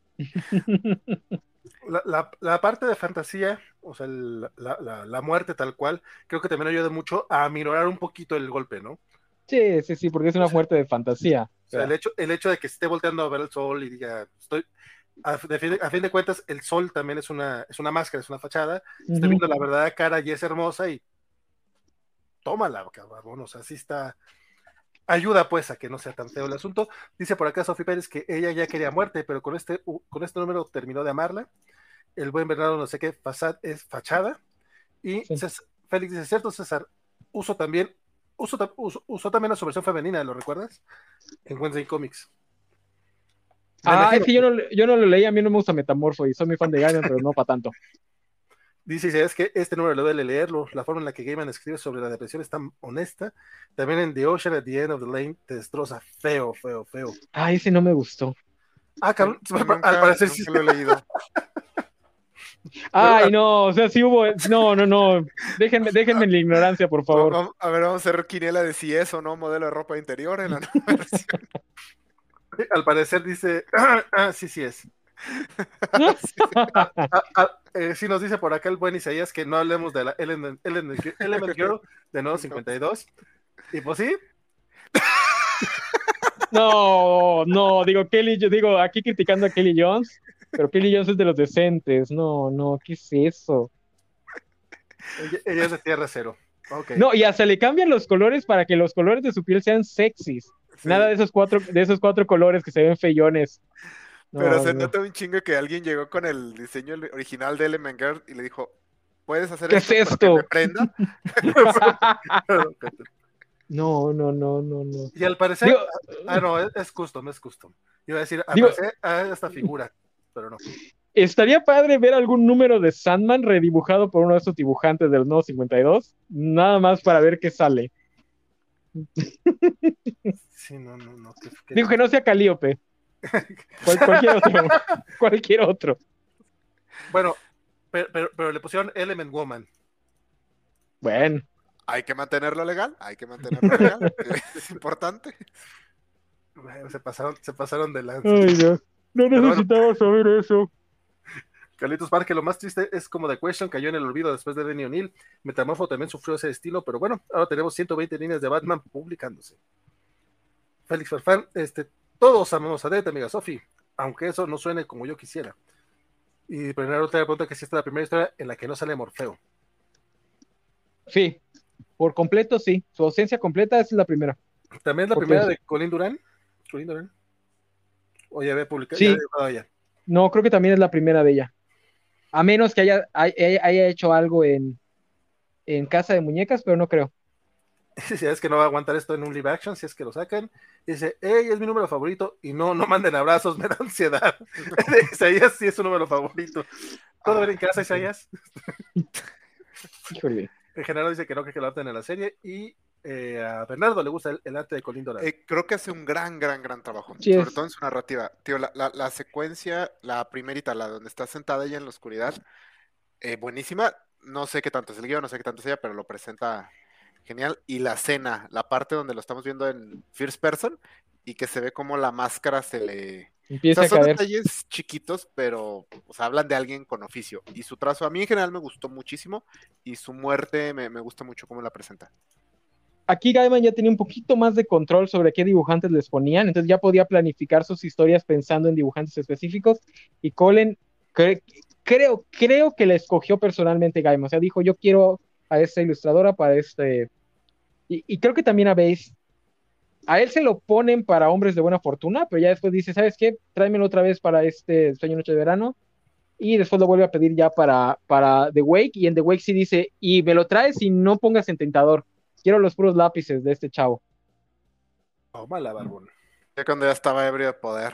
La, la, parte de fantasía, o sea, la, la, muerte tal cual, creo que también ayuda mucho a minorar un poquito el golpe, ¿no? Sí, sí, sí, porque es una muerte de fantasía. O sea, el, hecho, el hecho de que esté volteando a ver el sol y diga, estoy, a, fin, de cuentas, el sol también es una, es una máscara, es una fachada. Estoy viendo la verdadera cara y es hermosa y tómala, cabrón. O sea, así está. Ayuda pues a que no sea tan feo el asunto. Dice por acá Sofía Pérez que ella ya quería muerte, pero con este, con este número terminó de amarla. El buen Bernardo no sé qué, fasad es fachada. Y Félix dice, cierto César, uso también, uso, uso, también la su versión femenina, ¿lo recuerdas? En Wednesday Comics. Ah, es que yo no, yo no lo leí, a mí no me gusta Metamorfo y soy muy fan de Gaiman, pero no para tanto. <laughs> Dice, es que este número le duele leerlo, la forma en la que Gaiman escribe sobre la depresión es tan honesta. También en The Ocean at the End of the Lane te destroza feo, feo, feo. Ah, ese no me gustó. Ah, cabrón, <laughs> al parecer sí lo he leído. <laughs> Ay, no, o sea, sí hubo. No, no, no. Déjenme, déjenme en la ignorancia, por favor. A ver, vamos a hacer quinela de si es o no modelo de ropa interior en la nueva versión. <laughs> Al parecer dice, <clears throat> ah, sí, sí es. <laughs> sí, eh, nos dice por acá el buen Isaías que no hablemos de la Element, Girl de nuevo 52. Y pues sí. <laughs> No, no, digo Kelly, yo digo aquí criticando a Kelly Jones, pero Kelly Jones es de los decentes. No, no, ¿qué es eso? Ella, es de tierra cero. No, y hasta le cambian los colores para que los colores de su piel sean sexys. Nada de esos cuatro, de esos cuatro colores que se ven feyones. Pero se nota un chingo que alguien llegó con el diseño original de Element Girl y le dijo, ¿puedes hacer ¿Qué esto es esto? me prenda? <laughs> no, no, no, no, no. Y al parecer, ah, no, es, custom, es custom. Iba a decir, al parecer, ah, esta figura, pero no. Estaría padre ver algún número de Sandman redibujado por uno de esos dibujantes del nuevo 52, nada más para ver qué sale. Sí, no, no, no. Digo que no sea Calíope. <laughs> cualquier otro. <laughs> cualquier otro. Bueno, pero, pero, le pusieron Element Woman. Bueno. Hay que mantenerlo legal, hay que mantenerlo legal. <laughs> es importante. se pasaron, se pasaron de lanza. no. no necesitaba saber eso. Carlitos Parque, lo más triste es como The Question cayó en el olvido después de Denny O'Neill. Metamorfo también sufrió ese estilo, pero bueno, ahora tenemos 120 líneas de Batman publicándose. Félix Farfán, este, todos amamos a Dead, amiga Sofi, aunque eso no suene como yo quisiera. Y primero otra pregunta que si esta es la primera historia en la que no sale Morfeo. Sí, por completo sí. Su ausencia completa es la primera. ¿También es la primera de Colin Durán? ¿Colin Durán? ¿O ya había publicado? Sí. No, creo que también es la primera de ella. A menos que haya, haya hecho algo en, en Casa de Muñecas, pero no creo. <laughs> Si es que no va a aguantar esto en un live action, si es que lo sacan. Dice, hey, es mi número favorito. Y no, no manden abrazos, <laughs> me da ansiedad. <laughs> Isaías sí es su número favorito. ¿Todo bien en casa, Isaías? Híjole. En general dice que no, que lo adapten en la serie. Y eh, a Bernardo le gusta el, arte de Colín Dorado. Eh, creo que hace un gran, gran, gran trabajo. sobre todo en su narrativa. Tío, la, la, secuencia, la primerita, la donde está sentada ella en la oscuridad, eh, buenísima. No sé qué tanto es el guion, no sé qué tanto es ella, pero lo presenta genial. Y la cena, la parte donde lo estamos viendo en First Person y que se ve como la máscara se le Empieza son detalles chiquitos, pero hablan de alguien con oficio. Y su trazo a mí en general me gustó muchísimo y su muerte me, gusta mucho cómo la presenta. Aquí Gaiman ya tenía un poquito más de control sobre qué dibujantes les ponían, entonces ya podía planificar sus historias pensando en dibujantes específicos. Y Colin, creo, creo que la escogió personalmente Gaiman. O sea, dijo, yo quiero a esta ilustradora para este... Y, y creo que también a Base a él se lo ponen para hombres de buena fortuna, pero ya después dice, ¿sabes qué? Tráemelo otra vez para este sueño noche de verano. Y después lo vuelve a pedir ya para, para The Wake. Y en The Wake sí dice, y me lo traes y no pongas en tentador. Quiero los puros lápices de este chavo. Oh, mala barbón. Ya cuando ya estaba ebrio de poder.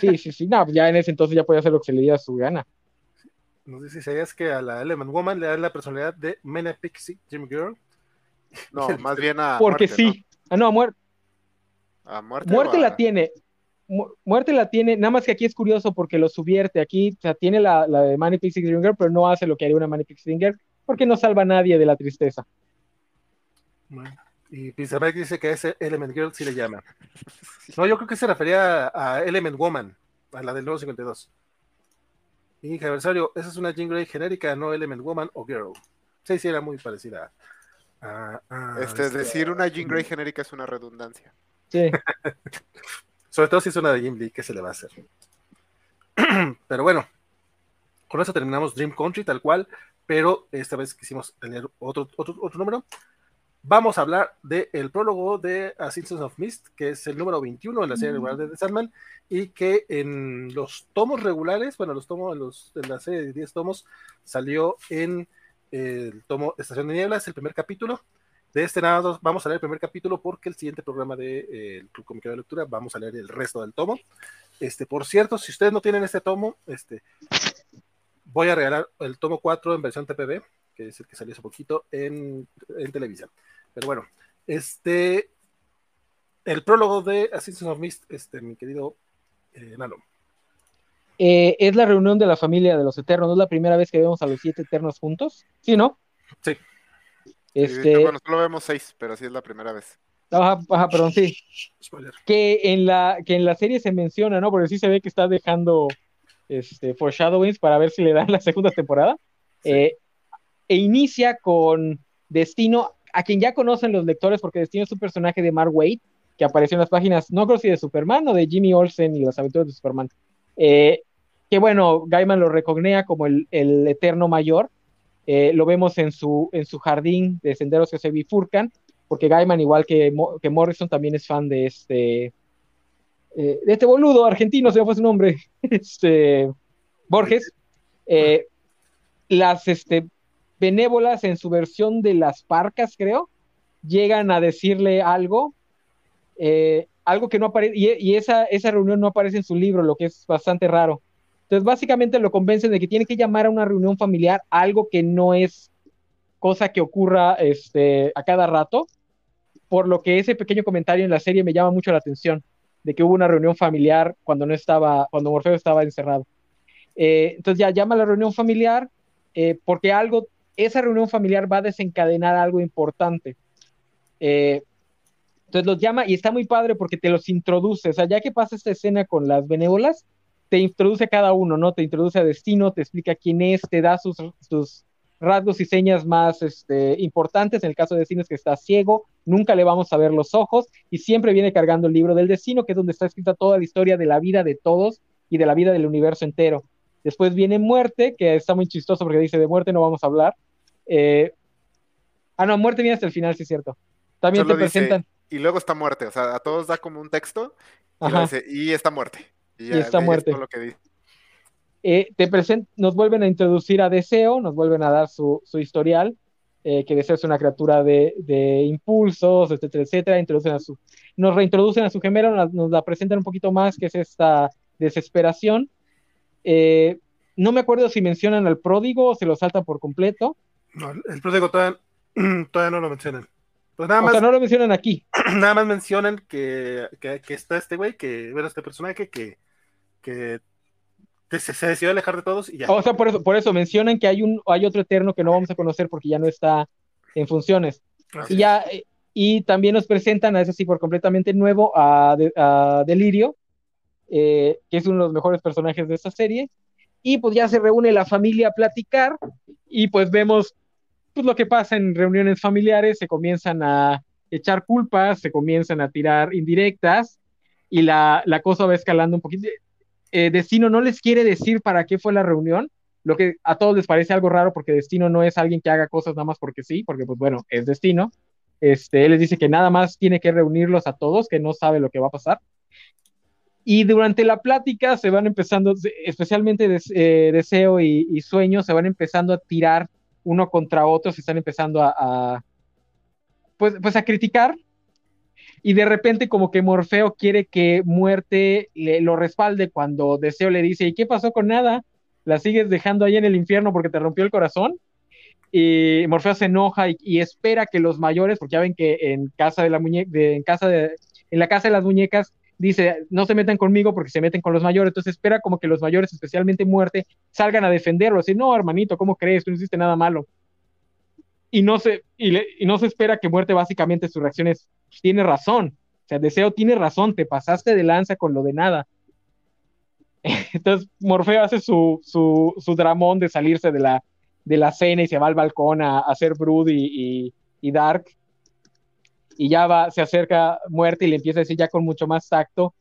Sí, sí, sí. No, ya en ese entonces ya podía hacer lo que se le diera a su gana. Nos dice es que a la Element Woman le da la personalidad de Mena Pixie Jim Girl. No, <laughs> más bien a. Porque sí. Ah, no, a muerte muerte. la tiene. muerte la tiene, nada más que aquí es curioso porque lo subierte. Aquí o sea, tiene la, la de Manny Pixie Dream pero no hace lo que haría una Manny Pixie Dream porque no salva a nadie de la tristeza. Y Pizarro dice que ese Element Girl sí le llama. <laughs> No, yo creo que se refería a, Element Woman, a la del nuevo 52. Y adversario, esa es una Jean Grey genérica, no Element Woman o Girl. Sí, sí, era muy parecida. este, este, decir una Jean Grey genérica es una redundancia. <laughs> Sobre todo si es una de Jim Lee, ¿qué se le va a hacer? <clears throat> pero bueno, con eso terminamos Dream Country tal cual, pero esta vez quisimos tener otro, otro, otro número. Vamos a hablar del prólogo de Ascensions of Mist, que es el número 21 en la serie regular de The Sandman, y que en los tomos regulares, bueno, los tomos, los, en la serie de 10 tomos, salió en el tomo Estación de Nieblas, el primer capítulo, de este nada vamos a leer el primer capítulo porque el siguiente programa del de, eh, Club Cómico de Lectura vamos a leer el resto del tomo. Este, por cierto, si ustedes no tienen este tomo, este, voy a regalar el tomo 4 en versión TPB, que es el que salió hace poquito en, televisión. Pero bueno, este, el prólogo de Assassin's of Mist, este, mi querido eh, Nano. Eh, es la reunión de la familia de los Eternos, ¿no es la primera vez que vemos a los siete Eternos juntos? ¿Sí, no? Sí. Este, bueno, solo vemos seis, pero sí es la primera vez. Ajá, perdón, sí. Que en la, que en la serie se menciona, ¿no? Porque sí se ve que está dejando este, foreshadowings para ver si le dan la segunda temporada. Eh, e inicia con Destino, a quien ya conocen los lectores, porque Destino es un personaje de Mark Waid, que apareció en las páginas, no creo si de Superman o de Jimmy Olsen y las aventuras de Superman. Eh, que bueno, Gaiman lo recognea como el, el eterno mayor, eh, lo vemos en su, en su jardín de senderos que se bifurcan, porque Gaiman, igual que, que Morrison, también es fan de este, eh, de este boludo argentino, se me fue su nombre, <laughs> este, Borges. Las este, benévolas en su versión de las parcas, creo, llegan a decirle algo, algo que no aparece, y, y, esa, esa reunión no aparece en su libro, lo que es bastante raro. Entonces, básicamente lo convencen de que tiene que llamar a una reunión familiar, algo que no es cosa que ocurra este, a cada rato, por lo que ese pequeño comentario en la serie me llama mucho la atención, de que hubo una reunión familiar cuando no estaba, cuando Morfeo estaba encerrado. Eh, entonces ya llama a la reunión familiar, eh, porque algo, esa reunión familiar va a desencadenar algo importante. Eh, entonces los llama y está muy padre porque te los introduce, o sea, ya que pasa esta escena con las benévolas, te introduce a cada uno, ¿no? Te introduce a Destino, te explica quién es, te da sus, sus rasgos y señas más este, importantes. En el caso de Destino es que está ciego, nunca le vamos a ver los ojos y siempre viene cargando el libro del Destino, que es donde está escrita toda la historia de la vida de todos y de la vida del universo entero. Después viene Muerte, que está muy chistoso porque dice de muerte no vamos a hablar. Eh, ah, no, Muerte viene hasta el final, sí es cierto. También te presentan. Y luego está Muerte, o sea, a todos da como un texto y, dice, y está Muerte. Y, está muerte. Eh, te nos vuelven a introducir a Deseo, nos vuelven a dar su, historial, eh, que Deseo es una criatura de, impulsos, etcétera, etcétera. Introducen a su, nos reintroducen a su gemelo, nos, la presentan un poquito más, que es esta desesperación. Eh, no me acuerdo si mencionan al pródigo o se lo saltan por completo. No, el pródigo todavía, <clears throat> todavía no lo mencionan. Pues nada O más, sea, no lo mencionan aquí. <clears throat> nada más mencionan que, que, que está este güey, que, bueno, este personaje que, que, se, se decidió alejar de todos y ya. O sea, por eso, por eso mencionan que hay un, hay otro eterno que no vamos a conocer porque ya no está en funciones. Así Y ya, eh, y también nos presentan a ese sí por completamente nuevo, a, De- a Delirio, eh, que es uno de los mejores personajes de esta serie. Y pues ya se reúne la familia a platicar y pues vemos pues lo que pasa en reuniones familiares, se comienzan a echar culpas, se comienzan a tirar indirectas y la, la cosa va escalando un poquito. Eh, Destino no les quiere decir para qué fue la reunión, lo que a todos les parece algo raro porque Destino no es alguien que haga cosas nada más porque sí, porque pues bueno, es Destino. Este, él les dice que nada más tiene que reunirlos a todos, que no sabe lo que va a pasar. Y durante la plática se van empezando, especialmente eh, Deseo y, y Sueño, se van empezando a tirar uno contra otro, se están empezando a, pues, pues a criticar. Y de repente como que Morfeo quiere que Muerte le, lo respalde cuando Deseo le dice, ¿y qué pasó con nada? ¿La sigues dejando ahí en el infierno porque te rompió el corazón? Y Morfeo se enoja y, espera que los mayores, porque ya ven que en casa de la muñeca, en casa en la casa de las muñecas, dice, no se metan conmigo porque se meten con los mayores, entonces espera como que los mayores, especialmente muerte, salgan a defenderlo, así, no, hermanito, ¿cómo crees? No hiciste nada malo. Y no se, y, no se espera que muerte básicamente su reacción es, "Pues, tiene razón, o sea, Deseo tiene razón, te pasaste de lanza con lo de nada. <laughs> Entonces Morfeo hace su, su, su dramón de salirse de la, de la cena y se va al balcón a, hacer Brood y, y Dark. Y ya va, se acerca muerte y le empieza a decir ya con mucho más tacto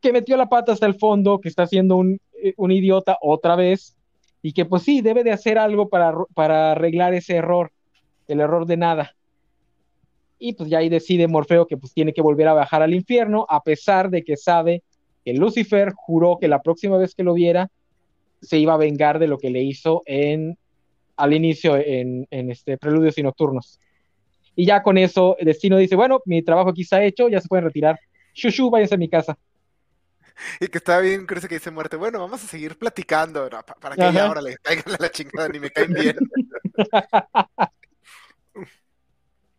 que metió la pata hasta el fondo, que está siendo un, eh, un idiota otra vez y que pues sí, debe de hacer algo para, para arreglar ese error, el error de nada. Y pues ya ahí decide Morfeo que pues tiene que volver a bajar al infierno, a pesar de que sabe que Lucifer juró que la próxima vez que lo viera se iba a vengar de lo que le hizo en al inicio en, en este Preludios y Nocturnos. Y ya con eso, Destino dice, bueno, mi trabajo aquí está hecho, ya se pueden retirar. Shushu, váyanse a mi casa. Y que está bien, creo que dice muerte. Bueno, vamos a seguir platicando. ¿no? Pa- Para que Ajá. ya ahora le caigan a la chingada, ni me caen bien. <laughs>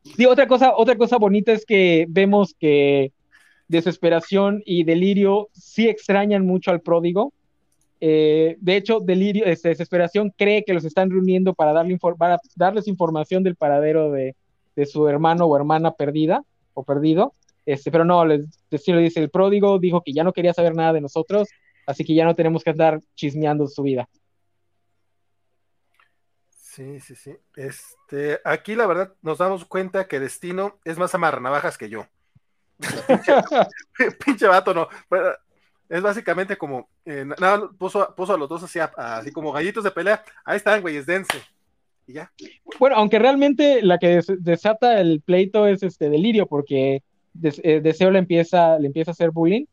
Sí, otra cosa, otra cosa bonita es que vemos que Desesperación y Delirio sí extrañan mucho al pródigo. Eh, de hecho, Delirio, este, Desesperación cree que los están reuniendo para, darle infor- para darles información del paradero de, de su hermano o hermana perdida o perdido. Este, pero no, les, dice, el pródigo dijo que ya no quería saber nada de nosotros, así que ya no tenemos que andar chismeando su vida. Sí, sí, sí. Este, aquí la verdad nos damos cuenta que Destino es más amarranavajas que yo. <laughs> pinche, vato, no. Pero Es básicamente como, eh, nada, puso, puso a los dos así, a- así como gallitos de pelea. Ahí están, güeyes, dense. Y ya. Bueno, aunque realmente la que des- desata el pleito es este Delirio, porque Des- eh, Deseo le empieza, le empieza a hacer bullying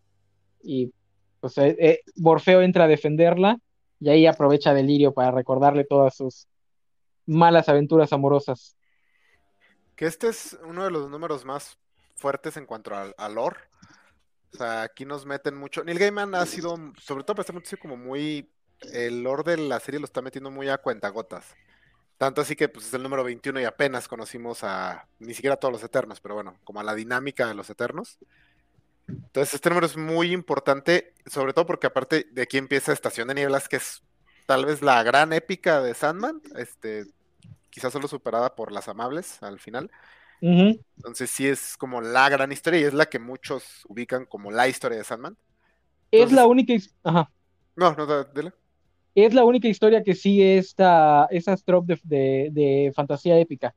y pues eh, eh, Morfeo entra a defenderla y ahí aprovecha Delirio para recordarle todas sus malas aventuras amorosas. Que este es uno de los números más fuertes en cuanto al, lore. O sea, aquí nos meten mucho. Neil Gaiman ha sido, sobre todo para este como muy. El lore de la serie lo está metiendo muy a cuentagotas. Tanto así que pues es el número 21 y apenas conocimos a. Ni siquiera a todos los Eternos, pero bueno, como a la dinámica de los Eternos. Entonces, este número es muy importante, sobre todo porque aparte de aquí empieza Estación de Nieblas, que es tal vez la gran épica de Sandman. Este, quizás solo superada por Las Amables al final. Entonces sí es como la gran historia y es la que muchos ubican como la historia de Sandman. Es la única, ajá, No, no, dile. Es la única historia que sigue esta, esas tropes de, de, de fantasía épica,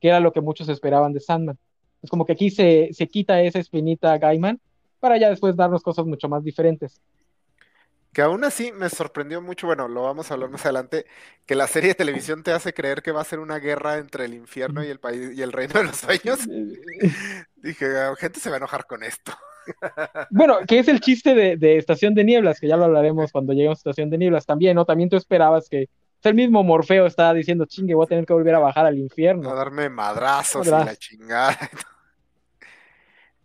que era lo que muchos esperaban de Sandman. Es como que aquí se, se quita esa espinita a Gaiman para ya después darnos cosas mucho más diferentes. Que aún así me sorprendió mucho, bueno, lo vamos a hablar más adelante, que la serie de televisión te hace creer que va a ser una guerra entre el infierno y el país y el reino de los sueños. <laughs> Dije, "Ah, gente se va a enojar con esto. Bueno, que es el chiste de, de Estación de Nieblas, que ya lo hablaremos cuando lleguemos a Estación de Nieblas también, ¿no? También tú esperabas que el mismo Morfeo estaba diciendo, chingue, voy a tener que volver a bajar al A infierno. darme madrazos y la chingada. <laughs>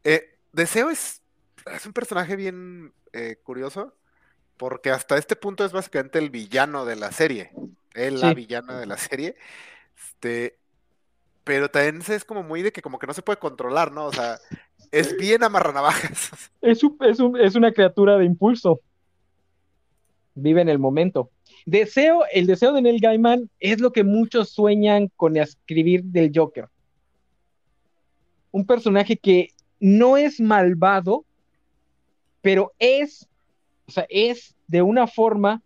Eh, Deseo es, es un personaje bien eh, curioso, porque hasta este punto es básicamente el villano de la serie. Él, la Sí. villana de la serie. Este, pero también es como muy de que como que no se puede controlar, ¿no? O sea, es bien amarranavajas. Es, es, una criatura de impulso. Vive en el momento. Deseo, el deseo de Neil Gaiman es lo que muchos sueñan con escribir del Joker. Un personaje que no es malvado, pero es, o sea, es de una forma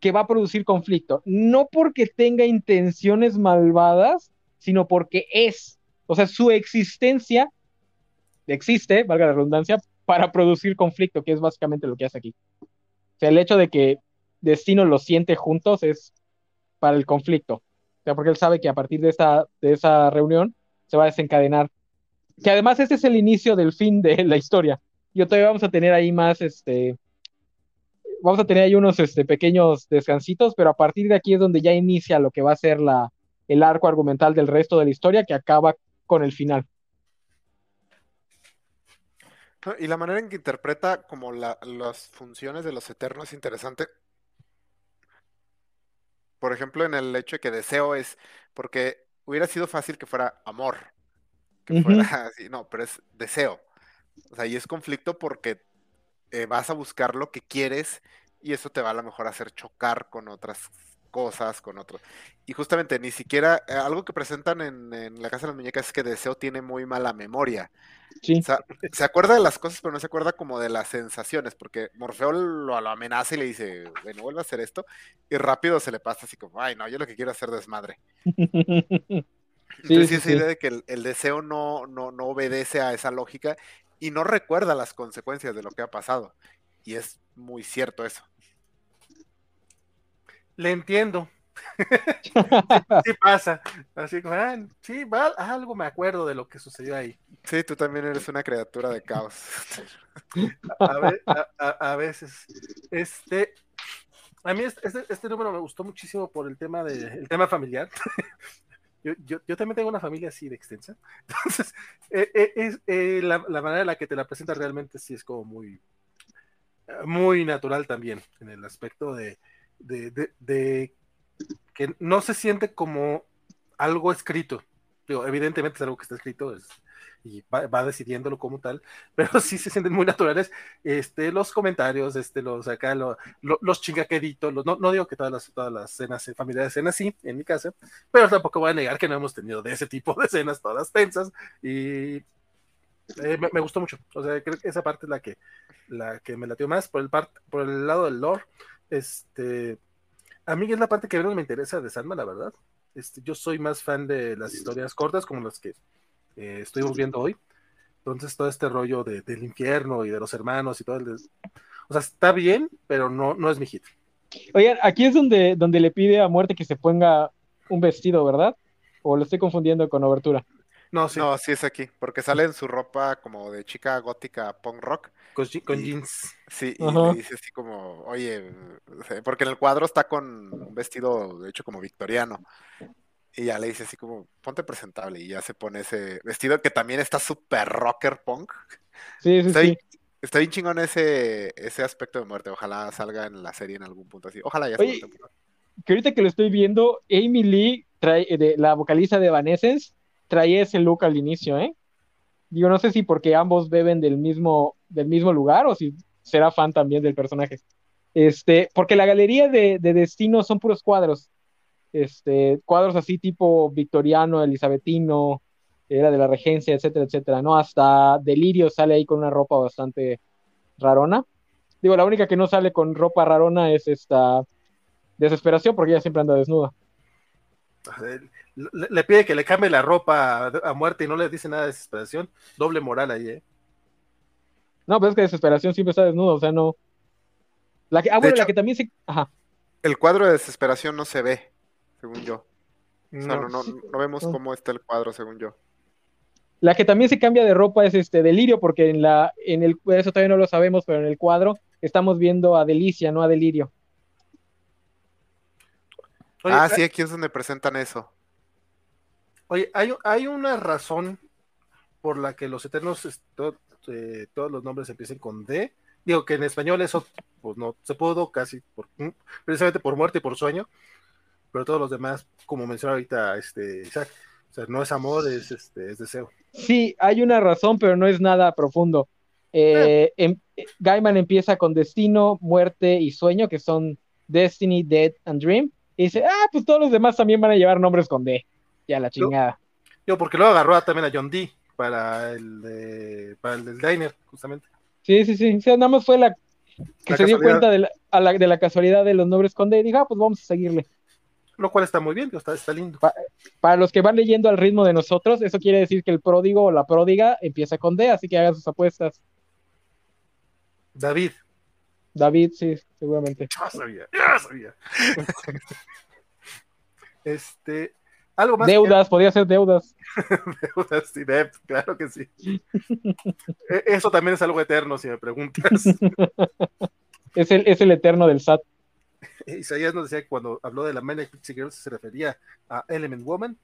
que va a producir conflicto. No porque tenga intenciones malvadas, sino porque es, o sea, su existencia existe, valga la redundancia, para producir conflicto, que es básicamente lo que hace aquí. O sea, el hecho de que Destino lo siente juntos es para el conflicto. O sea, porque él sabe que a partir de esa, de esa reunión se va a desencadenar. Que además este es el inicio del fin de la historia. Y todavía vamos a tener ahí más, este, vamos a tener ahí unos este, pequeños descansitos, pero a partir de aquí es donde ya inicia lo que va a ser la, el arco argumental del resto de la historia que acaba con el final. Y la manera en que interpreta como las funciones de los eternos es interesante. Por ejemplo, en el hecho de que deseo es, porque hubiera sido fácil que fuera amor, que fuera <laughs> así, no, pero es deseo. O sea, y es conflicto porque eh, vas a buscar lo que quieres y eso te va a lo mejor a hacer chocar con otras cosas, con otros. Y justamente ni siquiera, eh, algo que presentan en, la Casa de las Muñecas es que Deseo tiene muy mala memoria. Sí. O sea, se acuerda de las cosas, pero no se acuerda como de las sensaciones, porque Morfeo lo, amenaza y le dice, bueno, vuelve a hacer esto, y rápido se le pasa así como, ay, no, yo lo que quiero es hacer desmadre. <laughs> Entonces, sí, esa idea de que el, deseo no, no, no obedece a esa lógica y no recuerda las consecuencias de lo que ha pasado. Y es muy cierto eso le entiendo. <laughs> sí, pasa. Así como, ah, sí, algo me acuerdo de lo que sucedió ahí. Sí, tú también eres una criatura de caos. a, veces. Este, a mí este, este, número me gustó muchísimo por el tema de, el tema familiar. <laughs> Yo, yo, también tengo una familia así de extensa. <laughs> Entonces, eh, eh, es, eh, la, la, manera en la que te la presenta realmente sí es como muy, muy natural también, en el aspecto de, de, que no se siente como algo escrito. evidentemente es algo que está escrito y va, decidiéndolo como tal, <laughs> pero sí se sienten muy naturales este, los comentarios, este, los acá, los chingaqueditos, no, no, digo que todas las, todas las cenas familiares sean así en mi casa, pero tampoco voy a negar que no hemos tenido de ese tipo <laughs> de escenas todas tensas y eh, me, gustó mucho. O sea, creo que esa parte es la que, la que me latió más por el, por el lado del lore. Este, a mí es la parte que menos me interesa de Sandman, la verdad. Este, yo soy más fan de las historias cortas como las que eh, estoy viendo hoy. Entonces, todo este rollo de, del infierno y de los hermanos y todo el. O sea, está bien, pero no, no es mi hit. Oigan, aquí es donde, donde le pide a muerte que se ponga un vestido, ¿verdad? ¿O lo estoy confundiendo con obertura? No, sí. No, sí es aquí, porque sale en su ropa como de chica gótica punk rock. Con, jeans. Sí, y le dice así como, oye, porque en el cuadro está con un vestido, de hecho, como victoriano. Y ya le dice así como, ponte presentable. Y ya se pone ese vestido que también está súper rocker punk. Sí, sí, está sí. Bien, está bien chingón ese, ese aspecto de muerte. Ojalá salga en la serie en algún punto así. Ojalá ya Oye, Que ahorita que lo estoy viendo, Amy Lee, trae, de, la vocalista de Evanescence, traía ese look al inicio, ¿eh? Digo, no sé si porque ambos beben del mismo, del mismo lugar o si será fan también del personaje. Este, porque la galería de, Destino son puros cuadros. Este, cuadros así tipo victoriano, elizabetino, era de la regencia, etcétera, etcétera, ¿no? Hasta Delirio sale ahí con una ropa bastante rarona. Digo, la única que no sale con ropa rarona es esta desesperación, porque ella siempre anda desnuda le, pide que le cambie la ropa a, muerte y no le dice nada de desesperación. Doble moral ahí, ¿eh? No, pero es que desesperación siempre está desnudo, o sea, no. La que, ah, bueno, la que también se. Ajá. El cuadro de desesperación no se ve, según yo. O sea, no, no, no vemos cómo está el cuadro, según yo. La que también se cambia de ropa es este Delirio, porque en la, en el, eso todavía no lo sabemos, pero en el cuadro estamos viendo a Delicia, no a Delirio. ah, sí, aquí es donde presentan eso. Oye, hay, hay una razón por la que los Eternos, eh, todos los nombres empiecen con D. Digo que en español eso pues no se pudo casi por, mm, precisamente por muerte y por sueño, pero todos los demás, como mencionó ahorita este Isaac, O sea, no es amor, es, este, es deseo. Sí, hay una razón, pero no es nada profundo. Eh, em- eh, Gaiman empieza con destino, muerte y sueño, que son Destiny, Dead and Dream. Y dice, ah, pues todos los demás también van a llevar nombres con D. Ya la chingada. Yo, porque luego agarró a- también a John Dee para el, de, para el del Diner, justamente. Sí, sí, sí. O sea, nada más fue la que La se dio cuenta de la, a la- de la casualidad de los nombres con D. Y dijo, ah, pues vamos a seguirle. Lo cual está muy bien, está, está lindo. Para los que van leyendo al ritmo de nosotros, eso quiere decir que el pródigo o la pródiga empieza con D, así que hagan sus apuestas. David, David, sí, seguramente. ya sabía, ya sabía. <laughs> este, algo más. Deudas, podría ser deudas. <laughs> Deudas y debt, claro que sí. E- Eso también es algo eterno, si me preguntas. <laughs> Es el, es el eterno del SAT. Isaías nos decía que cuando habló de la Maniac Pixie Girls se refería a Element Woman.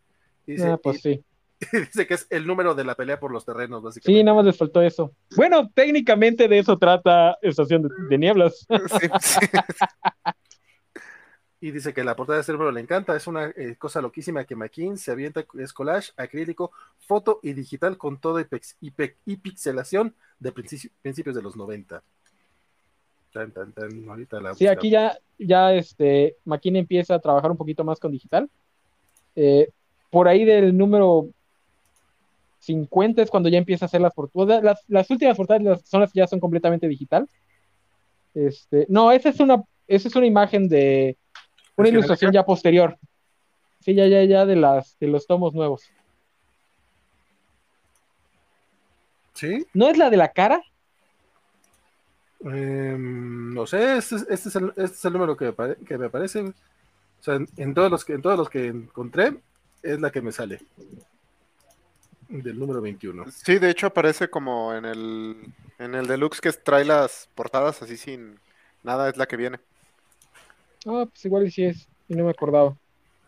Y dice, Ah, pues sí. y <laughs> dice que es el número de la pelea por los terrenos, básicamente. Sí, nada más les faltó eso. Bueno, técnicamente de eso trata Estación de, de Nieblas. Sí, sí. Y dice que la portada de número le encanta. Es una eh, cosa loquísima que McKean se avienta. Es collage, acrílico, foto y digital con todo y, y y pixelación de principi- principios de los 90. Tan, tan, tan, ahorita la Sí, aquí ya, ya este, Maquina empieza a trabajar un poquito más con digital. Eh, por ahí del número 50 es cuando ya empieza a hacer las portadas. Las, las últimas portadas son las que ya son completamente digital. Este, no, esa es una, esa es una imagen de una ¿Es ilustración ya posterior. Sí, ya, ya, ya de las, de los tomos nuevos. Sí, ¿No es la de la cara? Em, no sé, este, es- este es el, este es el número que me, pare- que me aparece. O sea, en, en todos los que, en todos los que encontré, es la que me sale. Del número 21. Sí, de hecho aparece como en el, en el deluxe que trae las portadas así sin nada, es la que viene. Ah, pues igual y sí es, y no me acordaba.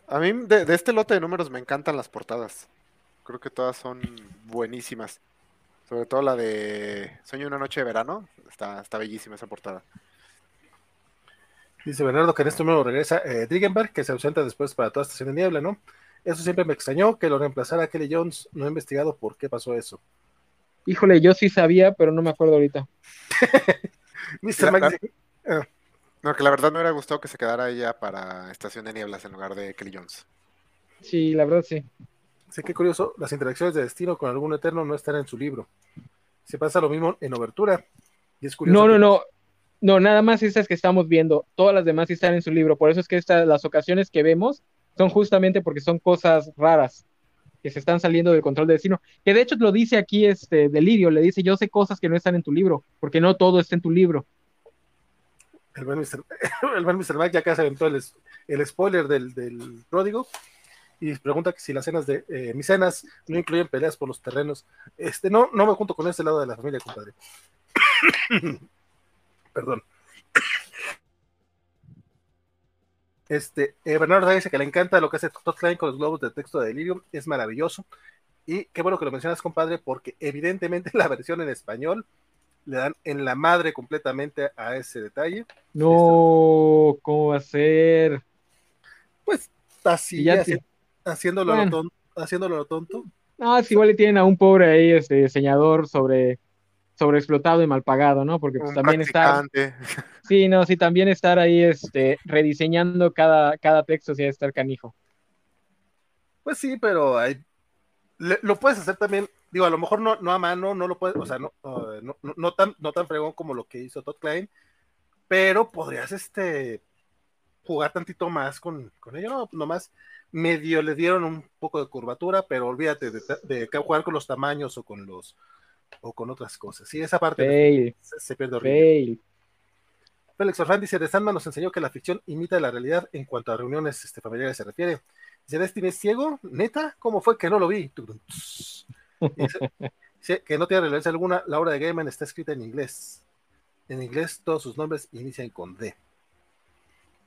A mí de, de este lote de números me encantan las portadas. Creo que todas son buenísimas. Sobre todo la de Sueño una noche de verano. Está, está bellísima esa portada. Dice Bernardo que en este número regresa eh, Drigenberg, que se ausenta después para toda estación de niebla, ¿no? Eso siempre me extrañó, que lo reemplazara Kelly Jones. No he investigado por qué pasó eso. Híjole, yo sí sabía, pero no me acuerdo ahorita. <laughs> Mr. La- dice, No, que la verdad me hubiera gustado que se quedara ella para Estación de Nieblas en lugar de Kelly Jones. Sí, la verdad sí. Sí, qué curioso, las interacciones de destino con algún eterno no están en su libro. Se pasa lo mismo en Obertura. Y es curioso No, no, que- no. No, nada más estas que estamos viendo. Todas las demás sí están en su libro. Por eso es que estas, las ocasiones que vemos son justamente porque son cosas raras que se están saliendo del control de destino. Que de hecho lo dice aquí este Delirio, le dice, yo sé cosas que no están en tu libro, porque no todo está en tu libro. El buen Mr. <laughs> el buen Mr. Mike ya casi aventó el, el spoiler del, del pródigo y pregunta si las cenas de eh, mis cenas no incluyen peleas por los terrenos. Este, no, no me junto con ese lado de la familia, compadre. <coughs> Perdón. Este, eh, Bernardo dice que le encanta lo que hace Todd Klein con los globos de texto de Delirium, es maravilloso. Y qué bueno que lo mencionas, compadre, porque evidentemente <laughs> la versión en español le dan en la madre completamente a ese detalle. No, ¿cómo va a ser? Pues así, ya haci- haciéndolo, a lo Bueno. ton- haciéndolo a lo tonto. Ah, sí, igual le tienen a un pobre ahí, este diseñador sobre sobreexplotado y mal pagado, ¿no? Porque pues Un también está, practicante. sí, no, sí, también estar ahí, este, rediseñando cada, cada texto, sí, debe estar canijo. Pues sí, pero hay- le- lo puedes hacer también, digo, a lo mejor no, no a mano, no lo puedes, o sea, no, uh, no, no- tan, no tan fregón como lo que hizo Todd Klein, pero podrías este jugar tantito más con, con ello, no, nomás medio le dieron un poco de curvatura, pero olvídate de, de jugar con los tamaños o con los o con otras cosas. Sí, esa parte Fail, se, se pierde horrible. fail. Félix Orfán dice, de Sandman nos enseñó que la ficción imita la realidad en cuanto a reuniones este, familiares se refiere. Dice, Destiny es ciego, neta, ¿cómo fue que no lo vi? <laughs> Dice, que no tiene relevancia alguna, la obra de Gaiman está escrita en inglés. En inglés todos sus nombres inician con D.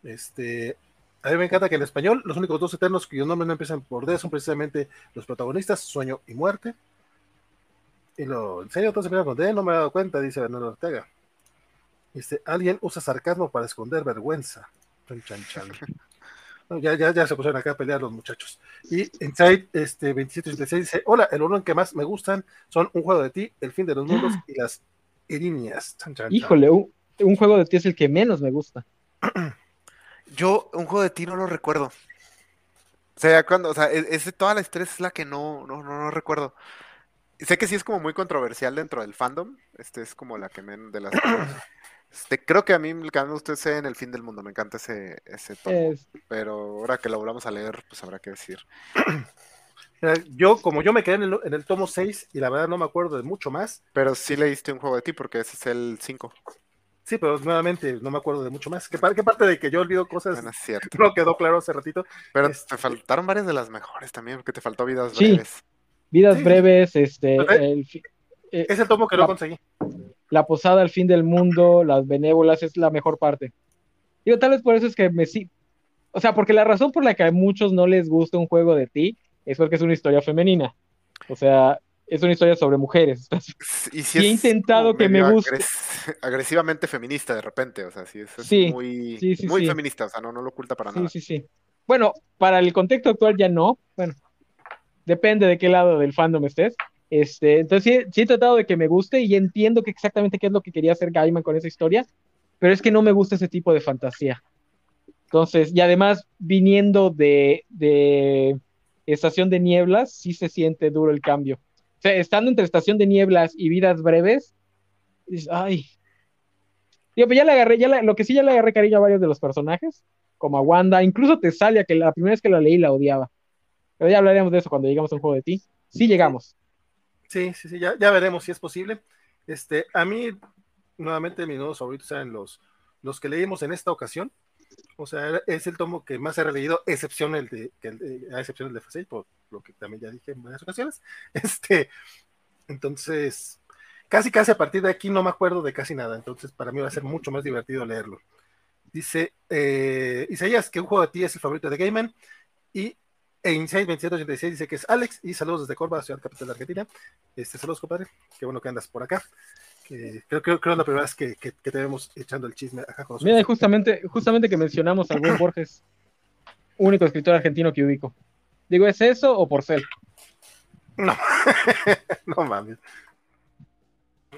Este, a mí me encanta que en español los únicos dos eternos cuyos nombres no empiezan por D son precisamente los protagonistas, Sueño y Muerte. Y lo, ¿en serio todos empiezan con D? No me he dado cuenta, dice Bernardo Ortega. Dice, alguien usa sarcasmo para esconder vergüenza. Chan, chan, chan. <laughs> ya, ya, ya se pusieron acá a pelear los muchachos. Y Inside este, 2786 dice: Hola, el orden que más me gustan son Un juego de ti, El fin de los mundos y las Erinias. Híjole, un, un, juego de ti es el que menos me gusta. <clears throat> Yo, un juego de ti no lo recuerdo. O sea, cuando, o sea, es, de toda la historia es la que no, no, no, no recuerdo. Sé que sí es como muy controversial dentro del fandom. Este es como la que menos de las. Este, creo que a mí el que me gusta es en El fin del mundo. Me encanta ese, ese tomo. Pero ahora que lo volvamos a leer, pues habrá que decir. <clears throat> Yo, como yo me quedé en el, en el, tomo 6 y la verdad no me acuerdo de mucho más. Pero sí leíste un juego de ti porque ese es el 5. Sí, pero nuevamente no me acuerdo de mucho más. ¿Qué, qué parte de que yo olvido cosas? No, es cierto. <laughs> no quedó claro hace ratito. Pero este te faltaron varias de las mejores también, porque te faltó vidas breves. Vidas breves, este. El, eh, es el tomo que la, no conseguí. La posada al fin del mundo, las benévolas, es la mejor parte. Digo, tal vez por eso es que me sí. O sea, porque la razón por la que a muchos no les gusta un juego de ti es porque es una historia femenina. O sea, es una historia sobre mujeres. <laughs> Y, si he intentado que me guste. agresivamente feminista de repente, o sea, sí, es, muy, muy feminista, o sea, no, no lo oculta para nada. Sí, sí, sí. Bueno, para el contexto actual ya no. Bueno, depende de qué lado del fandom estés. Este, entonces sí, he tratado de que me guste y entiendo que exactamente qué es lo que quería hacer Gaiman con esa historia, pero es que no me gusta ese tipo de fantasía. Entonces, y además viniendo de, Estación de Nieblas, sí se siente duro el cambio. O sea, estando entre Estación de Nieblas y Vidas Breves, ay. Digo, pues ya le agarré, lo que sí ya le agarré cariño a varios de los personajes, como a Wanda, incluso Tesalia, que la primera vez que la leí la odiaba. Pero ya hablaremos de eso cuando llegamos al juego de ti. Sí llegamos. Sí, sí, sí, ya, ya veremos si es posible. Este, a mí, nuevamente, mis nuevos favoritos eran los, los que leímos en esta ocasión. O sea, es el tomo que más he releído, excepción el de, a excepción el de f por lo que también ya dije en varias ocasiones. <laughs> Este, entonces, casi casi a partir de aquí no me acuerdo de casi nada. Entonces, para mí va a ser mucho más divertido leerlo. Dice eh, Isaías que un juego de ti es el favorito de Gaiman y e 2786 dice que es Alex y saludos desde Corva, ciudad capital de Argentina. Este, saludos, compadre. Qué bueno que andas por acá. Que, creo, creo, creo es la primera vez que, que, te vemos echando el chisme acá con Mira, justamente, justamente que mencionamos a buen <coughs> Borges, único escritor argentino que ubico. Digo, ¿es eso o Porcel? No, <laughs> no mames.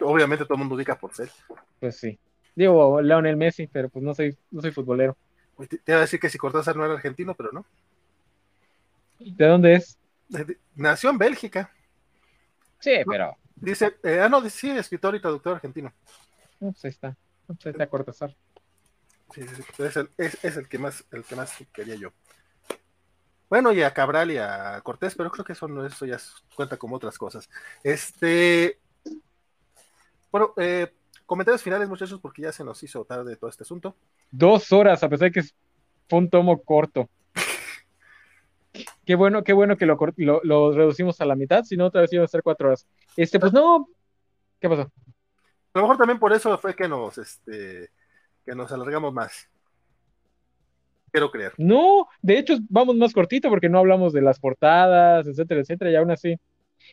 Obviamente todo el mundo ubica Porcel. Pues sí. Digo, Leonel Messi, pero pues no soy, no soy futbolero. Te, te iba a decir que si Cortázar no era argentino, pero no. ¿De dónde es? Nació en Bélgica. Sí, pero. Dice, eh, ah, no, sí, escritor y traductor argentino. pues ahí está. Pues ahí está Cortázar. Sí, sí, sí. Es el, es, es el que más, el que más quería yo. Bueno, y a Cabral y a Cortés, pero creo que eso no, eso ya cuenta como otras cosas. Este. Bueno, eh, comentarios finales, muchachos, porque ya se nos hizo tarde todo este asunto. Dos horas, a pesar de que fue un tomo corto. Qué bueno, qué bueno que lo, lo, reducimos a la mitad, si no, otra vez iba a ser cuatro horas. Este, pues no. ¿Qué pasó? A lo mejor también por eso fue que nos, este, que nos alargamos más. Quiero creer. No, de hecho vamos más cortito porque no hablamos de las portadas, etcétera, etcétera, y aún así.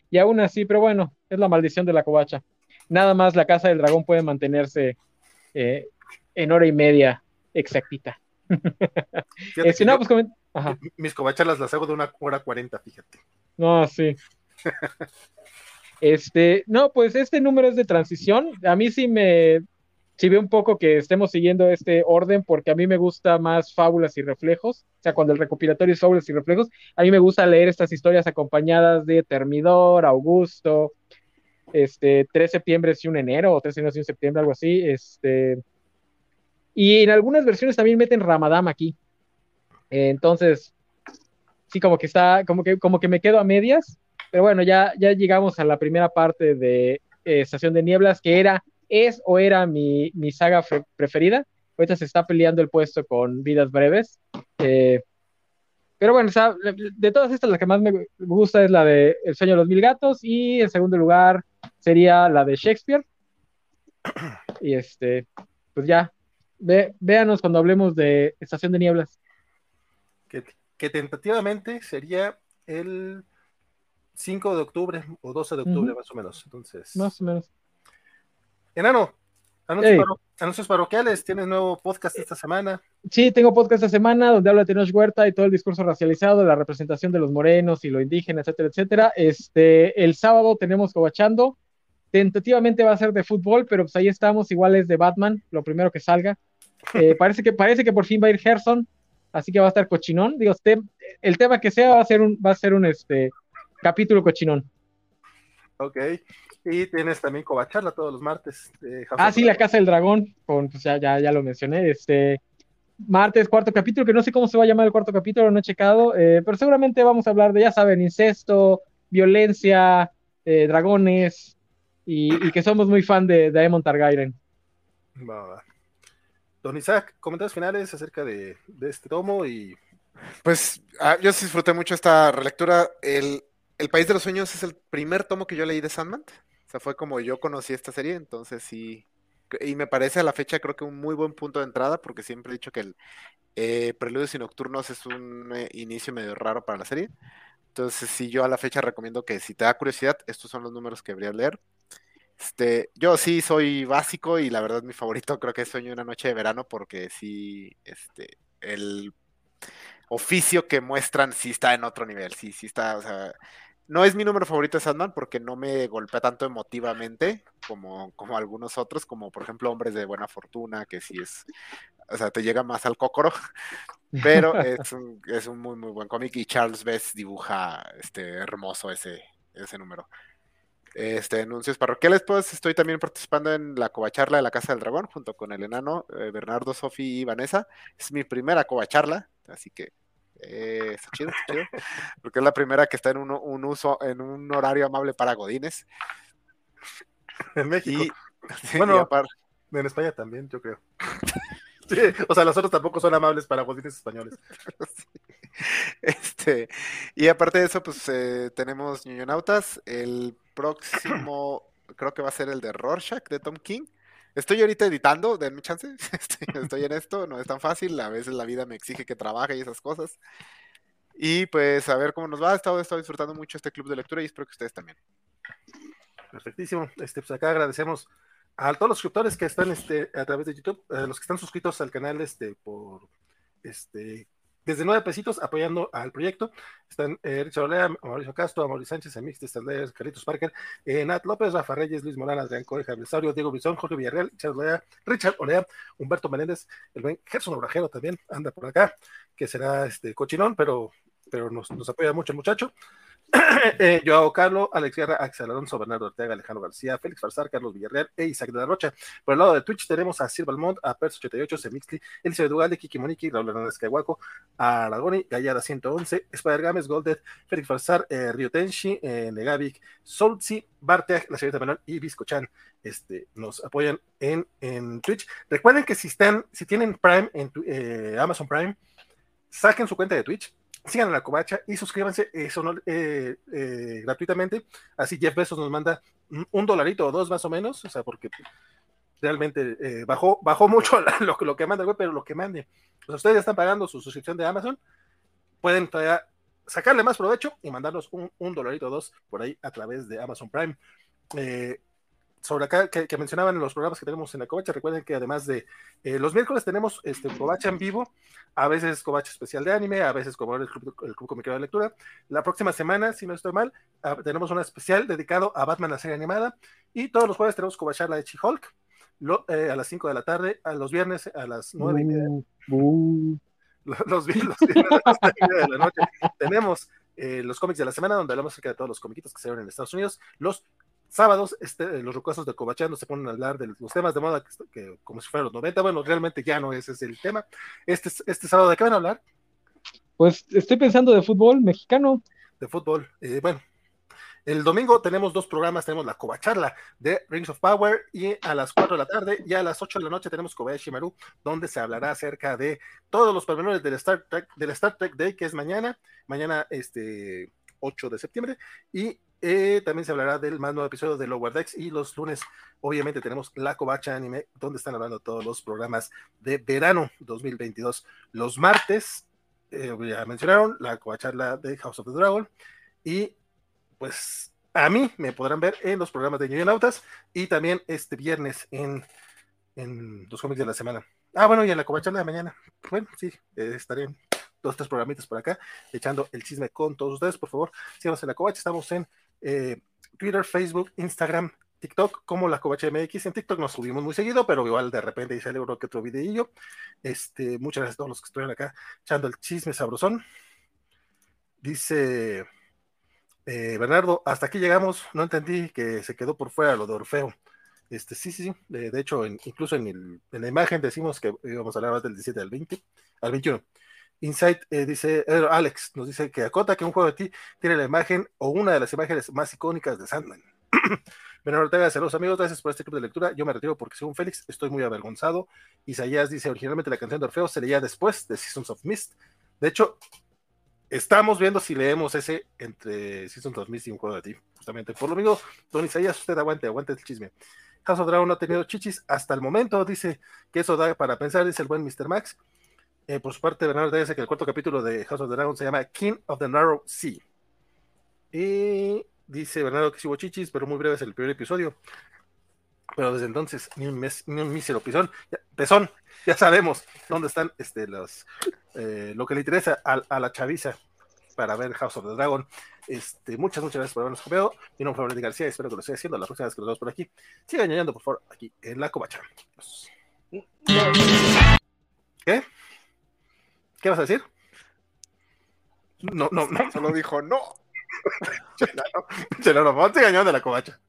Y aún así, pero bueno, es la maldición de la covacha. Nada más la casa del dragón puede mantenerse eh, en hora y media exactita. si <laughs> no, pues mis covachas las hago de una hora cuarenta, fíjate. No, sí. este, no, pues este número es de transición. A mí sí me ve un poco que estemos siguiendo este orden porque a mí me gusta más fábulas y reflejos. O sea, cuando el recopilatorio es fábulas y reflejos, a mí me gusta leer estas historias acompañadas de Termidor, Augusto, este, 3 septiembre y un enero, o 3 de y un septiembre, algo así. Este, y en algunas versiones también meten Ramadam aquí. Entonces, sí, como que está, como que, como que me quedo a medias. Pero bueno, ya, ya llegamos a la primera parte de eh, Estación de Nieblas, que era, es o era mi, mi saga preferida. Ahorita se está peleando el puesto con Vidas Breves. Eh, pero bueno, de todas estas, la que más me gusta es la de El sueño de los mil gatos. Y en segundo lugar sería la de Shakespeare. Y este, pues ya, véanos cuando hablemos de Estación de Nieblas. Que, tentativamente sería el 5 de octubre o 12 de octubre, más o menos. Entonces. Más o menos. Enano, Anuncios, parroquiales, ¿tienes nuevo podcast esta semana? Sí, tengo podcast esta semana donde habla de Tenoch Huerta y todo el discurso racializado la representación de los morenos y lo indígena, etcétera, etcétera. Este, el sábado tenemos Cobachando. Tentativamente va a ser de fútbol, pero pues ahí estamos, igual es de Batman, lo primero que salga. <laughs> Eh, parece, que, parece que por fin va a ir Gerson, así que va a estar cochinón. Digo, el tema que sea va a ser un, va a ser un este, capítulo cochinón. Ok. Y tienes también Covacharla todos los martes. ah, sí, la Casa del Dragón, con, pues ya, ya, ya lo mencioné. Este, martes, cuarto capítulo, que no sé cómo se va a llamar el cuarto capítulo, no he checado, eh, pero seguramente vamos a hablar de, ya saben, incesto, violencia, eh, dragones, y, que somos muy fan de, Daemon Targaryen. Va, Don Isaac, comentarios finales acerca de, este tomo y... Pues ah, yo disfruté mucho esta relectura. El, País de los Sueños es el primer tomo que yo leí de Sandman. O sea, fue como yo conocí esta serie, entonces sí. Y me parece a la fecha creo que un muy buen punto de entrada, porque siempre he dicho que el eh, Preludios y Nocturnos es un eh, inicio medio raro para la serie. Entonces sí, yo a la fecha recomiendo que si te da curiosidad, estos son los números que deberías leer. Este, yo sí soy básico y la verdad mi favorito creo que es Sueño una noche de verano porque sí, este, el oficio que muestran sí está en otro nivel, sí, sí está, o sea, no es mi número favorito de Sandman porque no me golpea tanto emotivamente como, como algunos otros, como por ejemplo Hombres de Buena Fortuna, que sí es, o sea, te llega más al cócoro, <laughs> pero es un, es un muy, muy buen cómic y Charles Bess dibuja este, hermoso ese, ese número. Este, anuncios parroquiales, pues estoy también participando en la covacharla de la Casa del Dragón junto con el enano eh, Bernardo, Sofi y Vanessa. Es mi primera covacharla, así que eh, está chido, chido. <laughs> Porque es la primera que está en un, uso, en un horario amable para Godines. En México. <laughs> bueno, en España también, yo creo. <laughs> o sea, los otros tampoco son amables para godines españoles. <laughs> Este, y aparte de eso, pues eh, tenemos Ñoñonautas. El próximo, creo que va a ser el de Rorschach de Tom King. Estoy ahorita editando, denme chance. <laughs> Estoy, en esto, no es tan fácil. A veces la vida me exige que trabaje y esas cosas. Y pues a ver cómo nos va. He estado, disfrutando mucho este club de lectura y espero que ustedes también. Perfectísimo. Este, pues acá agradecemos a todos los suscriptores que están este, a través de YouTube, los que están suscritos al canal este, por este, desde nueve pesitos apoyando al proyecto. Están eh, Richard Olea, Mauricio Castro, Mauricio Sánchez, Emix Stadler, Carlitos Parker, eh, Nat López, Rafa Reyes, Luis Morán, Adrián Core, Javier Saurio, Diego Brizón, Jorge Villarreal, Richard Olea, Richard Olea, Humberto Menéndez, el buen Gerson Obrajero también anda por acá, que será este cochinón, pero, pero nos, nos apoya mucho el muchacho. <coughs> eh, Joao Carlos, Alex Guerra, Axel Alonso, Bernardo Ortega, Alejandro García, Félix Farsar, Carlos Villarreal e Isaac de la Rocha. Por el lado de Twitch tenemos a Sir Balmont, a Pers88, Semixli, Elise Dugal, Kiki Moniki, Raúl Hernández Caguaco, a Aragoni, Gallada 111, Spider Games, Goldet, Félix Farsar, eh, Rio Tenshi, eh, Negavic, Solzi, Bartek, la señorita Menor y Biscochan. Este, nos apoyan en, en Twitch. Recuerden que si están, si tienen Prime en eh, Amazon Prime, saquen su cuenta de Twitch sigan a la covacha y suscríbanse eso eh, eh, gratuitamente. Así Jeff Bezos nos manda un dolarito o dos más o menos, o sea, porque realmente eh, bajó, bajó mucho <laughs> lo, lo, que manda el pero lo que mande. Ustedes ya están pagando su suscripción de Amazon, pueden todavía sacarle más provecho y mandarnos un, un dolarito o dos por ahí a través de Amazon Prime sobre acá que, mencionaban en los programas que tenemos en la Covacha, recuerden que además de eh, los miércoles tenemos este Covacha en vivo, a veces Covacha especial de anime, a veces como el Club, el Club de Lectura. La próxima semana, si no estoy mal, ah, tenemos una especial dedicado a Batman, la serie animada, y todos los jueves tenemos Covacharla de She-Hulk, eh, a las 5 de la tarde, a los viernes a las 9 y media. <laughs> Uh, uh. Los, viernes a las 9 de la noche tenemos eh, los cómics de la semana, donde hablamos acerca de todos los comiquitos que se ven en Estados Unidos, los sábados, este, los rocosos de Cobachando se ponen a hablar de los temas de moda que, como si fueran los 90. Bueno, realmente ya no ese es el tema. Este, este sábado, ¿de qué van a hablar? Pues estoy pensando de fútbol mexicano. De fútbol. Eh, bueno, el domingo tenemos dos programas, tenemos la Cobacharla de Rings of Power y a las 4 de la tarde y a las 8 de la noche tenemos Kobayashi Maru, donde se hablará acerca de todos los pormenores del Star Trek, del Star Trek Day, que es mañana, mañana este 8 de septiembre, y eh, también se hablará del más nuevo episodio de Lower Decks y los lunes, obviamente, tenemos la Covacha Anime, donde están hablando todos los programas de verano 2022. Los martes, eh, ya mencionaron, la Covacharla de House of the Dragon. Y pues a mí me podrán ver en los programas de Nautas y también este viernes en en los cómics de la semana. Ah, bueno, y en la covacha de mañana. Bueno, sí, eh, estaré dos, tres programitas por acá, echando el chisme con todos ustedes, por favor. Síganos en la covacha, estamos en eh, Twitter, Facebook, Instagram, TikTok, como la Covacha MX. En TikTok nos subimos muy seguido, pero igual de repente dice el que otro videillo. Este, muchas gracias a todos los que estuvieron acá echando el chisme sabrosón. Dice eh, Bernardo, hasta aquí llegamos, no entendí que se quedó por fuera lo de Orfeo. Este, sí, sí, sí. De, hecho, incluso en, la imagen decimos que íbamos a hablar del 17 al 20, al 21. Insight eh, dice, Alex nos dice que acota que un juego de ti tiene la imagen o una de las imágenes más icónicas de Sandman. <clears throat> Bernardo Ortega, saludos amigos, gracias por este club de lectura. Yo me retiro porque según Félix estoy muy avergonzado. Isaías dice, originalmente la canción de Orfeo se leía después de Seasons of Mist. De hecho, estamos viendo si leemos ese entre Seasons of Mist y un juego de ti. Justamente por lo mismo, don Isaías, usted aguante, aguante el chisme. House of Dragon no ha tenido chichis hasta el momento, dice que eso da para pensar, dice el buen Mr. Max. Eh, por su parte, Bernardo dice que el cuarto capítulo de House of the Dragon se llama King of the Narrow Sea. Y dice Bernardo que sí hubo chichis, pero muy breve es el primer episodio. Pero desde entonces, ni un, mes, ni un mísero pisón, ya, pezón, ya sabemos dónde están este, los, eh, lo que le interesa a, a la chaviza para ver House of the Dragon. Este, muchas, muchas gracias por habernos copiado. Mi nombre es Fabio García, espero que lo esté haciendo la próxima vez que nos vemos por aquí. Sigan ñoñando, por favor, aquí en la covacha. ¿Qué? ¿Qué vas a decir? No, no, no. Solo dijo no. <laughs> Chelano, Chelano, ponte de la covacha.